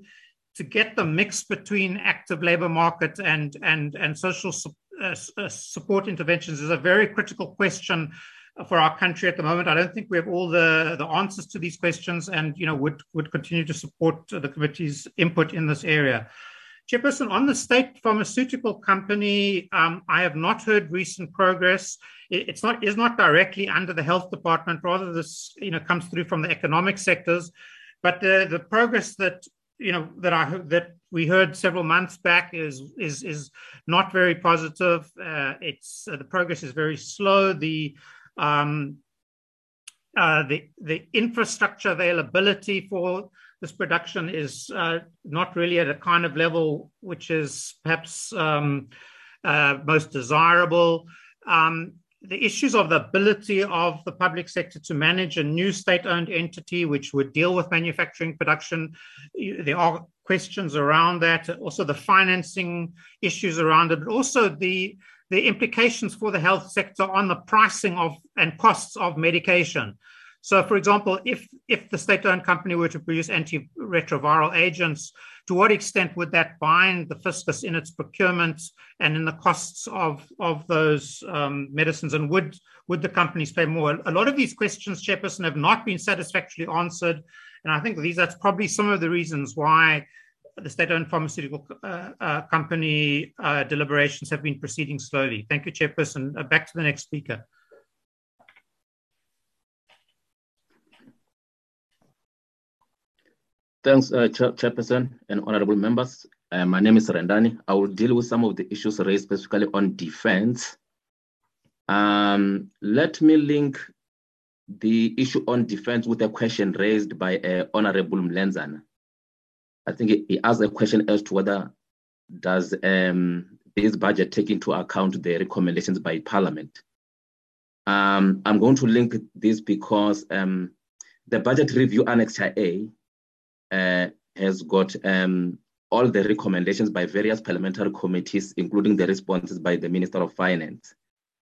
to get the mix between active labor market and and and social su- uh, uh, support interventions is a very critical question for our country at the moment. I don't think we have all the, the answers to these questions and you know would would continue to support the committee's input in this area. Chairperson, on the state pharmaceutical company, um, I have not heard recent progress. It, it's not is not directly under the health department. Rather, this you know comes through from the economic sectors. But the, the progress that you know that I that we heard several months back is is is not very positive. Uh, it's uh, the progress is very slow. The um, uh, the the infrastructure availability for this production is uh, not really at a kind of level which is perhaps um, uh, most desirable. Um, the issues of the ability of the public sector to manage a new state owned entity which would deal with manufacturing production. There are questions around that, also the financing issues around it, but also the, the implications for the health sector on the pricing of and costs of medication. So, for example, if, if the state owned company were to produce antiretroviral agents, to what extent would that bind the fiscus in its procurement and in the costs of, of those um, medicines? And would, would the companies pay more? A lot of these questions, Chairperson, have not been satisfactorily answered. And I think these that's probably some of the reasons why the state-owned pharmaceutical uh, uh, company uh, deliberations have been proceeding slowly. Thank you, Chairperson. Uh, back to the next speaker. Thanks, uh, Chair Chairperson and honorable members. Uh, my name is Rendani. I will deal with some of the issues raised specifically on defense. Um, let me link the issue on defense with a question raised by uh, Honorable Mlenzana. I think he asked a question as to whether does um, this budget take into account the recommendations by Parliament. Um, I'm going to link this because um, the Budget Review Annex A has got um, all the recommendations by various parliamentary committees, including the responses by the Minister of Finance.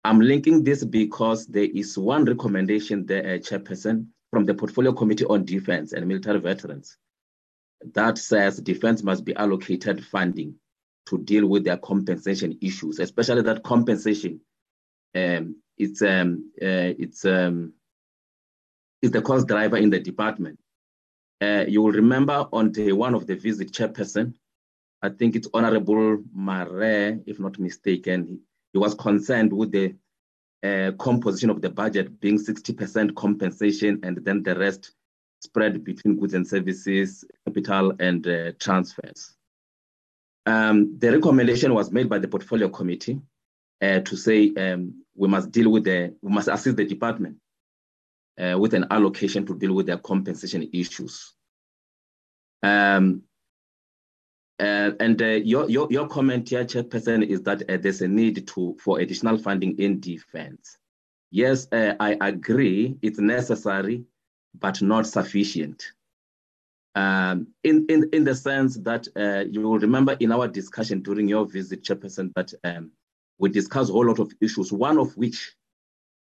I'm linking this because there is one recommendation there, uh, Chairperson, from the Portfolio Committee on Defense and Military Veterans that says defense must be allocated funding to deal with their compensation issues, especially that compensation. Um, it's um, uh, it's um, it's the cost driver in the department. Uh, you will remember on day one of the visit, chairperson, I think it's Honorable Mare, if not mistaken, he, he was concerned with the uh, composition of the budget being 60% compensation and then the rest spread between goods and services, capital, and uh, transfers. Um, the recommendation was made by the portfolio committee uh, to say um, we must deal with the, we must assist the department uh, with an allocation to deal with their compensation issues. Um, uh, and uh, your, your, your comment here, Chairperson, is that uh, there's a need to for additional funding in defense. Yes, uh, I agree, it's necessary, but not sufficient. Um, in, in, in the sense that uh, you will remember in our discussion during your visit, Chairperson, that um, we discussed a whole lot of issues, one of which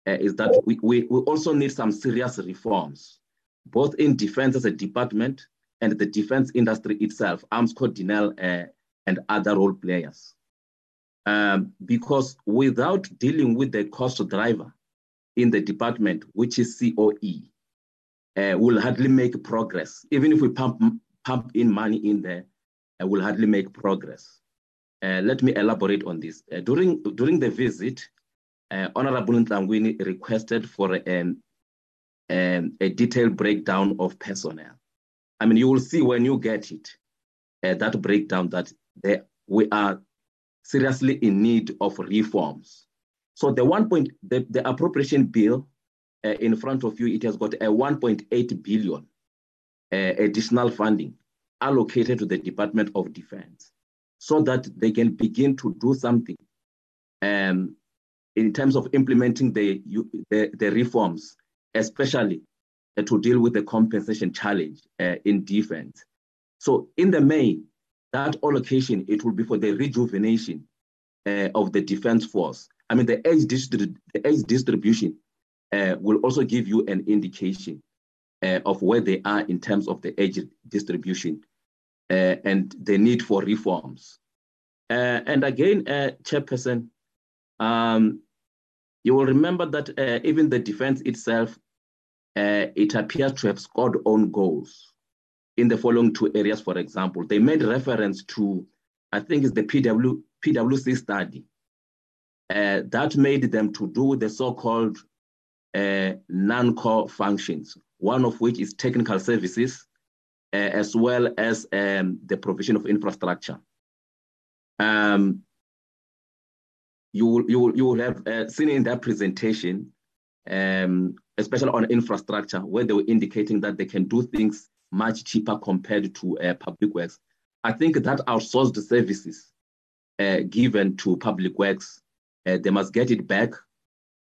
uh, is that we, we, we also need some serious reforms, both in defense as a department and the defense industry itself, Armscor, Denel, uh, and other role players. Um, because without dealing with the cost driver in the department, which is COE, uh, will hardly make progress. Even if we pump, pump in money in there, uh, we'll hardly make progress. Uh, let me elaborate on this. During, during the visit, Honorable Ntlangwini requested for an, um, a detailed breakdown of personnel. I mean, you will see when you get it, uh, that breakdown that we are seriously in need of reforms. So the one point, the, the appropriation bill uh, in front of you, it has got a 1.8 billion uh, additional funding allocated to the Department of Defense so that they can begin to do something um, in terms of implementing the, the, the reforms, especially to deal with the compensation challenge uh, in defense. So in the main, that allocation, it will be for the rejuvenation uh, of the defense force. I mean, the age, distri- the age distribution uh, will also give you an indication uh, of where they are in terms of the age distribution uh, and the need for reforms. and again, Chairperson, um, you will remember that even the defense itself uh, it appears to have scored on goals in the following two areas, for example. They made reference to, I think it's the PW, PwC study uh, that made them to do the so-called uh, non-core functions, one of which is technical services, uh, as well as um, the provision of infrastructure. Um, you will, you you will have uh, seen in that presentation um, especially on infrastructure, where they were indicating that they can do things much cheaper compared to uh, public works. I think that outsourced services uh, given to public works, uh, they must get it back.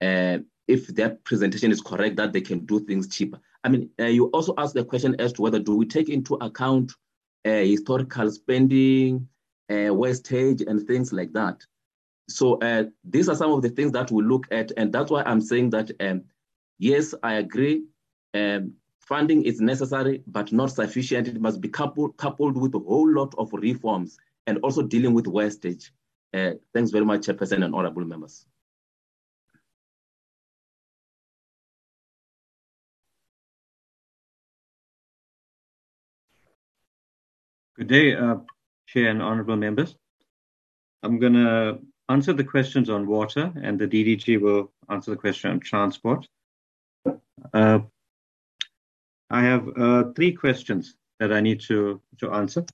Uh, if their presentation is correct, that they can do things cheaper. I mean, uh, you also asked the question as to whether do we take into account uh, historical spending, wastage, and things like that. So these are some of the things that we look at, and that's why I'm saying that um, Yes, I agree. Um, funding is necessary, but not sufficient. It must be coupled, coupled with a whole lot of reforms and also dealing with wastage. Uh, thanks very much, Chairperson and honorable members. Good day, uh, Chair and honorable members. I'm going to answer the questions on water, and the DDG will answer the question on transport. Uh, I have uh, three questions that I need to, to answer.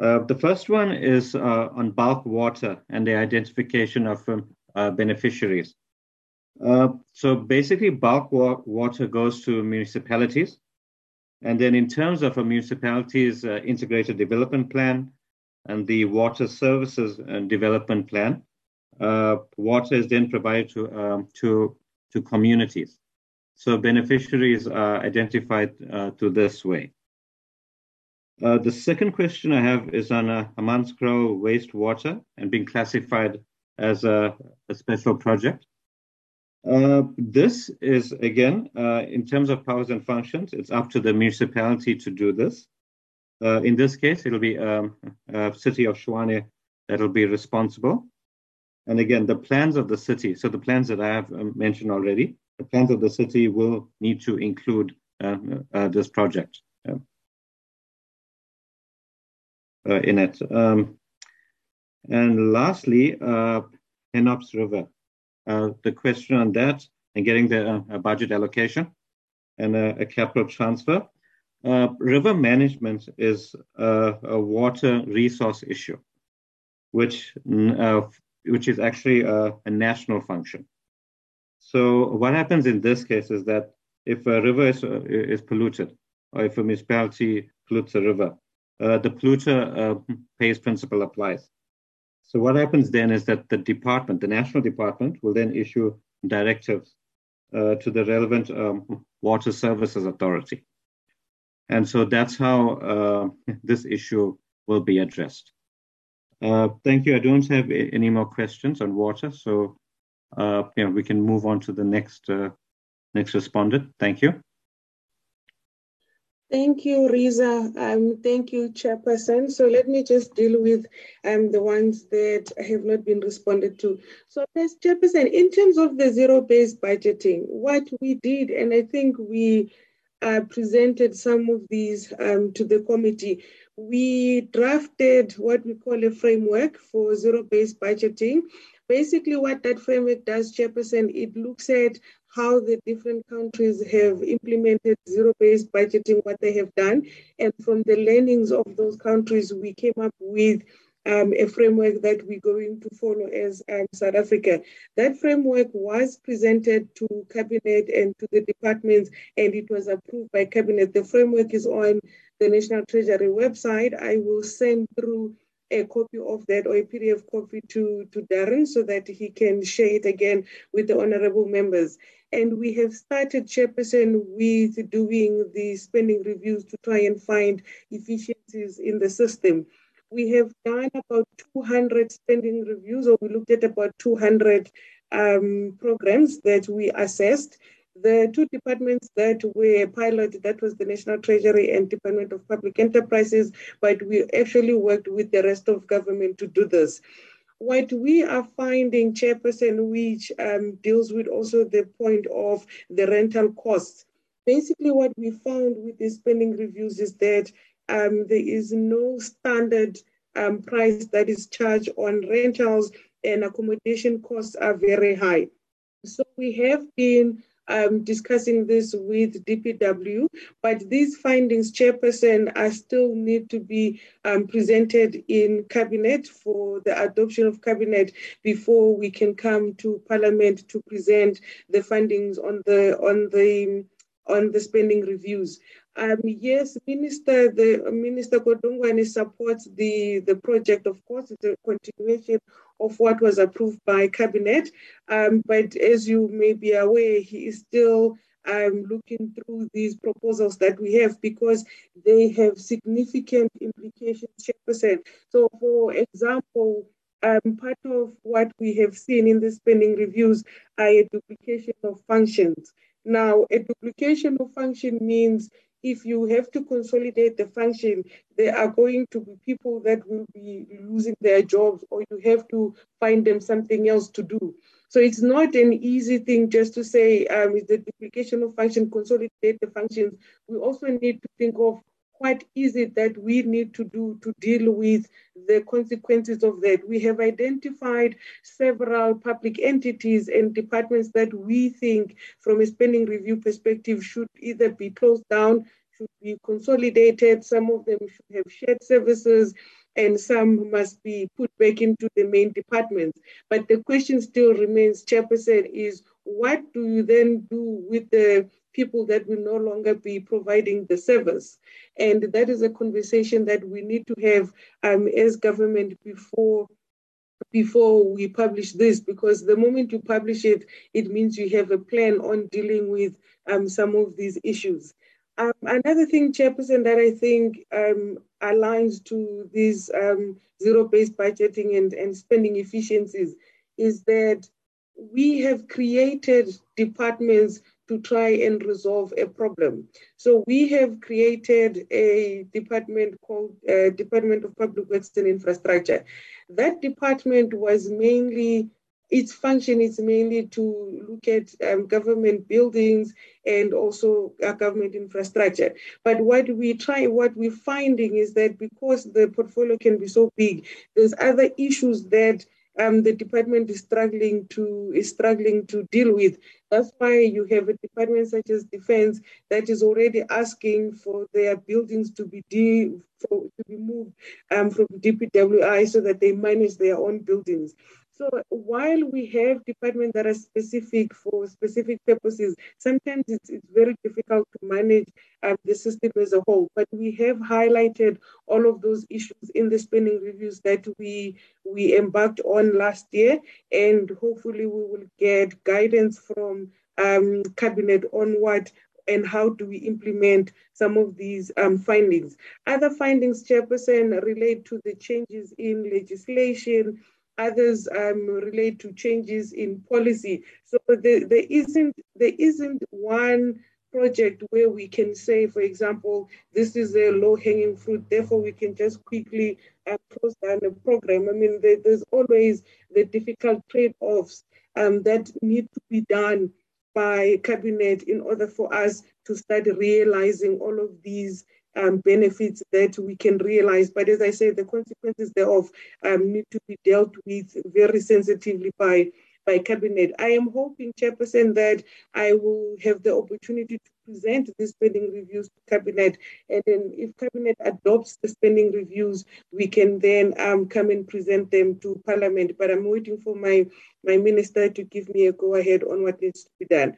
Uh, the first one is uh, on bulk water and the identification of um, uh, beneficiaries. Uh, so basically, bulk wa- water goes to municipalities. And then, in terms of a municipality's integrated development plan and the water services and development plan, water is then provided to, um, to, to communities. So beneficiaries are identified uh, to this way. Uh, the second question I have is on uh, Hammanskraal wastewater and being classified as a, a special project. Uh, this is, again, uh, in terms of powers and functions, it's up to the municipality to do this. Uh, in this case, it'll be um, City of Tshwane that'll be responsible. And again, the plans of the city, so the plans that I have um, mentioned already, the plans of the city will need to include uh, uh, this project uh, in it. Um, and lastly, Hennops River. the question on that and getting the budget allocation. and a, a capital transfer. Uh, river management is a, a, water resource issue, which uh, which is actually a, a, national function. So what happens in this case is that if a river is, uh, is polluted, or if a municipality pollutes a river, uh, the polluter uh, pays principle applies. So what happens then is that the department, the national department, will then issue directives uh, to the relevant um, water services authority. And so that's how uh, this issue will be addressed. Uh, thank you. I don't have any more questions on water, so uh, we can move on to the next next respondent. Thank you. Thank you, Riza. Um, thank you, Chairperson. So let me just deal with um, the ones that have not been responded to. So, as Chairperson, in terms of the zero-based budgeting, what we did, and I think we uh, presented some of these um, to the committee, we drafted what we call a framework for zero-based budgeting. Basically, what that framework does, Chairperson, it looks at how the different countries have implemented zero-based budgeting, what they have done. And from the learnings of those countries, we came up with um, a framework that we're going to follow as um, South Africa. That framework was presented to Cabinet and to the departments, and it was approved by Cabinet. The framework is on the National Treasury website. I will send through a copy of that or a PDF copy to, to Darren so that he can share it again with the honorable members. And we have started, Chairperson, with doing the spending reviews to try and find efficiencies in the system. We have done about 200 spending reviews, or we looked at about 200 um, programs that we assessed. The two departments that were piloted, that was the National Treasury and Department of Public Enterprises, but we actually worked with the rest of government to do this what we are finding, Chairperson, which um, deals with also the point of the rental costs. Basically, what we found with the spending reviews is that um, there is no standard um, price that is charged on rentals, and accommodation costs are very high. So we have been um, discussing this with DPW, but these findings, Chairperson, are still need to be um, presented in Cabinet for the adoption of Cabinet before we can come to Parliament to present the findings on the on the on the spending reviews. Um, yes, Minister, the Minister Godongwana supports the, the project. Of course, it's a continuation of what was approved by Cabinet. Um, but as you may be aware, he is still um, looking through these proposals that we have because they have significant implications, Chairperson. So, for example, um, part of what we have seen in the spending reviews are a duplication of functions. Now, a duplication of function means if you have to consolidate the function, there are going to be people that will be losing their jobs, or you have to find them something else to do. So it's not an easy thing just to say um, the duplication of function, consolidate the functions. We also need to think of what is it that we need to do to deal with the consequences of that? We have identified several public entities and departments that we think, from a spending review perspective, should either be closed down, should be consolidated, some of them should have shared services, and some must be put back into the main departments. But the question still remains, Chairperson, is what do you then do with the people that will no longer be providing the service. And that is a conversation that we need to have um, as government before before we publish this, because the moment you publish it, it means you have a plan on dealing with um, some of these issues. Um, another thing, Chairperson, that I think um, aligns to these um, zero-based budgeting and, and spending efficiencies is that we have created departments to try and resolve a problem. So we have created a department called uh, Department of Public Works and Infrastructure. That department was mainly its function is mainly to look at um, government buildings and also uh, government infrastructure. But what we try, what we're finding is that because the portfolio can be so big, there's other issues that um, the department is struggling to is struggling to deal with. That's why you have a department such as defense that is already asking for their buildings to be de- for, to be moved um, from DPWI so that they manage their own buildings. So while we have departments that are specific for specific purposes, sometimes it's, it's very difficult to manage um, the system as a whole. But we have highlighted all of those issues in the spending reviews that we we embarked on last year, and hopefully we will get guidance from um, cabinet on what and how do we implement some of these um, findings. Other findings, Chairperson, relate to the changes in legislation others um, relate to changes in policy. So there, there isn't there isn't one project where we can say, for example, this is a low-hanging fruit, therefore we can just quickly uh, close down a program. I mean, there, there's always the difficult trade-offs um, that need to be done by cabinet in order for us to start realizing all of these um, benefits that we can realize. But as I said, the consequences thereof um, need to be dealt with very sensitively by, by Cabinet. I am hoping, Chairperson, that I will have the opportunity to present the spending reviews to Cabinet. And then if Cabinet adopts the spending reviews, we can then um, come and present them to Parliament. But I'm waiting for my, my minister to give me a go ahead on what needs to be done.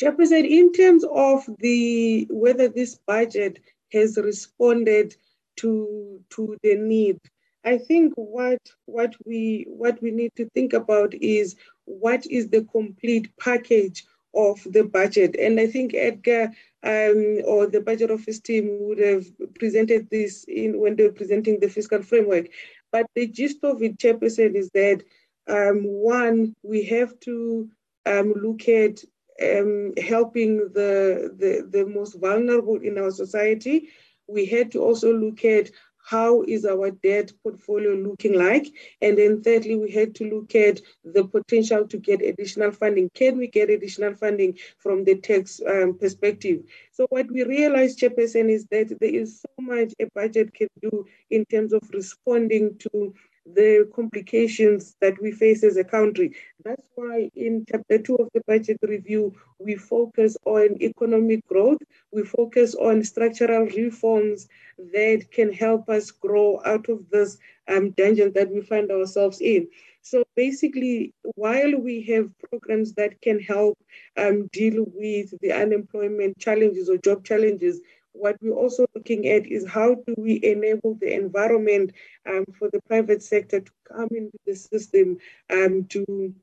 Chairperson, in terms of the whether this budget has responded to to the need, I think what what we what we need to think about is what is the complete package of the budget. And I think Edgar um, or the budget office team would have presented this in when they were presenting the fiscal framework. But the gist of it, Chairperson, is that um, one, we have to um, look at um, helping the, the, the most vulnerable in our society, we had to also look at how is our debt portfolio looking like? And then thirdly, we had to look at the potential to get additional funding. Can we get additional funding from the tax um, perspective? So what we realized, Chairperson, is that there is so much a budget can do in terms of responding to the complications that we face as a country. That's why in chapter two of the budget review, we focus on economic growth, we focus on structural reforms that can help us grow out of this um, dungeon that we find ourselves in. So basically, while we have programs that can help um, deal with the unemployment challenges or job challenges, what we're also looking at is how do we enable the environment um, for the private sector to come into the system um, to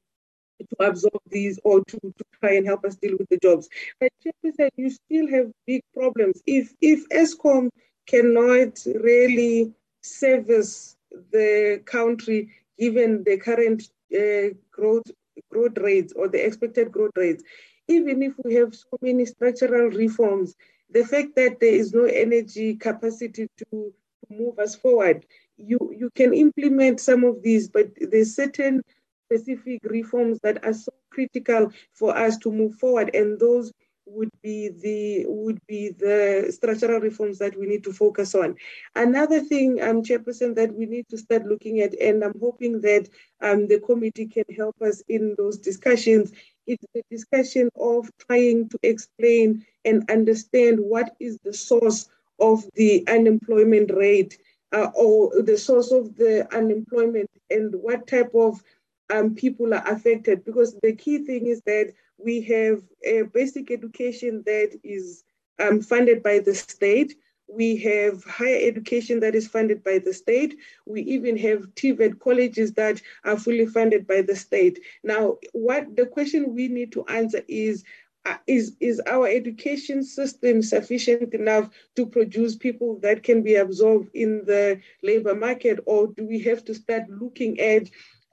to absorb these or to, to try and help us deal with the jobs. But said you still have big problems. If if Eskom cannot really service the country given the current uh, growth growth rates or the expected growth rates, even if we have so many structural reforms, the fact that there is no energy capacity to, move us forward, you, you can implement some of these, but there's certain specific reforms that are so critical for us to move forward, and those would be the would be the structural reforms that we need to focus on. Another thing, um, Chairperson, that we need to start looking at, and I'm hoping that um, the committee can help us in those discussions, it's the discussion of trying to explain and understand what is the source of the unemployment rate uh, or the source of the unemployment and what type of um, people are affected. Because the key thing is that we have a basic education that is um, funded by the state. We have higher education that is funded by the state. We even have TVET colleges that are fully funded by the state. Now, what the question we need to answer is uh, is, is our education system sufficient enough to produce people that can be absorbed in the labor market, or do we have to start looking at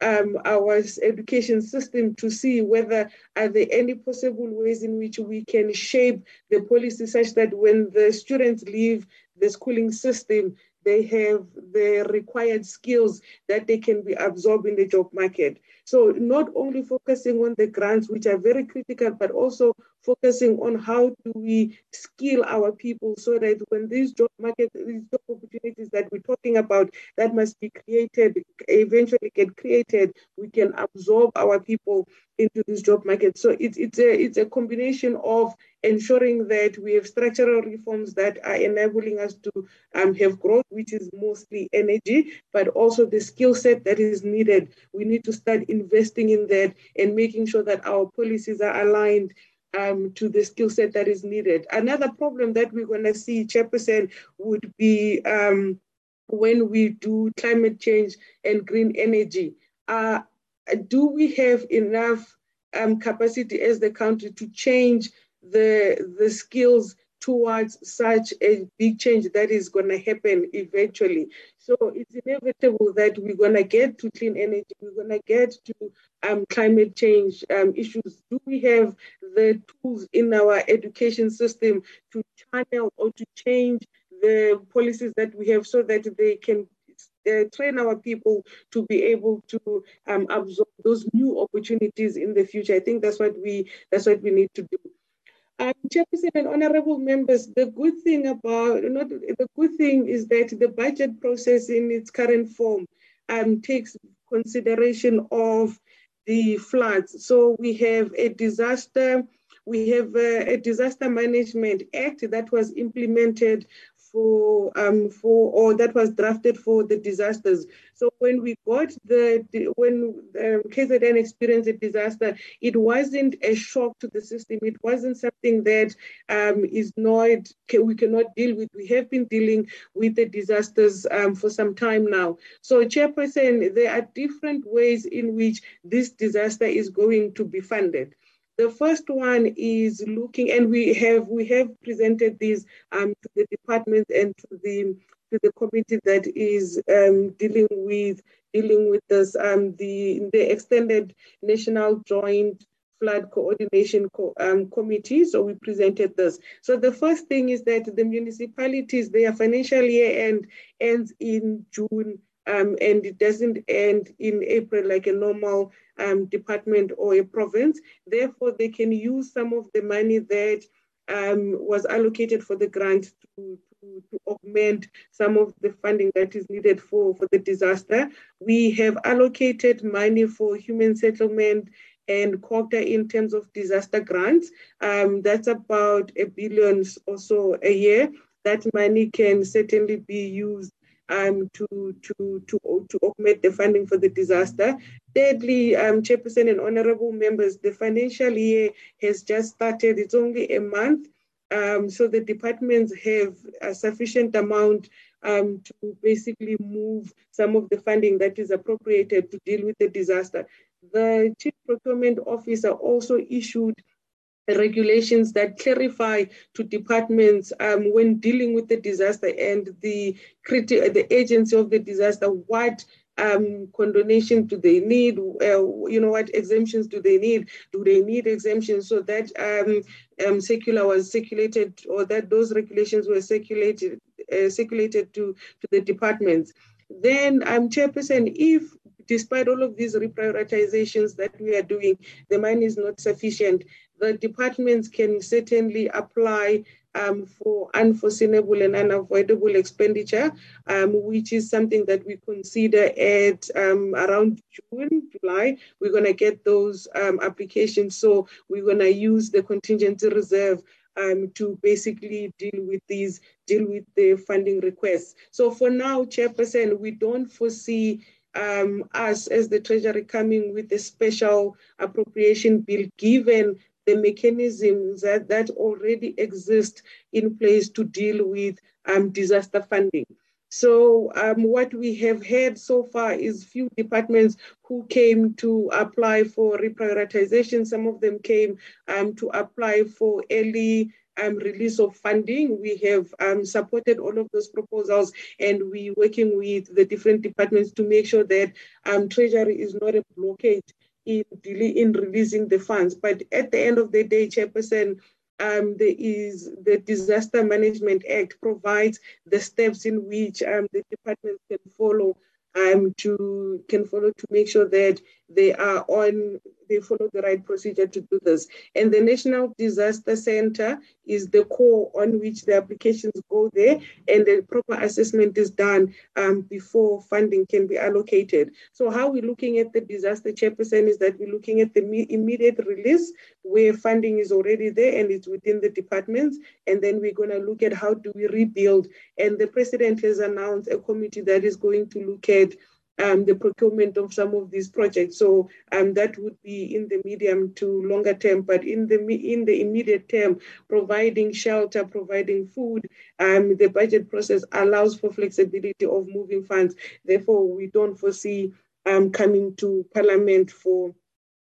um, our education system to see whether are there any possible ways in which we can shape the policy such that when the students leave the schooling system, they have the required skills that they can be absorbed in the job market. So not only focusing on the grants, which are very critical, but also focusing on how do we skill our people so that when these job market, these job opportunities that we're talking about, that must be created, eventually get created, we can absorb our people into this job market. So it's it's a it's a combination of ensuring that we have structural reforms that are enabling us to um, have growth, which is mostly energy, but also the skill set that is needed. We need to start investing in that and making sure that our policies are aligned um, to the skill set that is needed. Another problem that we're going to see, Chairperson, would be um, when we do climate change and green energy. Uh, do we have enough um, capacity as the country to change the, the skills towards such a big change that is going to happen eventually. So it's inevitable that we're going to get to clean energy, we're going to get to um, climate change um, issues. Do we have the tools in our education system to channel or to change the policies that we have so that they can uh, train our people to be able to um, absorb those new opportunities in the future. I think that's what we that's what we need to do. Um, Chairperson and honorable members, the good thing about, know, the good thing is that the budget process in its current form um, takes consideration of the floods. So we have a disaster, we have a, a disaster management act that was implemented for um for or that was drafted for the disasters. So when we got the, when um, KZN experienced a disaster, it wasn't a shock to the system. It wasn't something that um, is not we cannot deal with. We have been dealing with the disasters um, for some time now. So Chairperson, there are different ways in which this disaster is going to be funded. The first one is looking, and we have we have presented these um, to the department and to the to the committee that is um, dealing with dealing with this um, the the extended national joint flood coordination co- um, committee. So we presented this. So the first thing is that the municipalities their financial year end ends in June um, and it doesn't end in April like a normal um, department or a province. Therefore, they can use some of the money that um, was allocated for the grant to, to, to, augment some of the funding that is needed for, for the disaster. We have allocated money for human settlement and COGTA in terms of disaster grants. Um, that's about a billion or so a year. That money can certainly be used um, to, to, to, to augment the funding for the disaster. Thirdly, um, Chairperson and honorable members, the financial year has just started. It's only a month. Um, so the departments have a sufficient amount um, to basically move some of the funding that is appropriated to deal with the disaster. The Chief Procurement Officer also issued regulations that clarify to departments um, when dealing with the disaster and the criti- the agency of the disaster what um, condonation do they need? Uh, you know, what exemptions do they need? Do they need exemptions? So that um, um, circular was circulated, or that those regulations were circulated, uh, circulated to to the departments. Then, um, Chairperson, if despite all of these reprioritizations that we are doing, the money is not sufficient, the departments can certainly apply um, for unforeseeable and unavoidable expenditure, um, which is something that we consider at um, around June, July. We're going to get those um, applications. So we're going to use the contingency reserve um, to basically deal with these, deal with the funding requests. So for now, Chairperson, we don't foresee um, us as the Treasury coming with a special appropriation bill, given the mechanisms that, that already exist in place to deal with um, disaster funding. So um, what we have had so far is few departments who came to apply for reprioritization. Some of them came um, to apply for early um, release of funding. We have um, supported all of those proposals and we're working with the different departments to make sure that um, Treasury is not a blockade in, in releasing the funds. But at the end of the day, Chairperson, um, there is the Disaster Management Act provides the steps in which um, the department can follow um, to can follow to make sure that they are on they follow the right procedure to do this. And the National Disaster Center is the core on which the applications go there and the proper assessment is done um, before funding can be allocated. So how we're looking at the disaster chairperson is that we're looking at the immediate release where funding is already there and it's within the departments. And then we're going to look at how do we rebuild. And the president has announced a committee that is going to look at um, the procurement of some of these projects. So um, that would be in the medium to longer term, but in the in the immediate term, providing shelter, providing food, um, the budget process allows for flexibility of moving funds. Therefore, we don't foresee um, coming to Parliament for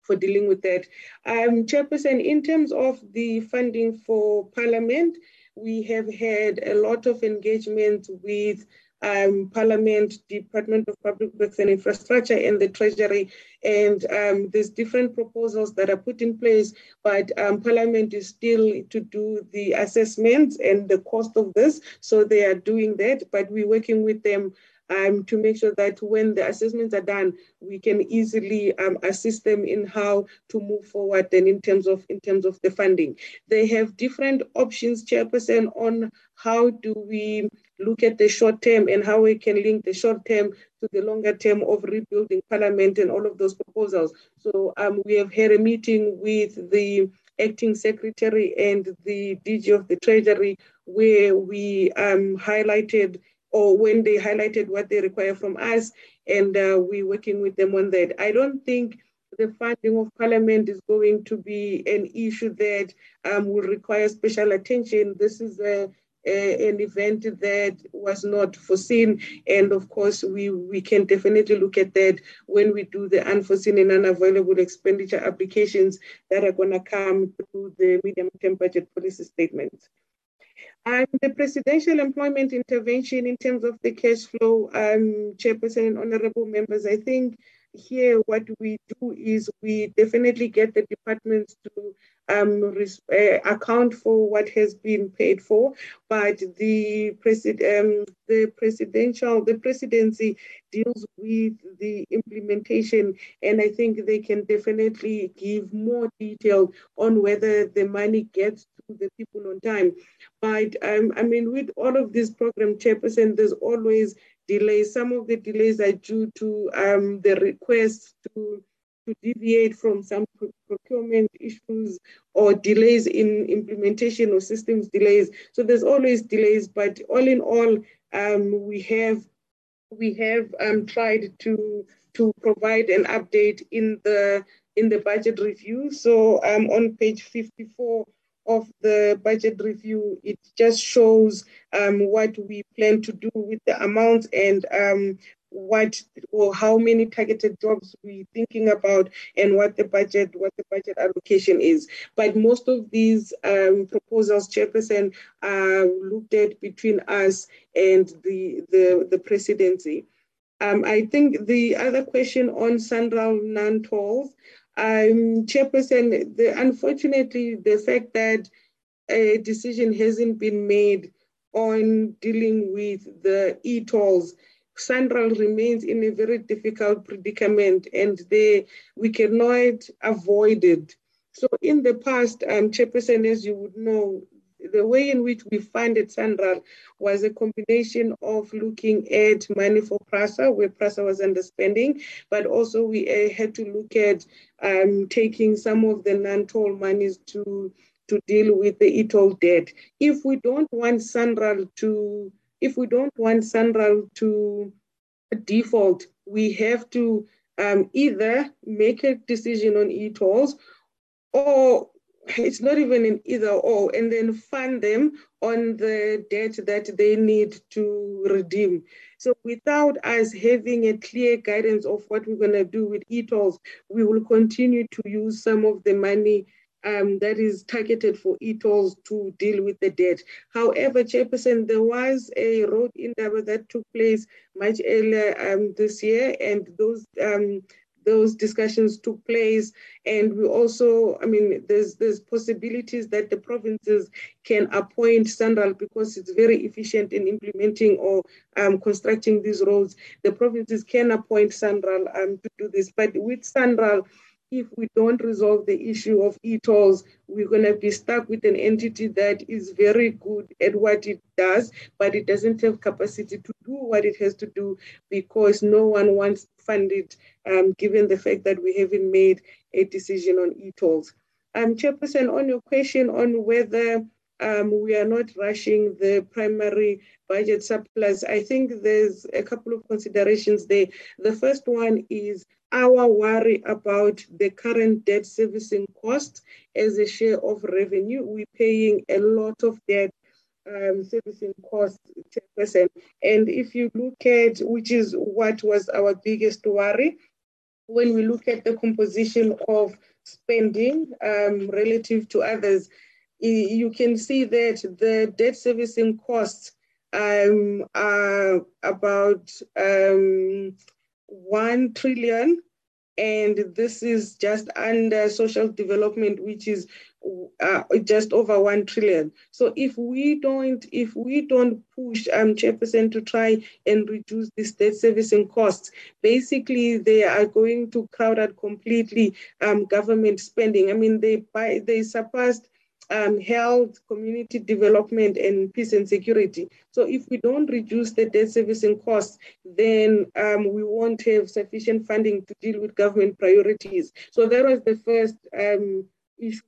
for dealing with that. Um, Chairperson, in terms of the funding for Parliament, we have had a lot of engagement with um, Parliament, Department of Public Works and Infrastructure, and the Treasury. And um, there's different proposals that are put in place, but um, Parliament is still to do the assessments and the cost of this. So they are doing that, but we're working with them um, to make sure that when the assessments are done, we can easily um, assist them in how to move forward and in terms of in terms of the funding. They have different options, Chairperson, on how do we look at the short term and how we can link the short term to the longer term of rebuilding parliament and all of those proposals. So um, we have had a meeting with the acting secretary and the DG of the Treasury where we um, highlighted or when they highlighted what they require from us and uh, we're working with them on that. I don't think the funding of parliament is going to be an issue that um, will require special attention. This is a an event that was not foreseen. And of course, we, we can definitely look at that when we do the unforeseen and unavailable expenditure applications that are going to come through the medium term budget policy statement. And the presidential employment intervention in terms of the cash flow, um, Chairperson and honorable members, I think here what we do is we definitely get the departments to um, uh, account for what has been paid for, but the, president, um, the presidential, the presidency deals with the implementation, and I think they can definitely give more detail on whether the money gets to the people on time. But um, I mean, with all of these program chairperson, there's always delays. Some of the delays are due to um, the request to to deviate from some procurement issues or delays in implementation or systems delays. So there's always delays, but all in all, um, we have we have um, tried to to provide an update in the in the budget review. So um, on page 54 of the budget review, it just shows um, what we plan to do with the amounts and um, what or how many targeted jobs we're thinking about and what the budget what the budget allocation is. But most of these um, proposals chairperson are looked at between us and the the, the presidency. Um, i think the other question on SANRAL non-tolls um, chairperson the, unfortunately the fact that a decision hasn't been made on dealing with the e-tolls SANRAL remains in a very difficult predicament and they, we cannot avoid it. So in the past, um, Chairperson, as you would know, the way in which we funded SANRAL was a combination of looking at money for PRASA, where PRASA was underspending, but also we uh, had to look at um, taking some of the non-toll monies to, to deal with the e-toll debt. If we don't want SANRAL to if we don't want SANRAL to default, we have to um, either make a decision on e-tolls or it's not even an either or, and then fund them on the debt that they need to redeem. So without us having a clear guidance of what we're going to do with e-tolls, we will continue to use some of the money um, that is targeted for e-tolls to deal with the debt. However, Chairperson, there was a road indaba that took place much earlier um, this year, and those um, those discussions took place. And we also, I mean, there's there's possibilities that the provinces can appoint SANRAL because it's very efficient in implementing or um, constructing these roads. The provinces can appoint SANRAL um, to do this. But with SANRAL, if we don't resolve the issue of e-tolls, we're going to be stuck with an entity that is very good at what it does, but it doesn't have capacity to do what it has to do because no one wants to fund it, um, given the fact that we haven't made a decision on e-tolls. Um, Chairperson, on your question on whether um, we are not rushing the primary budget surplus. I think there's a couple of considerations there. The first one is our worry about the current debt servicing cost as a share of revenue. We're paying a lot of debt um, servicing cost, 10%. And if you look at, which is what was our biggest worry, when we look at the composition of spending um, relative to others, you can see that the debt servicing costs um, are about um, 1 trillion and this is just under social development which is uh, just over 1 trillion. So if we don't if we don't push um chairperson to try and reduce this debt servicing costs basically they are going to crowd out completely um government spending. I mean they buy they surpassed um, health, community development, and peace and security. So if we don't reduce the debt servicing costs, then um, we won't have sufficient funding to deal with government priorities. So that was the first um, issue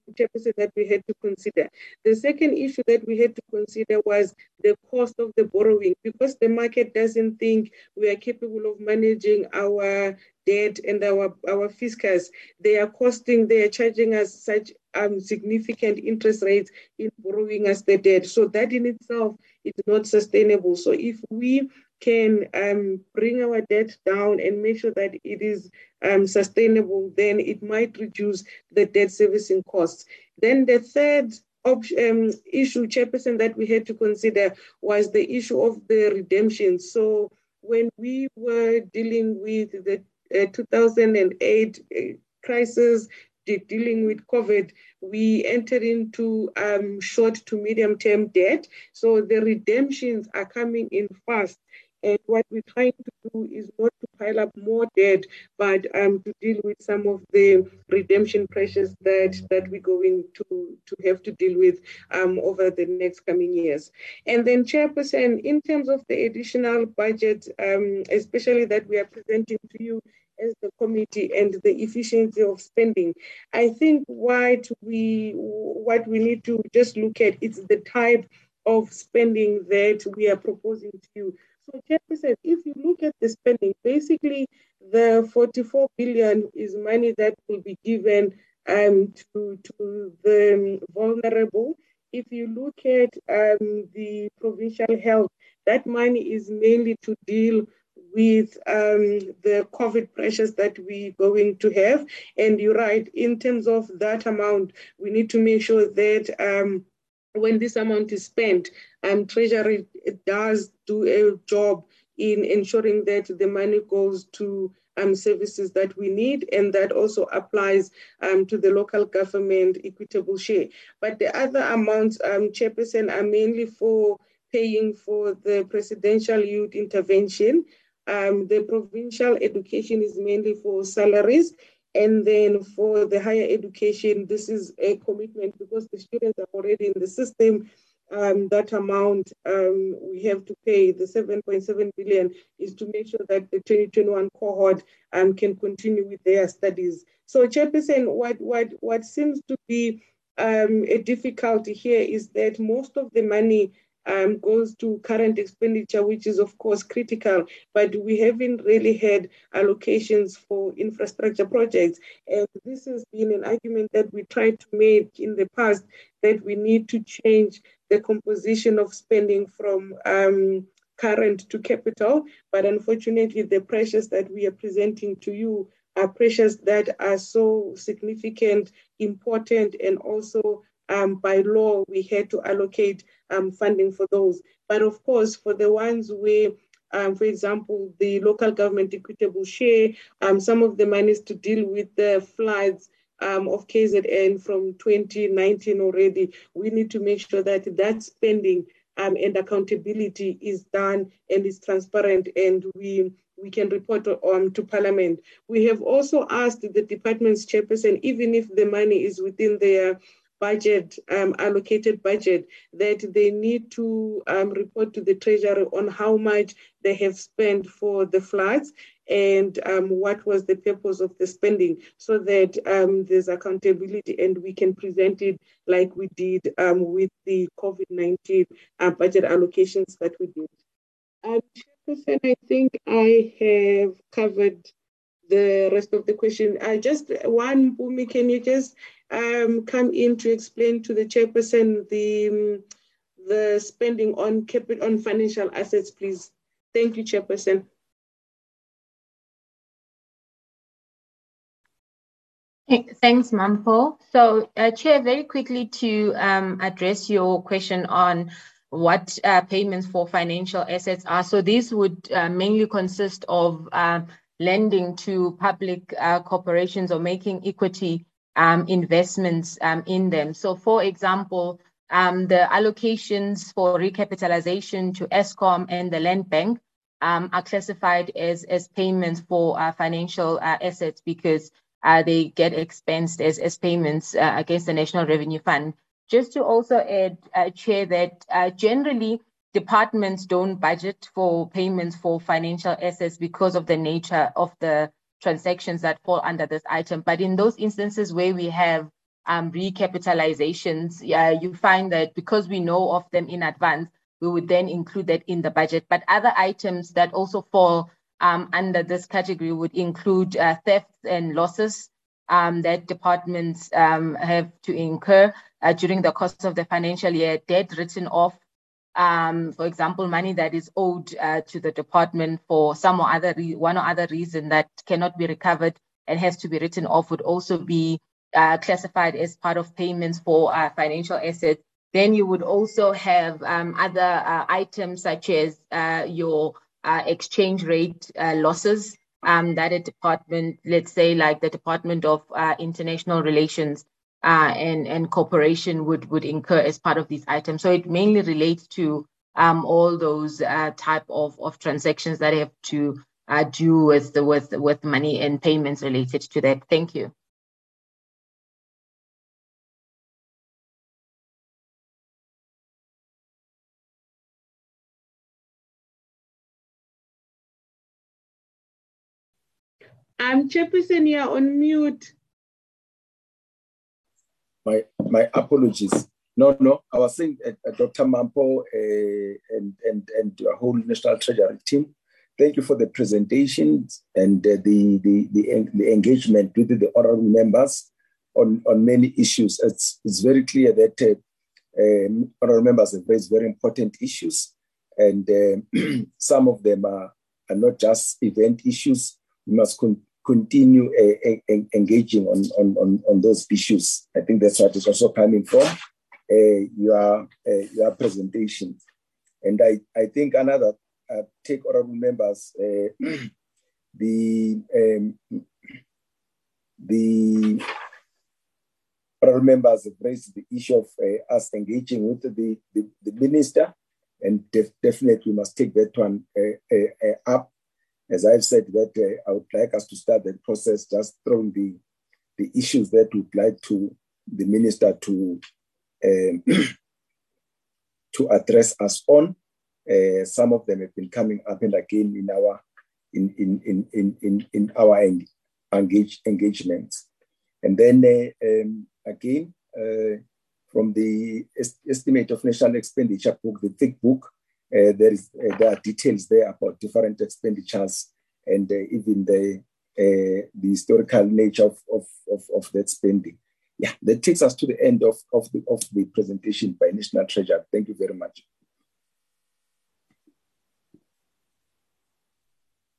that we had to consider. The second issue that we had to consider was the cost of the borrowing because the market doesn't think we are capable of managing our debt and our, our fiscus. They are costing, they are charging us such um, significant interest rates in borrowing us the debt. So that in itself is not sustainable. So if we can um, bring our debt down and make sure that it is um, sustainable, then it might reduce the debt servicing costs. Then the third um, issue, Chairperson, that we had to consider was the issue of the redemption. So when we were dealing with the uh, 2008 uh, crisis, dealing with COVID, we entered into um, short to medium term debt. So the redemptions are coming in fast. And what we're trying to do is not to pile up more debt, but um, to deal with some of the redemption pressures that, that we're going to, to have to deal with um, over the next coming years. And then, Chairperson, in terms of the additional budget, um, especially that we are presenting to you as the committee and the efficiency of spending. I think what we what we need to just look at is the type of spending that we are proposing to you. So, Chairperson, if you look at the spending, basically the 44 billion is money that will be given um, to, to the vulnerable. If you look at um, the provincial health, that money is mainly to deal with um, the COVID pressures that we're going to have. And you're right, in terms of that amount, we need to make sure that um, when this amount is spent, um, Treasury does do a job in ensuring that the money goes to um, services that we need, and that also applies um, to the local government equitable share. But the other amounts, um, Chairperson, are mainly for paying for the presidential youth intervention. Um, the provincial education is mainly for salaries, and then for the higher education, this is a commitment because the students are already in the system. Um, that amount um, we have to pay, the 7.7 billion, is to make sure that the 2021 cohort um, can continue with their studies. So, Chairperson, what, what, what seems to be um, a difficulty here is that most of the money um, goes to current expenditure, which is of course critical, but we haven't really had allocations for infrastructure projects. And this has been an argument that we tried to make in the past that we need to change the composition of spending from um, current to capital. But unfortunately, the pressures that we are presenting to you are pressures that are so significant, important, and also um, by law, we had to allocate um, funding for those. But of course, for the ones where um, for example, the local government equitable share, um, some of the monies to deal with the floods um, of KZN from 2019 already. We need to make sure that that spending um, and accountability is done and is transparent and we we can report on to Parliament. We have also asked the department's chairperson, even if the money is within their budget, um, allocated budget, that they need to um, report to the Treasury on how much they have spent for the floods and um, what was the purpose of the spending so that um, there's accountability and we can present it like we did um, with the COVID-19 uh, budget allocations that we did. Chairperson, I think I have covered the rest of the question. I just one, Bumi, can you just um, come in to explain to the chairperson the um, the spending on capital on financial assets, please? Thank you, chairperson. Thanks, Mampho. So, uh, Chair, very quickly to um, address your question on what uh, payments for financial assets are. So, these would uh, mainly consist of uh, lending to public uh, corporations or making equity um, investments um, in them. So, for example, um, the allocations for recapitalization to Eskom and the Land Bank um, are classified as, as payments for uh, financial uh, assets because uh, they get expensed as, as payments uh, against the National Revenue Fund. Just to also add, Chair, that uh, generally departments don't budget for payments for financial assets because of the nature of the transactions that fall under this item. But in those instances where we have um, recapitalizations, yeah, you find that because we know of them in advance, we would then include that in the budget. But other items that also fall um, under this category would include uh, thefts and losses um, that departments um, have to incur uh, during the course of the financial year, debt written off, um, for example, money that is owed uh, to the department for some or other re- one or other reason that cannot be recovered and has to be written off would also be uh, classified as part of payments for uh, financial assets. Then you would also have um, other uh, items such as your uh, exchange rate uh, losses um, that a department, let's say like the Department of uh, International Relations uh, and, and Cooperation would, would incur as part of these items. So it mainly relates to um, all those uh, type of, of transactions that have to uh, do with, the, with, with money and payments related to that. Thank you. I'm Chairperson, on mute. My my apologies. No, no, I was saying uh, uh Dr. Mampho uh, and, and, and the whole National Treasury team, thank you for the presentations and uh, the, the, the, the, engagement with the honorable members on, on many issues. It's, it's very clear that uh, um, honorable members have raised very important issues, and uh, some of them are, are not just event issues. We must con- continue uh, engaging on, on, on, those issues. I think that's what is also coming from uh, your, uh, your presentation. And I, I think another uh, take honorable members, uh, the, um, the honorable members have raised the issue of uh, us engaging with the, the, the minister and def- definitely we must take that one up as I've said, that uh, I would like us to start the process just throwing the, the issues that we'd like to the minister to um, to address us on. Uh, some of them have been coming up and again in our in in in in in, in our engage, engagements, and then uh, um, again uh, from the est- estimate of national expenditure book, the thick book, uh, there is uh, there are details there about different expenditures and uh, even the the historical nature of, of, of, of, that spending. Yeah, that takes us to the end of, of, the, of the presentation by National Treasury. Thank you very much.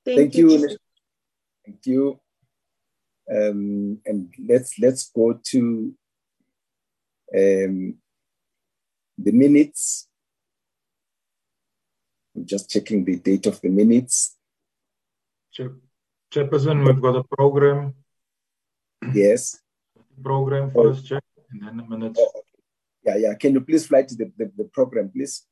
Thank, Thank you. you. Thank you. Um, and let's let's go to um, the minutes I'm just checking the date of the minutes. Chair, Chairperson, we've got a program. Yes. Program oh. first, Chair, and then the minutes. Oh, okay. Yeah, yeah. Can you please fly to the, the, the program, please?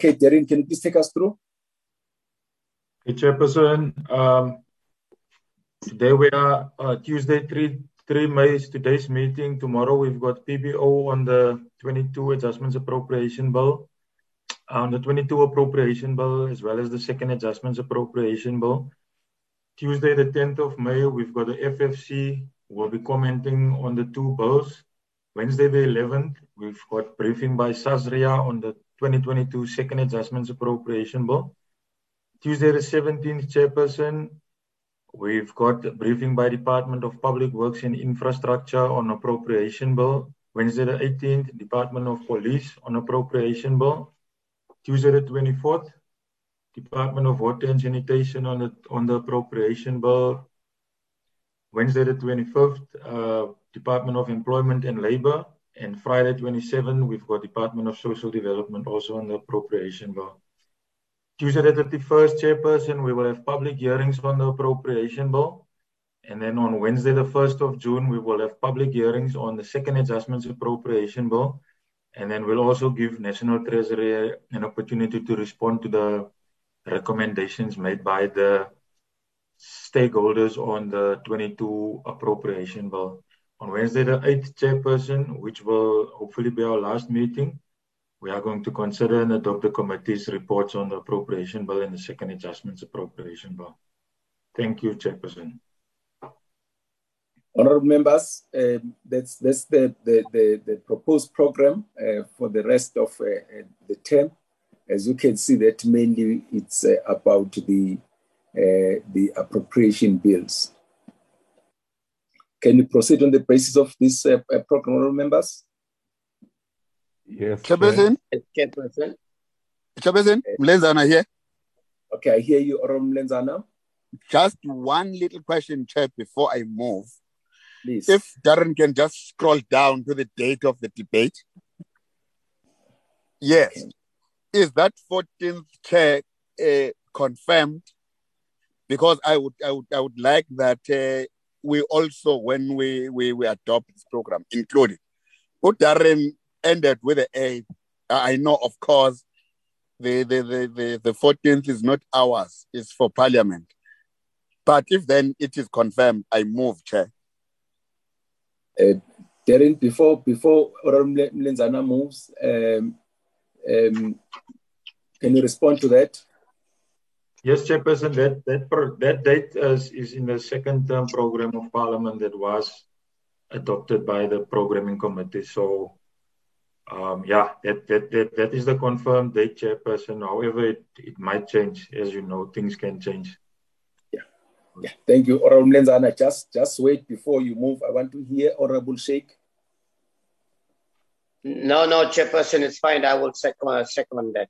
Okay, Darren, can you please take us through? Hey, Chairperson, um, today we are uh, Tuesday, 3, 3 May today's meeting. Tomorrow we've got PBO on the 22 Adjustments Appropriation Bill, on the 22 Appropriation Bill, as well as the Second Adjustments Appropriation Bill. Tuesday, the 10th of May, we've got the FFC. We'll be commenting on the two bills. Wednesday, the 11th, we've got briefing by SASRIA on the 2022 Second Adjustments Appropriation Bill. Tuesday, the 17th, Chairperson, we've got a briefing by Department of Public Works and Infrastructure on Appropriation Bill. Wednesday, the 18th, Department of Police on Appropriation Bill. Tuesday, the 24th, Department of Water and Sanitation on the, on the Appropriation Bill. Wednesday, the 25th, uh, Department of Employment and Labor and Friday 27, we've got Department of Social Development also on the appropriation bill. Tuesday the 31st, Chairperson, we will have public hearings on the appropriation bill. And then on Wednesday, the 1st of June, we will have public hearings on the second adjustments appropriation bill. And then we'll also give National Treasury an opportunity to respond to the recommendations made by the stakeholders on the 22 appropriation bill on Wednesday, the 8th chairperson, which will hopefully be our last meeting, we are going to consider and adopt the committee's reports on the appropriation bill and the second adjustments appropriation bill. Thank you, Chairperson. Honorable members, uh, that's, that's the, the, the, the proposed program uh, for the rest of uh, the term. As you can see, that mainly it's uh, about the, uh, the appropriation bills. Can you proceed on the basis of this uh, uh program, members? Yes. Chairperson. Chairperson. Chairperson, Mlenzana here. Okay, I hear you, Orom Mlenzana. Just one little question, Chair, before I move. Please. If Darren can just scroll down to the date of the debate. Yes. Okay. Is that 14th chair uh, confirmed? Because I would, I would, I would like that uh, we also, when we, we, we adopt this program, what Darren ended with the A. I know, of course, the, the, the, the, the 14th is not ours, it's for Parliament. But if then it is confirmed, I move, Chair. Uh, Darren, before before Mlenzana moves, um, um, can you respond to that? Yes, Chairperson, that that that date is, is in the second term program of Parliament that was adopted by the programming committee. So, um, yeah, that, that that that is the confirmed date, Chairperson. However, it, it might change, as you know, things can change. Yeah, yeah. Thank you, Honorable Mlenzana. Just just wait before you move. I want to hear Honorable Sheikh. No, no, Chairperson, it's fine. I will second second that.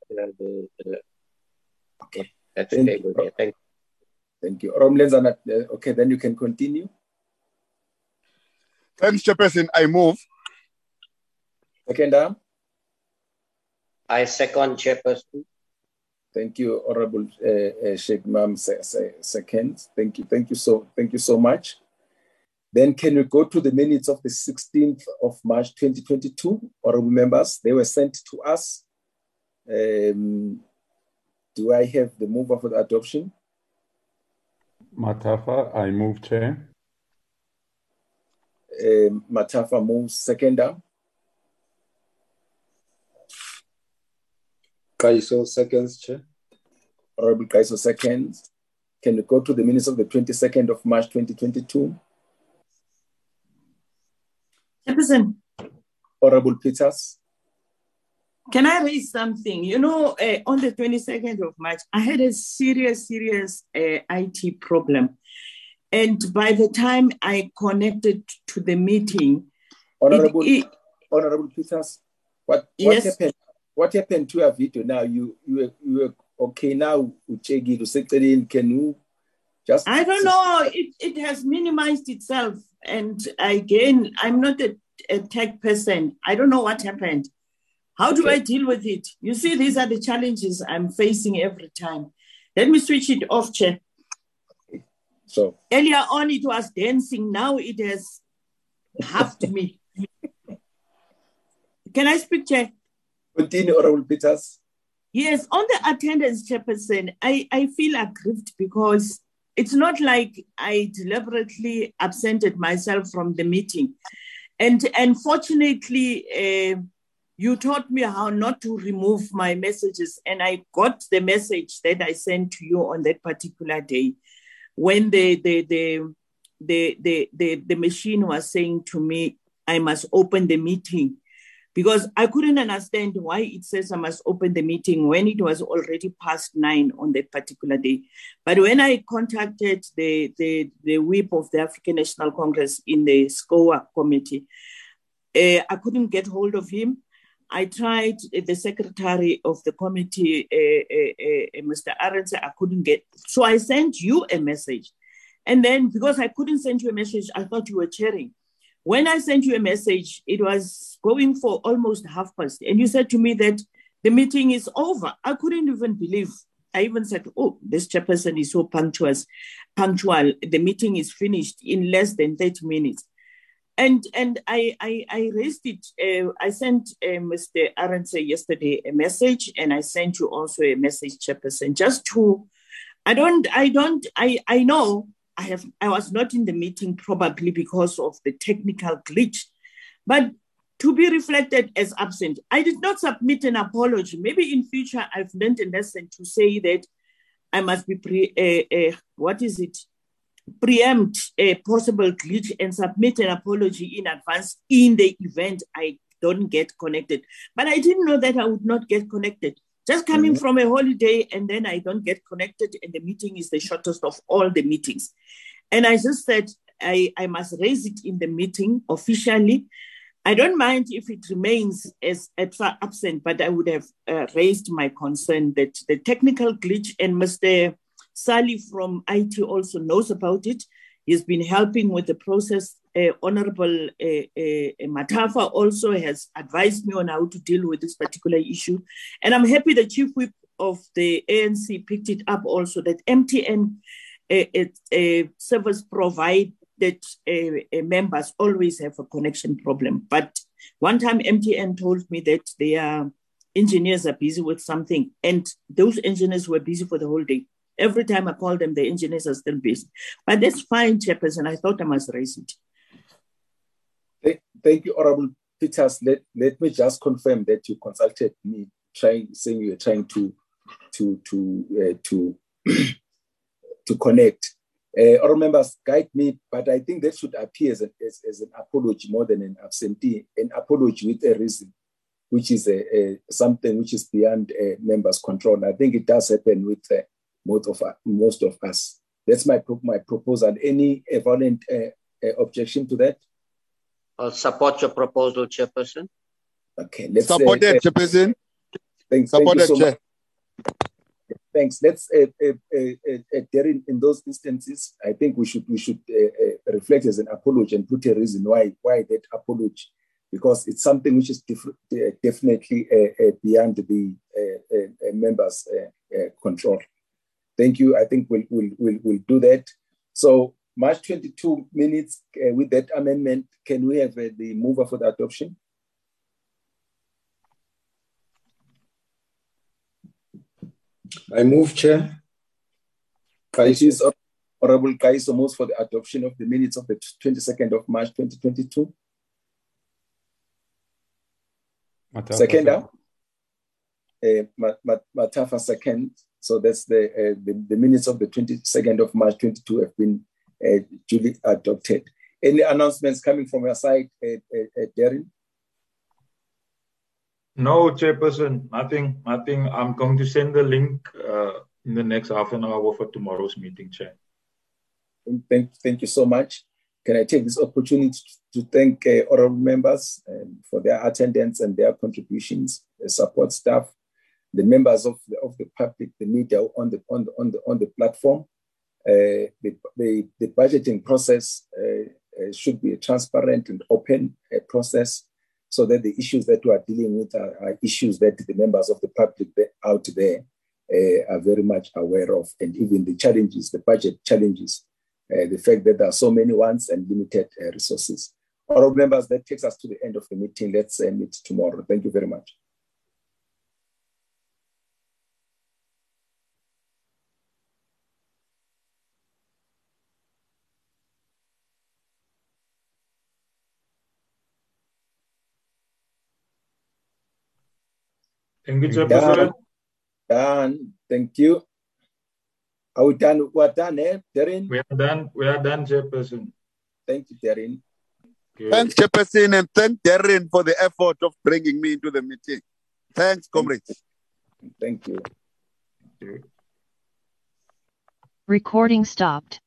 Okay. That's Thank okay. You. Thank you. Thank you. Romlenzana, uh, okay, then you can continue. Thanks, Chairperson. I move. Second arm. I second, Chairperson. Thank you, Honorable uh, uh, Sheikh Mam. Second. Thank you. Thank you so. Thank you so much. Then can we go to the minutes of the 16th of March 2022? Honorable members, they were sent to us. Um, do I have the mover for the adoption? Mathafa, I move chair. Um, Mathafa moves seconder. Kaiso seconds, chair. Honorable Kaiso seconds. Can you go to the minutes of the 22nd of March 2022? Chairperson. Honorable Peters. Can I raise something? You know, uh, on the 22nd of March, I had a serious, serious uh, IT problem. And by the time I connected to the meeting, Honorable, it, it, Honorable Peters, what, what yes. happened? what happened to your video now? You you were, you were okay now, Uchegi, to Can you just? I don't know. It, it has minimized itself. And again, I'm not a, a tech person. I don't know what happened. How do okay. I deal with it? You see, these are the challenges I'm facing every time. Let me switch it off, Chair. So earlier on, it was dancing. Now it has halved me. Can I speak, Chair? Continue, Honorable Peters. Yes, on the attendance, Chairperson, I, I feel aggrieved because it's not like I deliberately absented myself from the meeting. And unfortunately, uh, you taught me how not to remove my messages. And I got the message that I sent to you on that particular day when the, the, the, the, the, the, the machine was saying to me, I must open the meeting because I couldn't understand why it says I must open the meeting when it was already past nine on that particular day. But when I contacted the, the, the whip of the African National Congress in the SCOA committee, uh, I couldn't get hold of him. I tried the secretary of the committee, uh, uh, Mr. Arendse, I couldn't get. So I sent you a message. And then because I couldn't send you a message, I thought you were chairing. When I sent you a message, it was going for almost half past, and you said to me that the meeting is over. I couldn't even believe. I even said, "Oh, this chairperson is so punctual. Punctual. The meeting is finished in less than thirty minutes." And and I I, I raised it. Uh, I sent uh, Mr. Arendse yesterday a message, and I sent you also a message, chairperson, just to. I don't. I don't. I I know I have I was not in the meeting probably because of the technical glitch, but to be reflected as absent. I did not submit an apology. Maybe in future I've learned a lesson to say that I must be pre uh, uh, what is it preempt a possible glitch and submit an apology in advance in the event I don't get connected. But I didn't know that I would not get connected. Just coming mm-hmm. from a holiday and then I don't get connected, and the meeting is the shortest of all the meetings. And I just said, I, I must raise it in the meeting officially. I don't mind if it remains as absent, but I would have uh, raised my concern that the technical glitch, and Mr. Sally from IT also knows about it. He's been helping with the process uh, Honorable uh, uh, Mathafa also has advised me on how to deal with this particular issue. And I'm happy the chief whip of the ANC picked it up also that MTN uh, service provided members always have a connection problem. But one time MTN told me that their engineers are busy with something, and those engineers were busy for the whole day. Every time I call them, the engineers are still busy. But that's fine, Chairperson. I thought I must raise it. Thank you, Honorable Peters. Let, let me just confirm that you consulted me, trying saying you're trying to to to uh, to to connect. Uh, members guide me, but I think that should appear as, a, as, as, an apology more than an absentee, an apology with a reason, which is a, a something which is beyond uh, members' control. I think it does happen with uh, most of most of us. That's my my proposal. Any violent uh, uh, objection to that? I'll support your proposal, Chairperson. Okay, let's supported, uh, Chairperson. Thanks, supported, thank so Chair. Thanks. Let's, uh, uh, uh, uh in, in those instances, I think we should we should uh, reflect as an apology and put a reason why why that apology, because it's something which is definitely beyond the members' control. Thank you. I think we'll, we'll, we'll, we'll do that. So March 22 minutes uh, with that amendment. Can we have uh, the mover for the adoption? I move, Chair. It is Honorable Kaiso moves for the adoption of the minutes of the 22nd of March 2022. Mathafa second, uh, Mathafa second. So that's the, uh, the, the minutes of the 22nd of March 22 have been uh, duly adopted. Any announcements coming from your side, uh, uh, Darren? No, Chairperson, nothing, nothing. I'm going to send the link uh, in the next half an hour for tomorrow's meeting, Chair. Thank, thank you so much. can I take this opportunity to thank uh, honorable members um, for their attendance and their contributions, the support staff, the members of the, of the public, the media on the, on the, on the, on the platform. Uh, the, the, the, budgeting process uh, uh should be a transparent and open uh, process so that the issues that we are dealing with are, are issues that the members of the public out there uh, are very much aware of, and even the challenges, the budget challenges uh, the fact that there are so many ones and limited resources. Honorable members, that takes us to the end of the meeting. Let's meet tomorrow. Thank you very much. Thank you, Chairperson. Done. Done. Thank you. Are we done? We're done, eh, Darren? We are done. We are done, Chairperson. Thank you, Darren. Thanks, Chairperson, and thank Darren for the effort of bringing me into the meeting. Thanks, comrades. Thank you. Recording stopped.